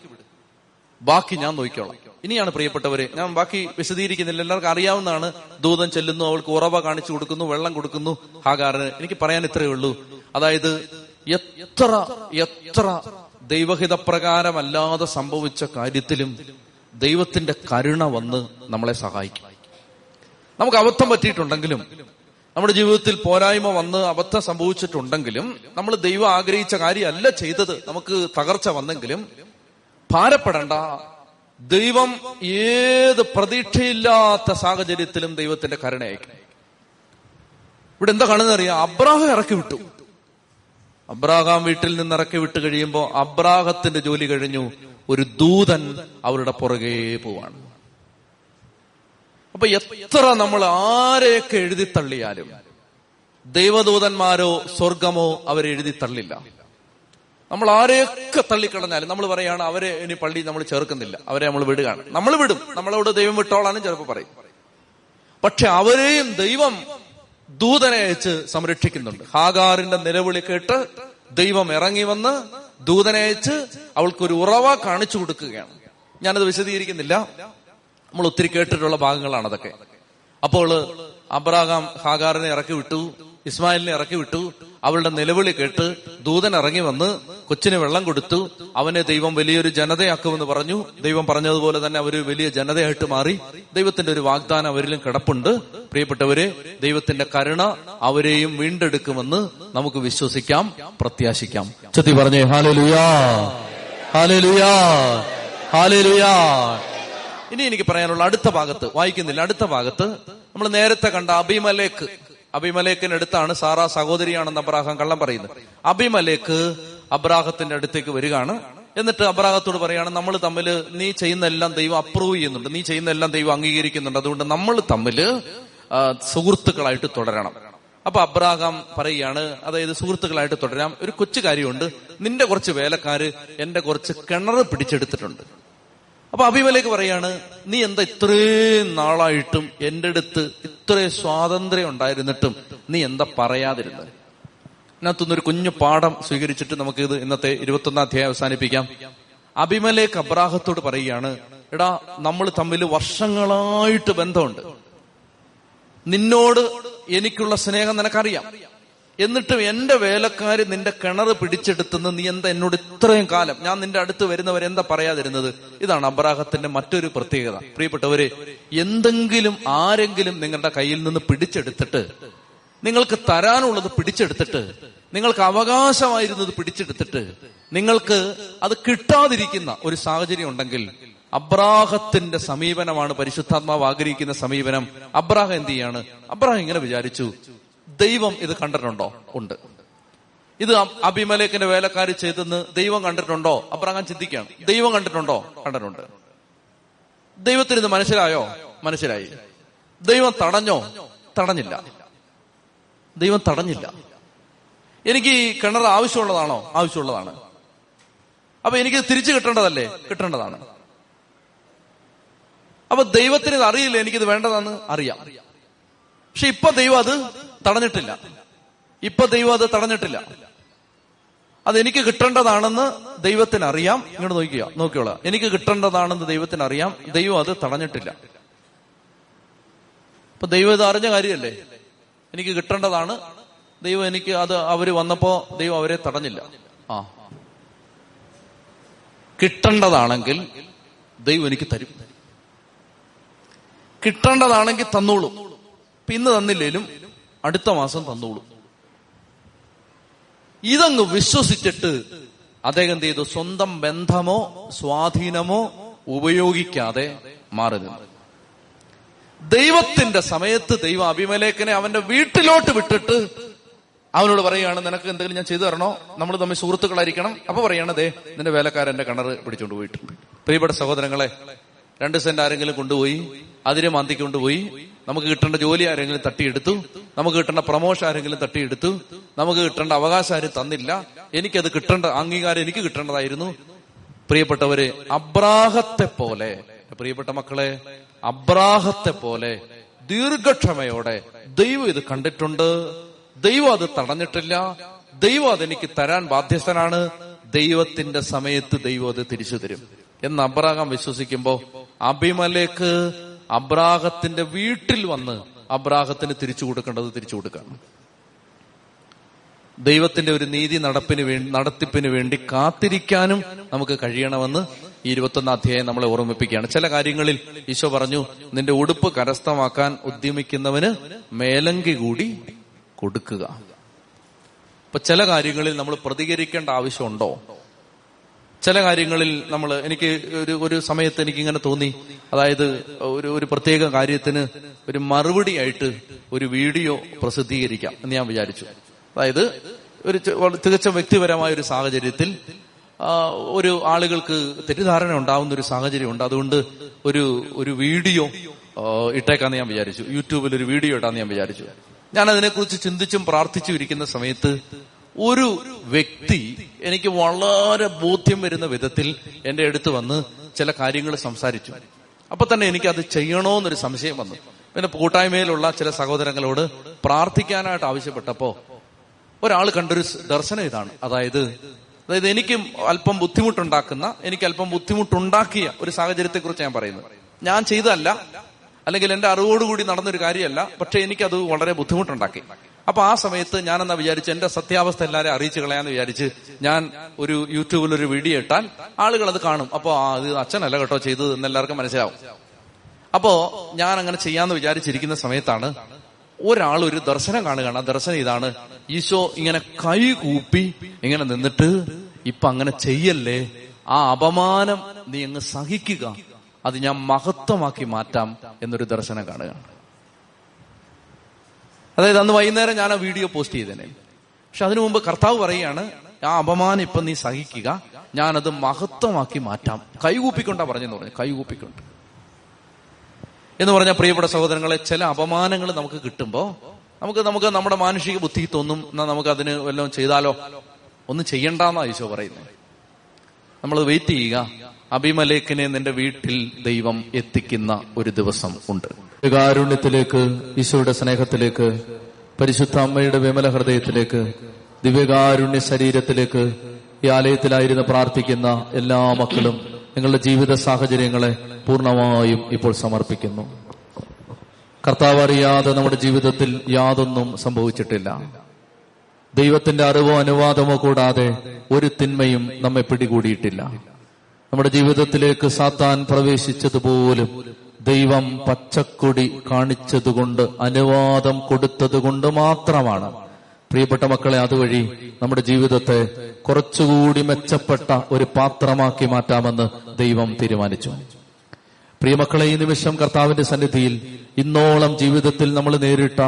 ബാക്കി ഞാൻ നോക്കിക്കോളാം. ഇനിയാണ് പ്രിയപ്പെട്ടവരെ ഞാൻ ബാക്കി വിശദീകരിക്കുന്നില്ല. എല്ലാവർക്കും അറിയാവുന്നതാണ് ദൂതൻ ചെല്ലുന്നു അവൾക്ക് ഉറവ കാണിച്ചു കൊടുക്കുന്നു വെള്ളം കൊടുക്കുന്നു ഹാഗാറിന്. എനിക്ക് പറയാൻ ഇത്രയേ ഉള്ളൂ. അതായത് എത്ര എത്ര ദൈവഹിതപ്രകാരമല്ലാതെ സംഭവിച്ച കാര്യത്തിലും ദൈവത്തിന്റെ കരുണ വന്ന് നമ്മളെ സഹായിക്കും. നമുക്ക് അബദ്ധം പറ്റിയിട്ടുണ്ടെങ്കിലും നമ്മുടെ ജീവിതത്തിൽ പോരായ്മ വന്ന് അബദ്ധം സംഭവിച്ചിട്ടുണ്ടെങ്കിലും നമ്മൾ ദൈവം ആഗ്രഹിച്ച കാര്യമല്ല ചെയ്തത്. നമുക്ക് തകർച്ച വന്നെങ്കിലും ഭാരപ്പെടണ്ട. ദൈവം ഏത് പ്രതീക്ഷയില്ലാത്ത സാഹചര്യത്തിലും ദൈവത്തിന്റെ കരുണയക്കും ഇവിടെ എന്താ കാണുന്നത് അറിയാം? അബ്രാഹം ഇറക്കി വിട്ടു. അബ്രാഹാം വീട്ടിൽ നിന്ന് ഇറക്കി വിട്ട് കഴിയുമ്പോൾ അബ്രാഹത്തിന്റെ ജോലി കഴിഞ്ഞു. ഒരു ദൂതൻ അവരുടെ പുറകെ പോവാണ്. അപ്പൊ എത്ര നമ്മൾ ആരെയൊക്കെ എഴുതി തള്ളിയാലും ദൈവദൂതന്മാരോ സ്വർഗമോ അവരെ എഴുതി തള്ളില്ല. നമ്മൾ ആരെയൊക്കെ തള്ളിക്കളഞ്ഞാലും നമ്മൾ പറയാണ് അവരെ ഇനി പള്ളി നമ്മൾ ചേർക്കുന്നില്ല. അവരെ നമ്മൾ വിടുകയാണ്. നമ്മൾ വിടും. നമ്മളോട് ദൈവം വിട്ടോളാനും ചിലപ്പോൾ പറയും. പക്ഷെ അവരെയും ദൈവം ദൂതനെ അയച്ച് സംരക്ഷിക്കുന്നുണ്ട്. ഹാഗാറിന്റെ നിലവിളി കേട്ട് ദൈവം ഇറങ്ങി വന്ന് ദൂതനെ അയച്ച് അവൾക്കൊരു ഉറവ കാണിച്ചു കൊടുക്കുകയാണ്. ഞാനത് വിശദീകരിക്കുന്നില്ല. നമ്മൾ ഒത്തിരി കേട്ടിട്ടുള്ള ഭാഗങ്ങളാണ് അതൊക്കെ. അപ്പോൾ അബ്രാഹാം ഹാഗാറിനെ ഇറക്കി വിട്ടു ഇസ്മായിലിനെ ഇറക്കി വിട്ടു അവളുടെ നിലവിളി കേട്ട് ദൂതൻ ഇറങ്ങി വന്ന് കൊച്ചിന് വെള്ളം കൊടുത്തു അവനെ ദൈവം വലിയൊരു ജനതയാക്കുമെന്ന് പറഞ്ഞു. ദൈവം പറഞ്ഞതുപോലെ തന്നെ അവർ വലിയ ജനതയായിട്ട് മാറി. ദൈവത്തിന്റെ ഒരു വാഗ്ദാനം അവരിലും കിടപ്പുണ്ട്. പ്രിയപ്പെട്ടവരെ ദൈവത്തിന്റെ കരുണ അവരെയും വീണ്ടെടുക്കുമെന്ന് നമുക്ക് വിശ്വസിക്കാം പ്രത്യാശിക്കാം. ചത്തി പറഞ്ഞേ ഹാലലുയാ ഹാലലുയാ ഹാലലുയാ. ഇനി എനിക്ക് പറയാനുള്ള അടുത്ത ഭാഗത്ത് വായിക്കുന്നില്ല. അടുത്ത ഭാഗത്ത് നമ്മൾ നേരത്തെ കണ്ട അഭിമലേക്ക്. അഭിമലേക്കിനടുത്താണ് സാറാ സഹോദരിയാണെന്ന് അബ്രാഹം കള്ളം പറയുന്നത്. അഭിമലേക്ക് അബ്രാഹത്തിന്റെ അടുത്തേക്ക് വരികയാണ്. എന്നിട്ട് അബ്രാഹത്തോട് പറയാണ് നമ്മൾ തമ്മിൽ നീ ചെയ്യുന്ന എല്ലാം ദൈവം അപ്രൂവ് ചെയ്യുന്നുണ്ട്. നീ ചെയ്യുന്ന എല്ലാം ദൈവം അംഗീകരിക്കുന്നുണ്ട്. അതുകൊണ്ട് നമ്മൾ തമ്മിൽ സുഹൃത്തുക്കളായിട്ട് തുടരണം. അപ്പൊ അബ്രാഹാം പറയുകയാണ് അതായത് സുഹൃത്തുക്കളായിട്ട് തുടരാം. ഒരു കൊച്ചു കാര്യമുണ്ട്. നിന്റെ കുറച്ച് വേലക്കാര് എന്റെ കുറച്ച് കിണർ പിടിച്ചെടുത്തിട്ടുണ്ട്. അപ്പൊ അഭിമലേക്ക് പറയാണ് നീ എന്താ ഇത്രയും നാളായിട്ടും എന്റെ അടുത്ത് ഇത്രയും സ്വാതന്ത്ര്യം ഉണ്ടായിരുന്നിട്ടും നീ എന്താ പറയാതിരുന്നത് ഇതിനകത്തുനിന്നൊരു കുഞ്ഞു പാഠം സ്വീകരിച്ചിട്ട് നമുക്ക് ഇത് ഇന്നത്തെ ഇരുപത്തൊന്നാം അധ്യായം അവസാനിപ്പിക്കാം. അഭിമലേക്ക് അബ്രാഹത്തോട് പറയുകയാണ് എടാ നമ്മൾ തമ്മിൽ വർഷങ്ങളായിട്ട് ബന്ധമുണ്ട്. നിന്നോട് എനിക്കുള്ള സ്നേഹം നിനക്കറിയാം. എന്നിട്ടും എന്റെ വേലക്കാര് നിന്റെ കിണർ പിടിച്ചെടുത്തെന്ന് നീ എന്താ എന്നോട് ഇത്രയും കാലം ഞാൻ നിന്റെ അടുത്ത് വരുന്നവരെ എന്താ പറയാതിരുന്നത്? ഇതാണ് അബ്രാഹത്തിന്റെ മറ്റൊരു പ്രത്യേകത. പ്രിയപ്പെട്ടവര് എന്തെങ്കിലും ആരെങ്കിലും നിങ്ങളുടെ കയ്യിൽ നിന്ന് പിടിച്ചെടുത്തിട്ട് നിങ്ങൾക്ക് തരാനുള്ളത് പിടിച്ചെടുത്തിട്ട് നിങ്ങൾക്ക് അവകാശമായിരുന്നത് പിടിച്ചെടുത്തിട്ട് നിങ്ങൾക്ക് അത് കിട്ടാതിരിക്കുന്ന ഒരു സാഹചര്യം ഉണ്ടെങ്കിൽ അബ്രാഹത്തിന്റെ സമീപനമാണ് പരിശുദ്ധാത്മാവ് ആഗ്രഹിക്കുന്ന സമീപനം. അബ്രാഹം എന്ത് ചെയ്യാണ്? അബ്രാഹം ഇങ്ങനെ വിചാരിച്ചു ദൈവം ഇത് കണ്ടിട്ടുണ്ടോ? ഉണ്ട്. ഇത് അഭിമലേഖന്റെ വേലക്കാർ ചെയ്തെന്ന് ദൈവം കണ്ടിട്ടുണ്ടോ? അബ്രാഹാം ചിന്തിക്കുകയാണ് ദൈവം കണ്ടിട്ടുണ്ടോ? കണ്ടിട്ടുണ്ട്. ദൈവത്തിന് ഇത് മനസ്സിലായോ മനസ്സിലായി ദൈവം തടഞ്ഞോ? തടഞ്ഞില്ല. ദൈവം തടഞ്ഞില്ല. എനിക്ക് ഈ കിണർ ആവശ്യമുള്ളതാണോ? ആവശ്യമുള്ളതാണ്. അപ്പൊ എനിക്ക് തിരിച്ചു കിട്ടേണ്ടതല്ലേ? കിട്ടേണ്ടതാണ്. അപ്പൊ ദൈവത്തിന് ഇത് അറിയില്ല? എനിക്കിത് വേണ്ടതെന്ന്? അറിയാം. പക്ഷെ ഇപ്പൊ ദൈവം അത് തടഞ്ഞിട്ടില്ല. ഇപ്പൊ ദൈവം അത് തടഞ്ഞിട്ടില്ല. അത് എനിക്ക് കിട്ടേണ്ടതാണെന്ന് ദൈവത്തിന് അറിയാം ഇങ്ങോട്ട് നോക്കിയോ നോക്കിയോളാം എനിക്ക് കിട്ടേണ്ടതാണെന്ന് ദൈവത്തിന് അറിയാം ദൈവം അത് തടഞ്ഞിട്ടില്ല. ഇപ്പൊ ദൈവം ഇത് അറിഞ്ഞ കാര്യമല്ലേ? എനിക്ക് കിട്ടേണ്ടതാണ്. ദൈവം എനിക്ക് അത് അവർ വന്നപ്പോ ദൈവം അവരെ തടഞ്ഞില്ല. ആ. കിട്ടേണ്ടതാണെങ്കിൽ ദൈവം എനിക്ക് തരും. കിട്ടേണ്ടതാണെങ്കിൽ തന്നോളും. പിന്നെ തന്നില്ലേലും അടുത്ത മാസം തന്നോളൂ. ഇതങ്ങ് വിശ്വസിച്ചിട്ട് അദ്ദേഹം എന്ത് ചെയ്തു? സ്വന്തം ബന്ധമോ സ്വാധീനമോ ഉപയോഗിക്കാതെ മാറി നിന്നു. ദൈവത്തിന്റെ സമയത്ത് ദൈവം അഭിമലേഖനെ അവന്റെ വീട്ടിലോട്ട് വിട്ടിട്ട് അവനോട് പറയുകയാണ് നിനക്ക് എന്തെങ്കിലും ഞാൻ ചെയ്തു തരണോ? നമ്മൾ തമ്മിൽ സുഹൃത്തുക്കളായിരിക്കണം. അപ്പൊ പറയാണ് ദേ നിന്റെ വേലക്കാരന്റെ കിണർ പിടിച്ചോണ്ട് പോയിട്ടുണ്ട് പ്രിയപ്പെട്ട സഹോദരങ്ങളെ രണ്ട് സെന്റ് ആരെങ്കിലും കൊണ്ടുപോയി അതിരെ മാന്തി കൊണ്ടുപോയി നമുക്ക് കിട്ടേണ്ട ജോലി ആരെങ്കിലും തട്ടിയെടുത്തു നമുക്ക് കിട്ടേണ്ട പ്രമോഷൻ ആരെങ്കിലും തട്ടിയെടുത്തു നമുക്ക് കിട്ടേണ്ട അവകാശം ആരും തന്നില്ല. എനിക്കത് കിട്ടേണ്ട അംഗീകാരം എനിക്ക് കിട്ടേണ്ടതായിരുന്നു. പ്രിയപ്പെട്ടവരെ അബ്രാഹത്തെ പോലെ പ്രിയപ്പെട്ട മക്കളെ അബ്രാഹത്തെ പോലെ ദീർഘക്ഷമയോടെ ദൈവം ഇത് കണ്ടിട്ടുണ്ട്. ദൈവം അത് തടഞ്ഞിട്ടില്ല. ദൈവം അതെനിക്ക് തരാൻ ബാധ്യസ്ഥനാണ്. ദൈവത്തിന്റെ സമയത്ത് ദൈവം അത് തിരിച്ചു തരും എന്ന് അബ്രാഹം വിശ്വസിക്കുമ്പോ അഭിമലേക്ക് അബ്രാഹത്തിന്റെ വീട്ടിൽ വന്ന് അബ്രാഹത്തിന് തിരിച്ചു കൊടുക്കേണ്ടത് തിരിച്ചു കൊടുക്കണം. ദൈവത്തിന്റെ ഒരു നീതി നടപ്പിന് വേണ്ടി നടത്തിപ്പിന് വേണ്ടി കാത്തിരിക്കാനും നമുക്ക് കഴിയണമെന്ന് ഇരുപത്തൊന്ന് അധ്യായം നമ്മളെ ഓർമ്മിപ്പിക്കുകയാണ്. ചില കാര്യങ്ങളിൽ ഈശോ പറഞ്ഞു നിന്റെ ഉടുപ്പ് കരസ്ഥമാക്കാൻ ഉദ്യമിക്കുന്നവന് മേലങ്കി കൂടി കൊടുക്കുക. അപ്പൊ ചില കാര്യങ്ങളിൽ നമ്മൾ പ്രതികരിക്കേണ്ട ആവശ്യമുണ്ടോ? ചില കാര്യങ്ങളിൽ നമ്മൾ എനിക്ക് ഒരു ഒരു സമയത്ത് എനിക്ക് ഇങ്ങനെ തോന്നി. അതായത് ഒരു ഒരു പ്രത്യേക കാര്യത്തിന് ഒരു മറുപടി ആയിട്ട് ഒരു വീഡിയോ പ്രസിദ്ധീകരിക്കാം എന്ന് ഞാൻ വിചാരിച്ചു. അതായത് ഒരു തികച്ച വ്യക്തിപരമായ ഒരു സാഹചര്യത്തിൽ ഒരു ആളുകൾക്ക് തെറ്റിദ്ധാരണ ഉണ്ടാവുന്ന ഒരു സാഹചര്യമുണ്ട് അതുകൊണ്ട് ഒരു ഒരു വീഡിയോ ഇട്ടേക്കാന്ന് ഞാൻ വിചാരിച്ചു. യൂട്യൂബിൽ ഒരു വീഡിയോ ഇട്ടാന്ന് ഞാൻ വിചാരിച്ചു. ഞാൻ അതിനെക്കുറിച്ച് ചിന്തിച്ചും പ്രാർത്ഥിച്ചും ഇരിക്കുന്ന സമയത്ത് ഒരു വ്യക്തി എനിക്ക് വളരെ ബോധ്യം വരുന്ന വിധത്തിൽ എന്റെ അടുത്ത് വന്ന് ചില കാര്യങ്ങൾ സംസാരിച്ചു. അപ്പൊ തന്നെ എനിക്ക് അത് ചെയ്യണോന്നൊരു സംശയം വന്നു. പിന്നെ കൂട്ടായ്മയിലുള്ള ചില സഹോദരങ്ങളോട് പ്രാർത്ഥിക്കാനായിട്ട് ആവശ്യപ്പെട്ടപ്പോ ഒരാൾ കണ്ടൊരു ദർശനം ഇതാണ്. അതായത് അതായത് എനിക്ക് അല്പം ബുദ്ധിമുട്ടുണ്ടാക്കുന്ന എനിക്ക് അല്പം ബുദ്ധിമുട്ടുണ്ടാക്കിയ ഒരു സാഹചര്യത്തെ കുറിച്ച് ഞാൻ പറയുന്നത് ഞാൻ ചെയ്തതല്ല. അല്ലെങ്കിൽ എന്റെ അറിവോടുകൂടി നടന്നൊരു കാര്യമല്ല. പക്ഷെ എനിക്കത് വളരെ ബുദ്ധിമുട്ടുണ്ടാക്കി. അപ്പൊ ആ സമയത്ത് ഞാൻ എന്നാ വിചാരിച്ചു എന്റെ സത്യാവസ്ഥ എല്ലാവരെയും അറിയിച്ചു കളയാന്ന് വിചാരിച്ച് ഞാൻ ഒരു യൂട്യൂബിൽ ഒരു വീഡിയോ ഇട്ടാൽ ആളുകൾ അത് കാണും. അപ്പൊ ആ ഇത് അച്ഛനല്ല കേട്ടോ ചെയ്തത് എന്ന് എല്ലാവർക്കും മനസ്സിലാവും. അപ്പോ ഞാൻ അങ്ങനെ ചെയ്യാന്ന് വിചാരിച്ചിരിക്കുന്ന സമയത്താണ് ഒരാൾ ഒരു ദർശനം കാണുകയാണ്. ആ ദർശനം ഇതാണ്. ഈശോ ഇങ്ങനെ കൈ കൂപ്പി ഇങ്ങനെ നിന്നിട്ട് ഇപ്പൊ അങ്ങനെ ചെയ്യല്ലേ? ആ അപമാനം നീ അങ്ങ് സഹിക്കുക. അത് ഞാൻ മഹത്വമാക്കി മാറ്റാം എന്നൊരു ദർശനം കാണുകയാണ്. അതായത് അന്ന് വൈകുന്നേരം ഞാൻ ആ വീഡിയോ പോസ്റ്റ് ചെയ്തേനെ. പക്ഷെ അതിനു മുമ്പ് കർത്താവ് പറയുകയാണ് ആ അപമാനം ഇപ്പൊ നീ സഹിക്കുക. ഞാനത് മഹത്വമാക്കി മാറ്റാം. കൈകൂപ്പിക്കൊണ്ടാ പറഞ്ഞെന്ന് പറഞ്ഞു. കൈകൂപ്പിക്കൊണ്ട്. എന്ന് പറഞ്ഞ പ്രിയപ്പെട്ട സഹോദരങ്ങളെ ചില അപമാനങ്ങൾ നമുക്ക് കിട്ടുമ്പോ നമുക്ക് നമുക്ക് നമ്മുടെ മാനുഷിക ബുദ്ധി തോന്നും എന്നാ നമുക്ക് അതിന് വല്ലതും ചെയ്താലോ? ഒന്നും ചെയ്യണ്ടെന്നാ ഈശോ പറയുന്നത് നമ്മൾ വെയിറ്റ് ചെയ്യുക. അഭിമലേഖിനെ നിന്റെ വീട്ടിൽ ദൈവം എത്തിക്കുന്ന ഒരു ദിവസം ഉണ്ട്. കാരുണ്യത്തിലേക്ക് ഈശോയുടെ സ്നേഹത്തിലേക്ക് പരിശുദ്ധ അമ്മയുടെ വിമല ഹൃദയത്തിലേക്ക് ദിവ്യകാരുണ്യ ശരീരത്തിലേക്ക് ഈ ആലയത്തിലായിരുന്നു പ്രാർത്ഥിക്കുന്ന എല്ലാ മക്കളും നിങ്ങളുടെ ജീവിത സാഹചര്യങ്ങളെ പൂർണമായും ഇപ്പോൾ സമർപ്പിക്കുന്നു. കർത്താവ് അറിയാതെ നമ്മുടെ ജീവിതത്തിൽ യാതൊന്നും സംഭവിച്ചിട്ടില്ല. ദൈവത്തിന്റെ അറിവോ അനുവാദമോ കൂടാതെ ഒരു തിന്മയും നമ്മെ പിടികൂടിയിട്ടില്ല. നമ്മുടെ ജീവിതത്തിലേക്ക് സാത്താൻ പ്രവേശിച്ചതുപോലും ദൈവം പച്ചക്കൊടി കാണിച്ചതുകൊണ്ട് അനുവാദം കൊടുത്തതുകൊണ്ട് മാത്രമാണ്. പ്രിയപ്പെട്ട മക്കളെ അതുവഴി നമ്മുടെ ജീവിതത്തെ കുറച്ചുകൂടി മെച്ചപ്പെട്ട ഒരു പാത്രമാക്കി മാറ്റാമെന്ന് ദൈവം തീരുമാനിച്ചു. പ്രിയമക്കളെ ഈ നിമിഷം കർത്താവിന്റെ സന്നിധിയിൽ ഇന്നോളം ജീവിതത്തിൽ നമ്മൾ നേരിട്ട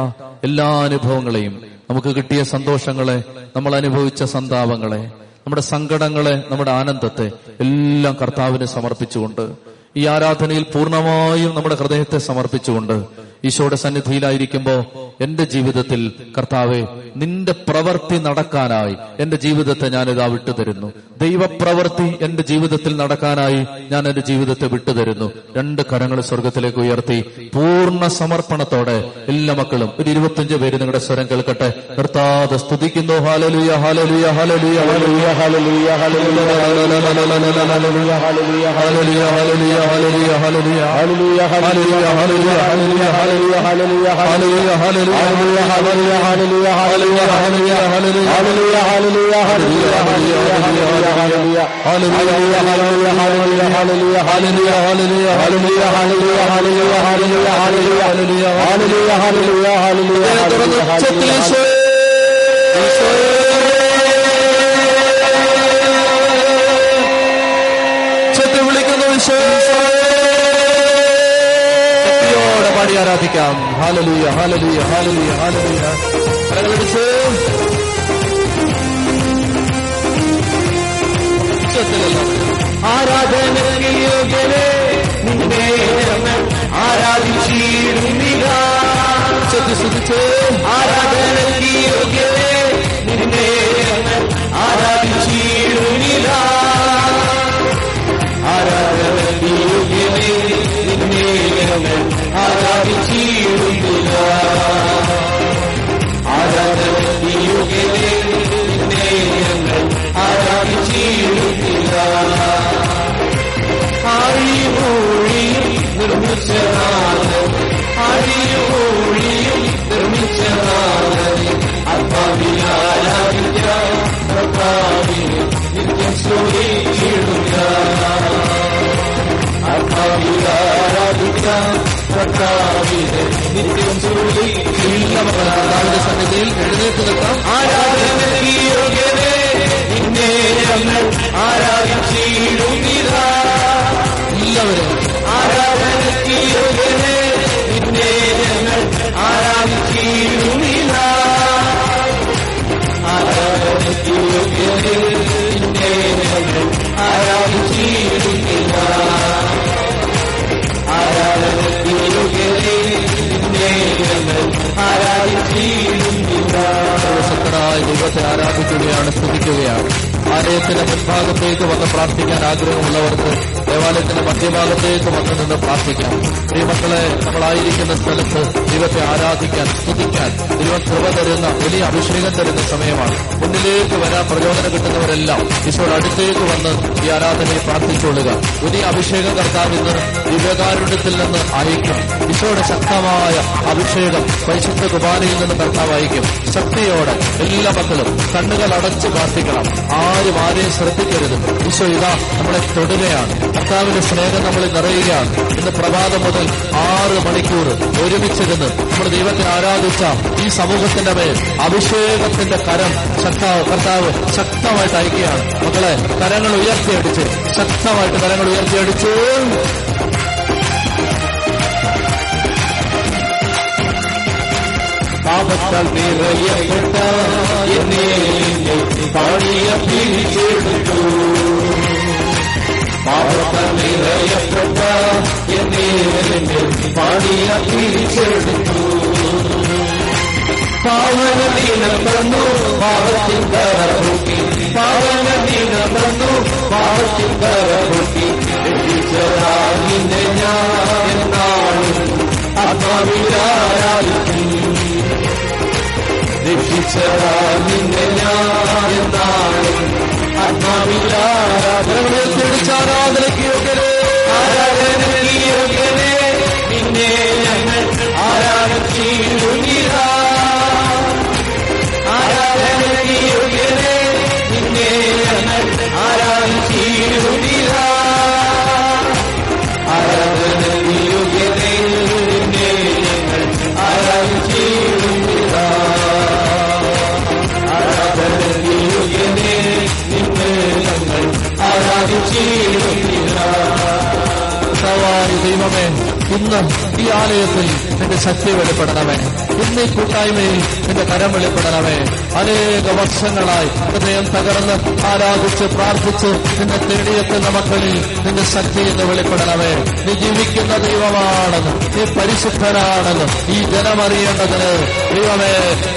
എല്ലാ അനുഭവങ്ങളെയും നമുക്ക് കിട്ടിയ സന്തോഷങ്ങളെ നമ്മൾ അനുഭവിച്ച സന്താപങ്ങളെ നമ്മുടെ സങ്കടങ്ങളെ നമ്മുടെ ആനന്ദത്തെ എല്ലാം കർത്താവിന് സമർപ്പിച്ചുകൊണ്ട് ഈ ആരാധനയിൽ പൂർണമായും നമ്മുടെ ഹൃദയത്തെ സമർപ്പിച്ചുകൊണ്ട് ഈശോയുടെ സന്നിധിയിലായിരിക്കുമ്പോ എന്റെ ജീവിതത്തിൽ കർത്താവെ നിന്റെ പ്രവൃത്തി നടക്കാനായി എന്റെ ജീവിതത്തെ ഞാൻ ഇതാ വിട്ടുതരുന്നു ദൈവപ്രവൃത്തി എന്റെ ജീവിതത്തിൽ നടക്കാനായി ഞാൻ എന്റെ ജീവിതത്തെ വിട്ടുതരുന്നു രണ്ട് കരങ്ങൾ സ്വർഗത്തിലേക്ക് ഉയർത്തി പൂർണ സമർപ്പണത്തോടെ എല്ലാ മക്കളും ഒരു ഇരുപത്തിയഞ്ച് പേര് നിങ്ങളുടെ സ്വരം കേൾക്കട്ടെ നിർത്താതെ സ്തുതിക്കുന്നു ഹാലലുയ ഹാലലുയ ഹാലലുയ ഹാലലുയ ഹാലലുയ ഹാലലുയ ഹാലലുയ ഹാലലുയ ഹാലലുയ ഹാലലുയ ഹാലലുയ ചെത്തി വിളിക്കുന്നു ശക്തിയോടെ പാടി ആരാധിക്കാം? Hallelujah hallelujah hallelujah hallelujah. കരങ്ങളടിച്ച് ആരാധനയ്ക്ക് യോഗ്യനെ നിന്നെ ആരാധിച്ചിരുന്നില്ല ആരാധനയ്ക്ക് യോഗ്യനെ നിന്നെ من عذاب تير البلاد عذابا ليقلل الدنيا من عذاب تير البلاد കർത്താവിന്റെ സന്നിധിയിൽ എഴുന്നേറ്റ് നിൽക്കാം എല്ലാവരും ആരാധിച്ചിരുന്നിതാ ആരാധിച്ചിരുന്നിതാ ദൈവത്തെ ആരാധിക്കുകയാണ് സ്തുതിക്കുകയാണ്. ആലയത്തിന്റെ മുൻഭാഗത്തേക്ക് വന്ന് പ്രാർത്ഥിക്കാൻ ആഗ്രഹമുള്ളവർക്ക് ദേവാലയത്തിന്റെ മധ്യഭാഗത്തേക്ക് വന്ന് നിന്ന് പ്രാർത്ഥിക്കാം. ശ്രീമക്കളെ നമ്മളായിരിക്കുന്ന സ്ഥലത്ത് ദൈവത്തെ ആരാധിക്കാൻ സ്തുതിക്കാൻ ദൈവം കൃപ തരുന്ന വലിയ അഭിഷേകം തരുന്ന സമയമാണ്. മുന്നിലേക്ക് വരാൻ പ്രചോദനം കിട്ടുന്നവരെല്ലാം ഈശോയുടെ അടുത്തേക്ക് വന്ന് ഈ ആരാധനയെ പ്രാർത്ഥിച്ചുകൊള്ളുക. പുതിയ അഭിഷേകം കർത്താവ് ഇന്ന് ദിവ്യകാരുണ്യത്തിൽ നിന്ന് അയക്കും ഈശോയുടെ ശക്തമായ അഭിഷേകം പരിശുദ്ധ കുർബാനയിൽ നിന്ന് കർത്താവ് അയക്കും ശക്തിയോടെ എല്ലാ മക്കളും കണ്ണുകൾ അടച്ച് പ്രാർത്ഥിക്കണം ആരും ആരെയും ശ്രദ്ധിക്കരുത്. ഈശോ ഇതാ നമ്മളെ തൊടുകയാണ്. കർത്താവിന്റെ സ്നേഹം നമ്മൾ നിറയുകയാണ്. ഇന്ന് പ്രഭാതം മുതൽ ആറ് മണിക്കൂർ ഒരുമിച്ചിരുന്ന് നമ്മൾ ദൈവത്തെ ആരാധിച്ച ഈ സമൂഹത്തിന്റെ മേൽ അഭിഷേകത്തിന്റെ കരം ശക്താവ് കർത്താവ് ശക്തമായിട്ട് അയക്കുകയാണ്. മക്കളെ കരങ്ങൾ ഉയർത്തിയടിച്ച് ശക്തമായിട്ട് കരങ്ങൾ ഉയർത്തിയടിച്ച്. പാപത്താൽ നിറയപ്പെട്ട എന്നെ പാടിയ പിടിച്ചെടുത്തു. പാപത്താൽ നിറയപ്പെട്ട എന്നെ പാടിയ പിടിച്ചെടുത്തു. പാവന ദിനം വന്നു പാവത്തിൽ കറപൊട്ടി പാവന ദിനം വന്നു പാവത്തിൽ കറപൊട്ടി രക്ഷിച്ചതാകിന്റെ ഞാൻ എന്നാളും ആത്മാവിലാരാധിക്കും രക്ഷിച്ചതാ നിന്നെ ഞാൻ എന്നാണ് ഒക്കെ ഇന്ന് ഈ ആലയത്തിൽ നിന്റെ ശക്തി വെളിപ്പെടണമേ. ഇന്ന് ഈ കൂട്ടായ്മയിൽ നിന്റെ കരം വെളിപ്പെടണമേ. അനേക വർഷങ്ങളായി ഹൃദയം തകർന്ന് ആരാധിച്ച് പ്രാർത്ഥിച്ച് നിന്നെ തേടിയെത്തുന്ന മക്കളിൽ നിന്റെ ശക്തി എന്ന് വെളിപ്പെടണമേ. നീ ജീവിക്കുന്ന ദൈവമാണെന്ന് നീ പരിശുദ്ധനാണെന്ന് ഈ ജനമറിയേണ്ടതിന് ദൈവമേ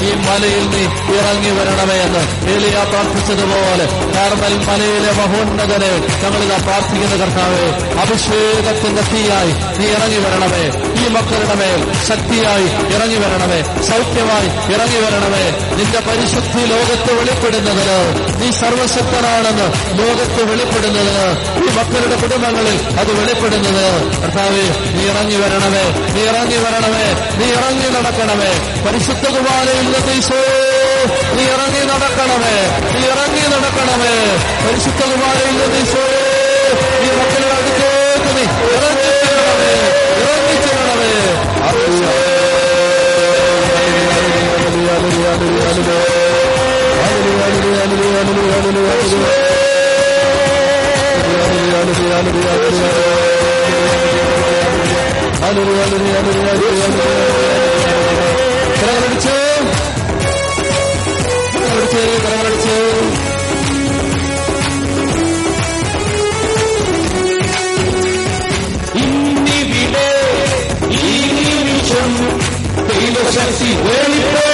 ഈ മലയിൽ നീ ഇറങ്ങി വരണമേ എന്ന് ഏലിയ പ്രാർത്ഥിച്ചതുപോലെ കാർമൽ മലയിലെ മഹോന്നതനെ ഞങ്ങളിതാ പ്രാർത്ഥിക്കുന്ന കർത്താവേ അഭിഷേകത്തിന്റെ തീയായി നീ ഇറങ്ങി വരണമേ. ഈ മക്കളുടെ മേൽ ശക്തിയായി ഇറങ്ങി വരണമേ. സൗഖ്യമായി ഇറങ്ങി വരണമേ. നിന്റെ പരിശുദ്ധി ലോകത്ത് വെളിപ്പെടുന്നതിന് നീ സർവശക്തനാണെന്ന് ലോകത്ത് വെളിപ്പെടുന്നതിന് ഈ മക്കളുടെ കുടുംബങ്ങളിൽ അത് വെളിപ്പെടുന്നത്. കർത്താവേ നീ ഇറങ്ങി വരണമേ. നീ ഇറങ്ങി വരണമേ. നീ ഇറങ്ങി നടക്കണമേ. പരിശുദ്ധ കുമാരയിൽ നിർദ്ദേശോ നീ ഇറങ്ങി നടക്കണമേ നീ ഇറങ്ങി നടക്കണമേ പരിശുദ്ധ കുമാരയിൽ നിർദ്ദേശോ നീ മക്കളുടെ അടുത്തേക്ക് നീ ഇറങ്ങി ചെല്ലണമേ ഇറങ്ങി ചെല്ലണമേ കരങ്ങളടിച്ച് കരങ്ങളടിച്ച് കരങ്ങളടിച്ച് ഇന്നിവിടെ ഈ നിമിഷം ദൈവശക്തി വെളിപ്പെടട്ടെ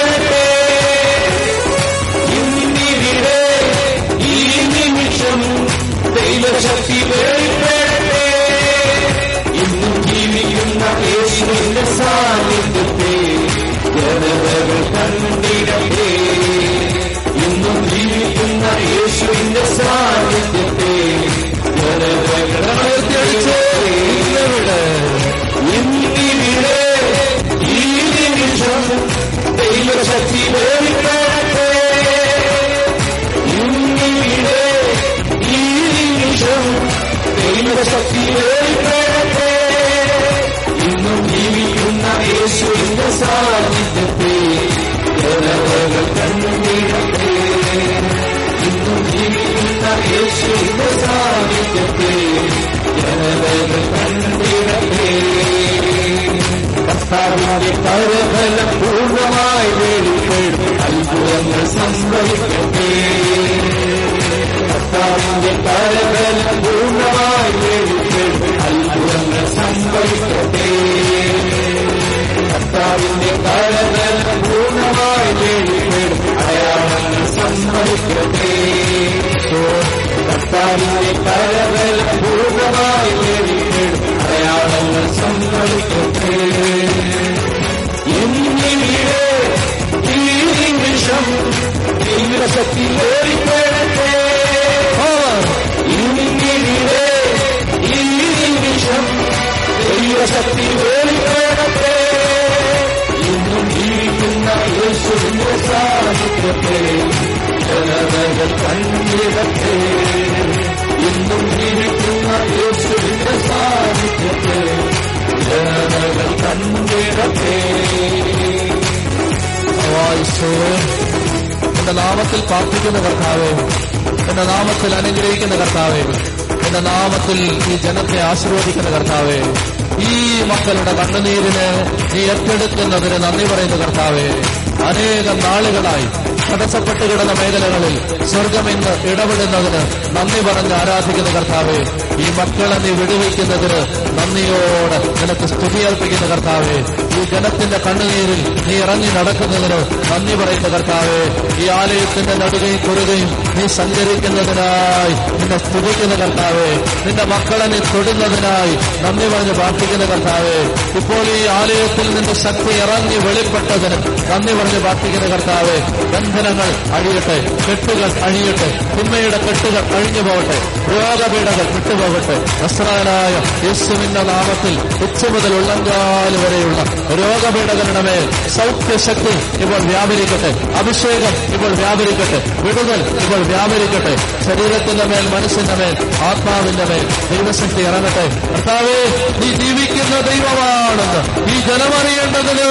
അനേകം നാളുകളായി തടസ്സപ്പെട്ട് കിടന്ന മേഖലകളിൽ സ്വർഗം ഇന്ന് ഇടപെടുന്നതിന് നന്ദി പറഞ്ഞ് ആരാധിക്കുന്ന കർത്താവേ ഈ മക്കളെ നീ വിടുവയ്ക്കുന്നതിന് നന്ദിയോടെ നിനക്ക് സ്തുതിയർപ്പിക്കുന്ന കർത്താവേ ഈ ജനത്തിന്റെ കണ്ണുനീരിൽ നീ ഇറങ്ങി നടക്കുന്നതിന് നന്ദി പറയുന്ന കർത്താവേ. ഈ ആലയത്തിന്റെ നടുകയും കുറുകയും നീ സഞ്ചരിക്കുന്നതിനായി നിന്നെ സ്തുതിക്കുന്ന കർത്താവേ. നിന്റെ മക്കളെ നീ തൊടുന്നതിനായി നന്ദി പറഞ്ഞ് പ്രാർത്ഥിക്കുന്ന കർത്താവേ. ഇപ്പോൾ ഈ ആലയത്തിൽ നിന്റെ ശക്തി ഇറങ്ങി വെളിപ്പെട്ടതിന് നന്ദി പറഞ്ഞ് പ്രാർത്ഥിക്കുന്ന കർത്താവേ. ബന്ധനങ്ങൾ അഴിയട്ടെ കെട്ടുകൾ അഴിയട്ടെ തിന്മയുടെ കെട്ടുകൾ അഴിഞ്ഞു പോകട്ടെ രോഗപീഠകൾ വിട്ടുപോകട്ടെ. വസ്ത്രാനായ യേശുവിന്റെ നാമത്തിൽ ഉച്ച മുതൽ ഉള്ളങ്കാൽ വരെയുള്ള രോഗപീഠകളുടെ മേൽ സൗഖ്യശക്തി ഇപ്പോൾ വ്യാപരിക്കട്ടെ. അഭിഷേകം ഇപ്പോൾ വ്യാപരിക്കട്ടെ. വിടുതൽ ഇപ്പോൾ വ്യാപരിക്കട്ടെ. ശരീരത്തിന്റെ മേൽ മനസ്സിന്റെ മേൽ ആത്മാവിന്റെ മേൽ ദൈവശക്തി ഇറങ്ങട്ടെ. കർത്താവേ നീ ജീവിക്കുന്ന ദൈവമാണെന്ന് ഈ ജനമറിയേണ്ടതിന്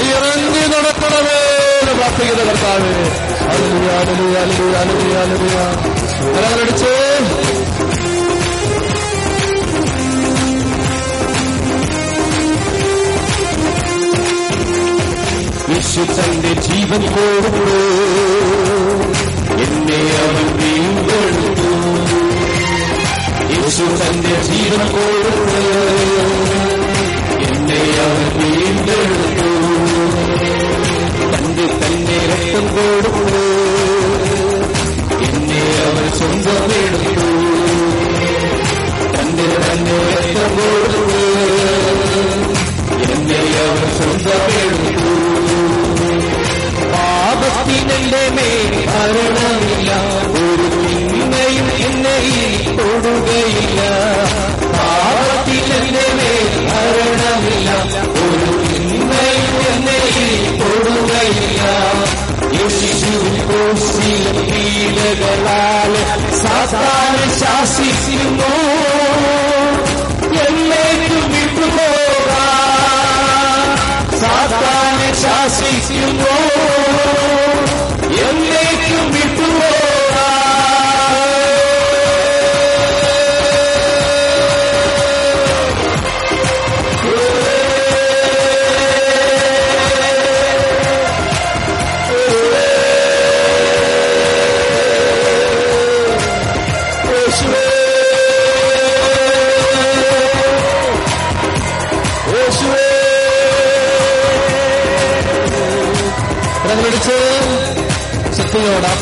നീ ഇറങ്ങി നടക്കണമേ പ്രാർത്ഥിക്കുന്ന കർത്താവേ. അനുഭവ അനുഭവ അനുഭവ അനുഭവ കരങ്ങളടിച്ച്. യേശു തന്റെ ജീവൻ കൊടുത്തു എന്നെ അവൻ വീണ്ടെടുത്തു. യേശു തന്റെ ജീവൻ കൊടുത്തു എന്നെ അവൻ വീണ്ടെടുത്തു. തന്റെ തന്നെ രക്തം കൊടുത്തു എന്നെ അവൻ സ്വന്തമെടുത്തു തന്റെ തന്നെ രക്തം കൊടുത്തു എന്നെ അവൻ സ്വന്തമെടുത്തു പാപത്തിനെന്റെ മേൽ കരുണമില്ല ഒരു തിന്മയും എന്നെ തൊടുകയില്ല. പാപത്തിനെന്റെ മേൽ കരുണമില്ല ഒരു തിന്മയും എന്നെ തൊടുകയില്ല. കോശിയ പീഡകളാൽ സാധാരണ ശാസിക്കുന്നു. എന്നേക്കും വിട്ടുപോകാം. സാധാരണ ശാസിക്കുന്നു.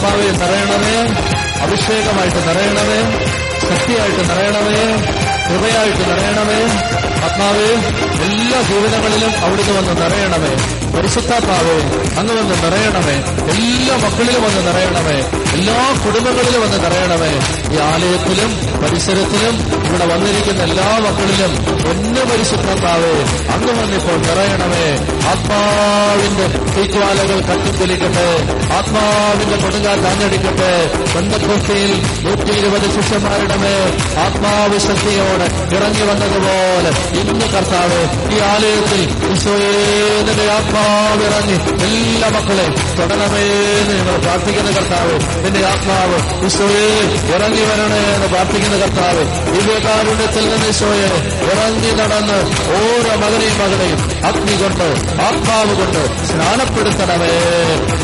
ആത്മാവെ നിറയണമേ അഭിഷേകമായിട്ട് നിറയണമേ ശക്തിയായിട്ട് നിറയണമേ കൃപയായിട്ട് നിറയണമേ. ആത്മാവേ എല്ലാ ജീവിതങ്ങളിലും അവിടുന്ന് വന്ന് നിറയണമേ. പരിശുദ്ധാത്മാവേ അങ്ങ് വന്ന് നിറയണമേ. എല്ലാ മക്കളിലും വന്ന് നിറയണമേ. എല്ലാ കുടുംബങ്ങളിലും വന്ന് നിറയണമേ. ഈ ആലയത്തിലും പരിസരത്തിലും ഇവിടെ വന്നിരിക്കുന്ന എല്ലാ മക്കളിലും ഒന്ന് പരിശുദ്ധാത്മാവേ അങ്ങ് വന്നിപ്പോൾ നിറയണമേ. ആത്മാവിന്റെ തീജ്വാലകൾ കത്തിത്തെളിക്കട്ടെ ആത്മാവിന്റെ കൊടുങ്കാറ്റ് താഞ്ഞടിക്കട്ടെ ബന്ധക്കുസ്തിയിൽ നൂറ്റി ഇരുപത് ശിഷ്യന്മാരുടെ മേൽ ആത്മാവ് ശക്തിയോടെ ഇറങ്ങി വന്നതുപോലെ ഇന്ന് കർത്താവ് ഈ ആലയത്തിൽ ഈശോയേന്റെ ആത്മാവ് ഇറങ്ങി എല്ലാ മക്കളെയും തുടരണമേന്ന് ഞങ്ങൾ പ്രാർത്ഥിക്കുന്ന കർത്താവ് നിന്റെ ആത്മാവ് ഈശോയെ ഇറങ്ങി വരണേ എന്ന് പ്രാർത്ഥിക്കുന്ന കർത്താവ് ദിവ്യകാരുണ്യത്തിൽ നിന്ന് ഈശോയെ ഇറങ്ങി നടന്ന് ഓരോ മകനെയും മകനെയും അഗ്നി കൊണ്ട് ആത്മാവ് കൊണ്ട് സ്നാനപ്പെടുത്തണമേ.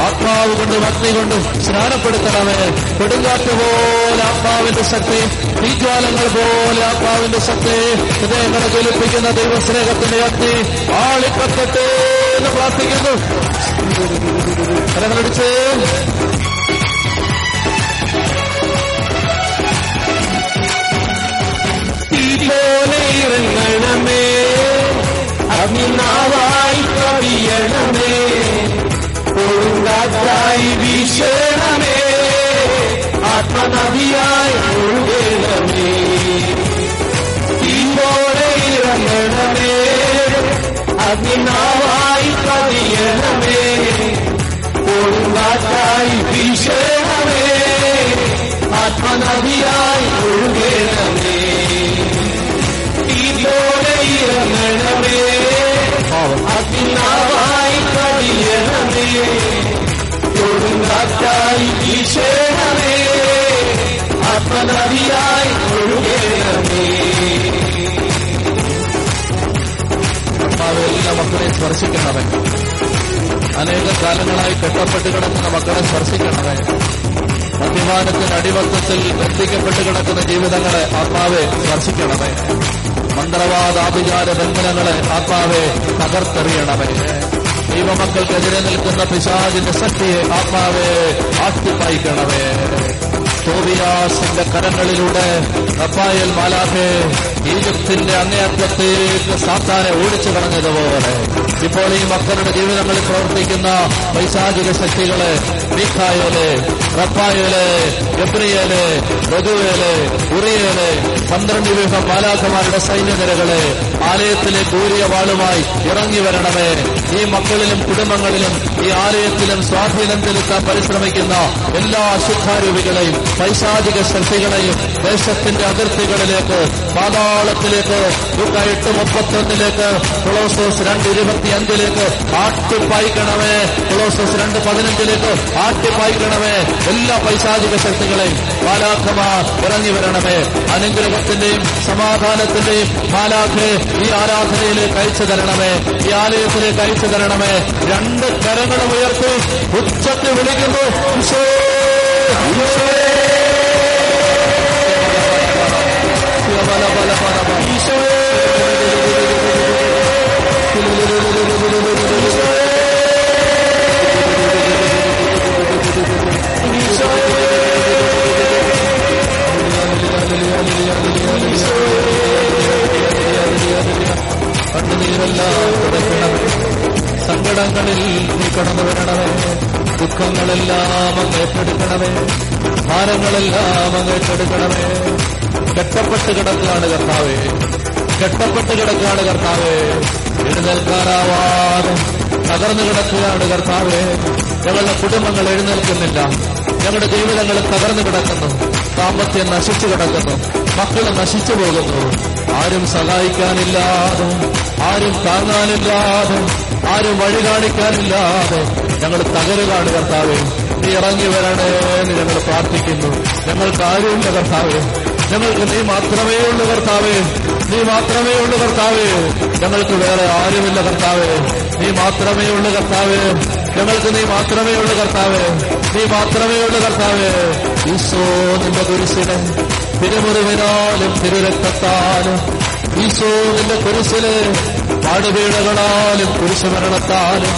ആത്മാവ് കൊണ്ടും അഗ്നി കൊണ്ടും സ്നാനപ്പെടുത്തണമേ. കൊടുങ്കാറ്റ് പോലെ ആത്മാവിന്റെ ശക്തി തീജ്വാലങ്ങൾ പോലെ ആത്മാവിന്റെ ശക്തി ഹൃദയങ്ങളെ ജ്വലിപ്പിക്കുന്ന ദൈവസ്നേഹത്തിന്റെ അഗ്നി ആളിക്കത്തട്ടെ എന്ന് പ്രാർത്ഥിക്കുന്നു. കരങ്ങളടിച്ച്. തീപോലെ ഇറങ്ങണമേ അഭിനാവായി കവിയണമേ കൊടുങ്കാറ്റായി വീശണമേ ആത്മനദിയായി ഒഴുകണമേ തീപോലെ ഇറങ്ങണമേ അഗ്നിനാവായി കവിയണമേ കൊടുങ്കാറ്റായി വീശണമേ ആത്മനദിയായി ഒഴുകണമേ തീപോലെ ഇറങ്ങണമേ അഗ്നാവായി കടിയണമേ കൊടുങ്കാറ്റായി വീശണമേ ആത്മനദിയായി ഒഴുകണമേ ആത്മാവ് എല്ലാ മക്കളെ സ്പർശിക്കണവൻ അനേക കാലങ്ങളായി കെട്ടപ്പെട്ട് കിടക്കുന്ന മക്കളെ സ്പർശിക്കണവൻ അഭിമാനത്തിന് അടിമത്തത്തിൽ ബന്ധിക്കപ്പെട്ട് കിടക്കുന്ന ജീവിതങ്ങളെ ആത്മാവെ സ്പർശിക്കണമേ. മന്ത്രവാദാഭിചാര ബന്ധനങ്ങളെ ആത്മാവെ തകർത്തെറിയണമേ. ദൈവമക്കൾക്കെതിരെ നിൽക്കുന്ന പിശാചിന്റെ ശക്തിയെ ആത്മാവെ ആട്ടിപ്പായിക്കണമേ. തോബിയാസിന്റെ കരങ്ങളിലൂടെ റഫായൽ മാലാഖെ ഈജിപ്തിന്റെ അങ്ങേയറ്റത്തേക്ക് സാത്താനെ ഓടിച്ചു കളഞ്ഞതുപോലെ ഇപ്പോൾ ഈ മക്കളുടെ ജീവിതങ്ങളിൽ പ്രവർത്തിക്കുന്ന പൈശാചിക ശക്തികളെ മീഖായലെ റഫായലെ ഗബ്രിയേൽ ബദുവേൽ ഉറിയേൽ പന്ത്രണ്ട് വ്യൂഹം മാലാഖമാരുടെ സൈന്യനിരകളെ ആലയത്തിലെ ദൂരിയ വാളുമായി ഇറങ്ങി വരണമേ. ഈ മക്കളിലും കുടുംബങ്ങളിലും ഈ ആലയത്തിലും സ്വാധീനം ചെലുത്താൻ പരിശ്രമിക്കുന്ന എല്ലാ അശുദ്ധാരൂപികളെയും പൈശാചിക ശക്തികളെയും ദേശത്തിന്റെ അതിർത്തികളിലേക്ക് പാതാളത്തിലേക്ക് എട്ട് മുപ്പത്തൊന്നിലേക്ക് കൊളോസോസ് രണ്ട് ഇരുപത്തിയഞ്ചിലേക്ക് ആട്ടിപ്പായിക്കണമേ. കൊളോസോസ് രണ്ട് പതിനഞ്ചിലേക്ക് ആട്ടിപ്പായിക്കണമേ. എല്ലാ പൈശാചിക ശക്തികളെയും മാലാഖമാർ ഇറങ്ങി വരണമേ. അനുഗ്രഹത്തിന്റെയും സമാധാനത്തിന്റെയും മാലാഖെ ഈ ആരാധനയിലേക്ക് അയച്ചു തരണമേ. ഈ ആലയത്തിലേക്ക് അയച്ചു തരണമേ. രണ്ട് കരങ്ങൾ കരങ്ങളും ഉയർത്തി ഉച്ചത്തിൽ വിളിക്കുന്നു ഈശോ, ഈശോ. ബല, ബല, ബല, ബല. ഈശോ. കണ്ണുനീരെല്ലാം തുടയ്ക്കണമേ സങ്കടങ്ങളിൽ നീ കടന്നു വരണമേ ദുഃഖങ്ങളെല്ലാം അങ്ങ് ഏറ്റെടുക്കണമേ. ഭാരങ്ങളെല്ലാം അങ്ങ് ഏറ്റെടുക്കണമേ. കെട്ടപ്പെട്ട് കിടക്കുകയാണ് കർത്താവേ. കെട്ടപ്പെട്ട് കിടക്കുകയാണ് കർത്താവേ. എഴുന്നേൽക്കാനാവാതെ തകർന്നു കിടക്കുകയാണ് കർത്താവേ. ഞങ്ങളുടെ കുടുംബങ്ങൾ എഴുന്നേൽക്കുന്നില്ല. ഞങ്ങളുടെ ജീവിതങ്ങൾ തകർന്നു കിടക്കുന്നു. സാമ്പത്തികം നശിച്ചു കിടക്കുന്നു. മക്കൾ നശിച്ചു പോകുന്നു. ആരും സഹായിക്കാനില്ലാതെ ആരും താങ്ങാനില്ലാതെ ആരും വഴി കാണിക്കാനില്ലാതെ ഞങ്ങൾ തകരുകയാണ് കർത്താവേ. നീ ഇറങ്ങി വരണേ എന്ന് ഞങ്ങൾ പ്രാർത്ഥിക്കുന്നു. ഞങ്ങൾക്ക് ആരുമില്ല കർത്താവേ. ഞങ്ങൾക്ക് നീ മാത്രമേ ഉള്ളൂ കർത്താവേ. നീ മാത്രമേ ഉള്ളൂ കർത്താവേ. ഞങ്ങൾക്ക് വേറെ ആരുമില്ല കർത്താവേ. നീ മാത്രമേ ഉള്ളൂ കർത്താവേ. ഞങ്ങൾക്ക് നീ മാത്രമേ ഉള്ളൂ കർത്താവേ. നീ മാത്രമേ ഉള്ളൂ കർത്താവേ. ഈശോ നിന്റെ കുരിശിനെ തിരുമുറിവിനാലും തിരുരക്തത്താലും ഈശോ നിന്റെ കുരിശിൽ പാടുപീടകളാലും കുരിശുമരണത്താലും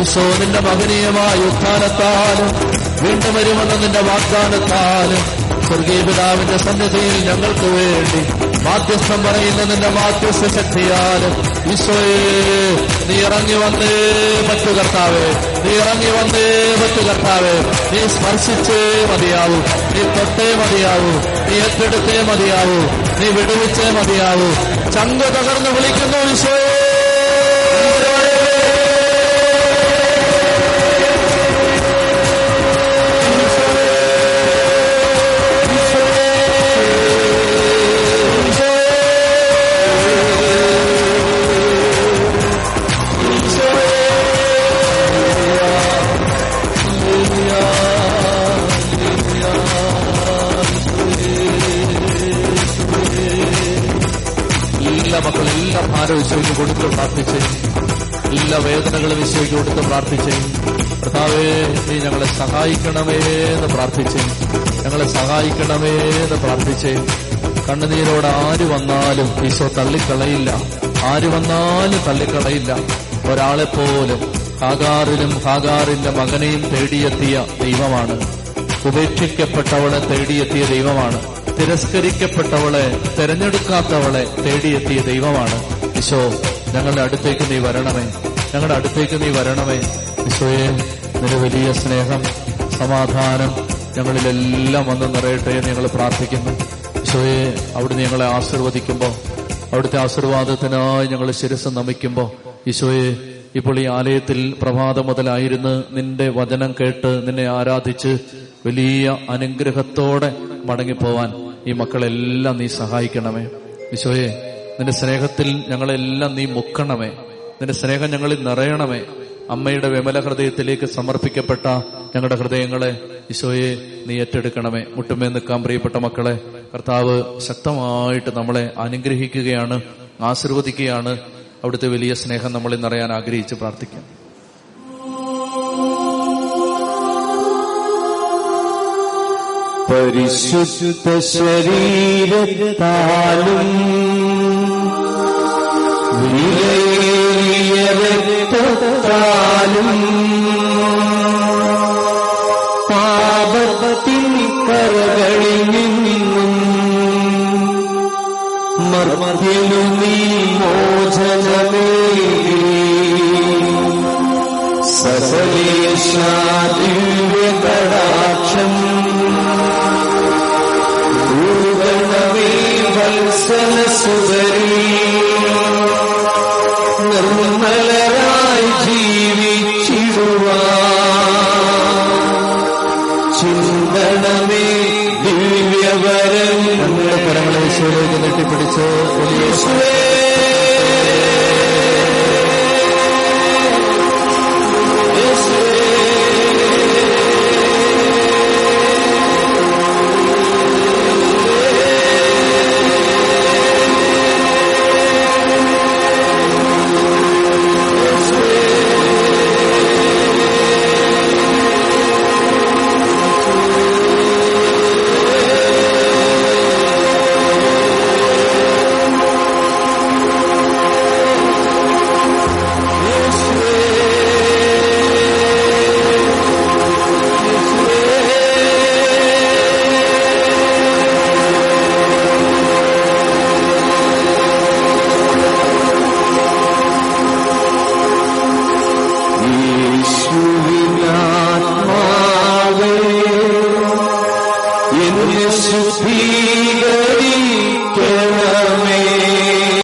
ഈശോ നിന്റെ മഹനീയമായ ഉത്ഥാനത്താലും വീണ്ടും വരുമെന്ന നിന്റെ വാഗ്ദാനത്താലും സ്വർഗീയ പിതാവിന്റെ സന്നിധിയിൽ ഞങ്ങൾക്ക് വേണ്ടി മാധ്യസ്ഥം പറയുന്ന നിന്റെ മാധ്യസ്ഥ ശക്തിയാലും ഈശോയെ നീ ഇറങ്ങി വന്നേ മറ്റു കർത്താവേ നീ ഇറങ്ങി വന്നേ മറ്റു കർത്താവേ നീ സ്പർശിച്ചേ മതിയാവൂ നീ തൊട്ടേ മതിയാവൂ നീ ഏറ്റെടുത്തേ മതിയാവൂ നീ വിടുവിച്ചേ മതിയാവൂ. ചങ്ക തകർന്ന് വിളിക്കുന്നു ഈശോയെ. ഈശോയ്ക്ക് കൊടുത്ത് പ്രാർത്ഥിച്ച്. എല്ലാ വേദനകളും ഈശോയ്ക്ക് കൊടുത്ത് പ്രാർത്ഥിച്ച്. കർത്താവേ നീ ഞങ്ങളെ സഹായിക്കണമേ എന്ന് പ്രാർത്ഥിച്ച്. ഞങ്ങളെ സഹായിക്കണമേ എന്ന് പ്രാർത്ഥിച്ച്. കണ്ണുനീരോട് ആര് വന്നാലും ഈശോ തള്ളിക്കളയില്ല. ആര് വന്നാലും തള്ളിക്കളയില്ല. ഒരാളെ പോലും ഹാഗാറിലും ഹാഗാറിന്റെ മകനെയും തേടിയെത്തിയ ദൈവമാണ്. ഉപേക്ഷിക്കപ്പെട്ടവളെ തേടിയെത്തിയ ദൈവമാണ്. തിരസ്കരിക്കപ്പെട്ടവളെ തെരഞ്ഞെടുക്കാത്തവളെ തേടിയെത്തിയ ദൈവമാണ്. ഈശോ ഞങ്ങളുടെ അടുത്തേക്ക് നീ വരണമേ. ഞങ്ങളുടെ അടുത്തേക്ക് നീ വരണമേ. ഈശോയെ നിന്റെ വലിയ സ്നേഹം സമാധാനം ഞങ്ങളിലെല്ലാം വന്ന് നിറയട്ടെ എന്ന് ഞങ്ങൾ പ്രാർത്ഥിക്കുന്നു. ഈശോയെ അവിടുന്ന് ഞങ്ങളെ ആശീർവദിക്കുമ്പോൾ അവിടുത്തെ ആശീർവാദത്തിനായി ഞങ്ങൾ ശിരസ് നമിക്കുമ്പോൾ ഈശോയെ ഇപ്പോൾ ഈ ആലയത്തിൽ പ്രഭാതം മുതലായിരുന്നു നിന്റെ വചനം കേട്ട് നിന്നെ ആരാധിച്ച് വലിയ അനുഗ്രഹത്തോടെ മടങ്ങിപ്പോവാൻ ഈ മക്കളെല്ലാം നീ സഹായിക്കണമേ. ഈശോയെ നിന്റെ സ്നേഹത്തിൽ ഞങ്ങളെല്ലാം നീ മുക്കണമേ. നിന്റെ സ്നേഹം ഞങ്ങളിൽ നിറയണമേ. അമ്മയുടെ വിമല ഹൃദയത്തിലേക്ക് സമർപ്പിക്കപ്പെട്ട ഞങ്ങളുടെ ഹൃദയങ്ങളെ ഈശോയെ നീ ഏറ്റെടുക്കണമേ. മുട്ടുമേ നിൽക്കാൻ പ്രിയപ്പെട്ട മക്കളെ കർത്താവ് ശക്തമായിട്ട് നമ്മളെ അനുഗ്രഹിക്കുകയാണ് ആശീർവദിക്കുകയാണ്. അവിടുത്തെ വലിയ സ്നേഹം നമ്മളിൽ നിറയാൻ ആഗ്രഹിച്ച് പ്രാർത്ഥിക്കാം. പരിശുദ്ധ ശരീരത്താലും വിലയേറിയ രക്തത്താലും പാപത്തിൻ കരകളിൽ നിന്നും മർമ്മത്തിനു നീ മോചനമേകി. സകലേശാദിവ്യകടാക്ഷം. ഭൂഗണമേ വത്സല സുതരീ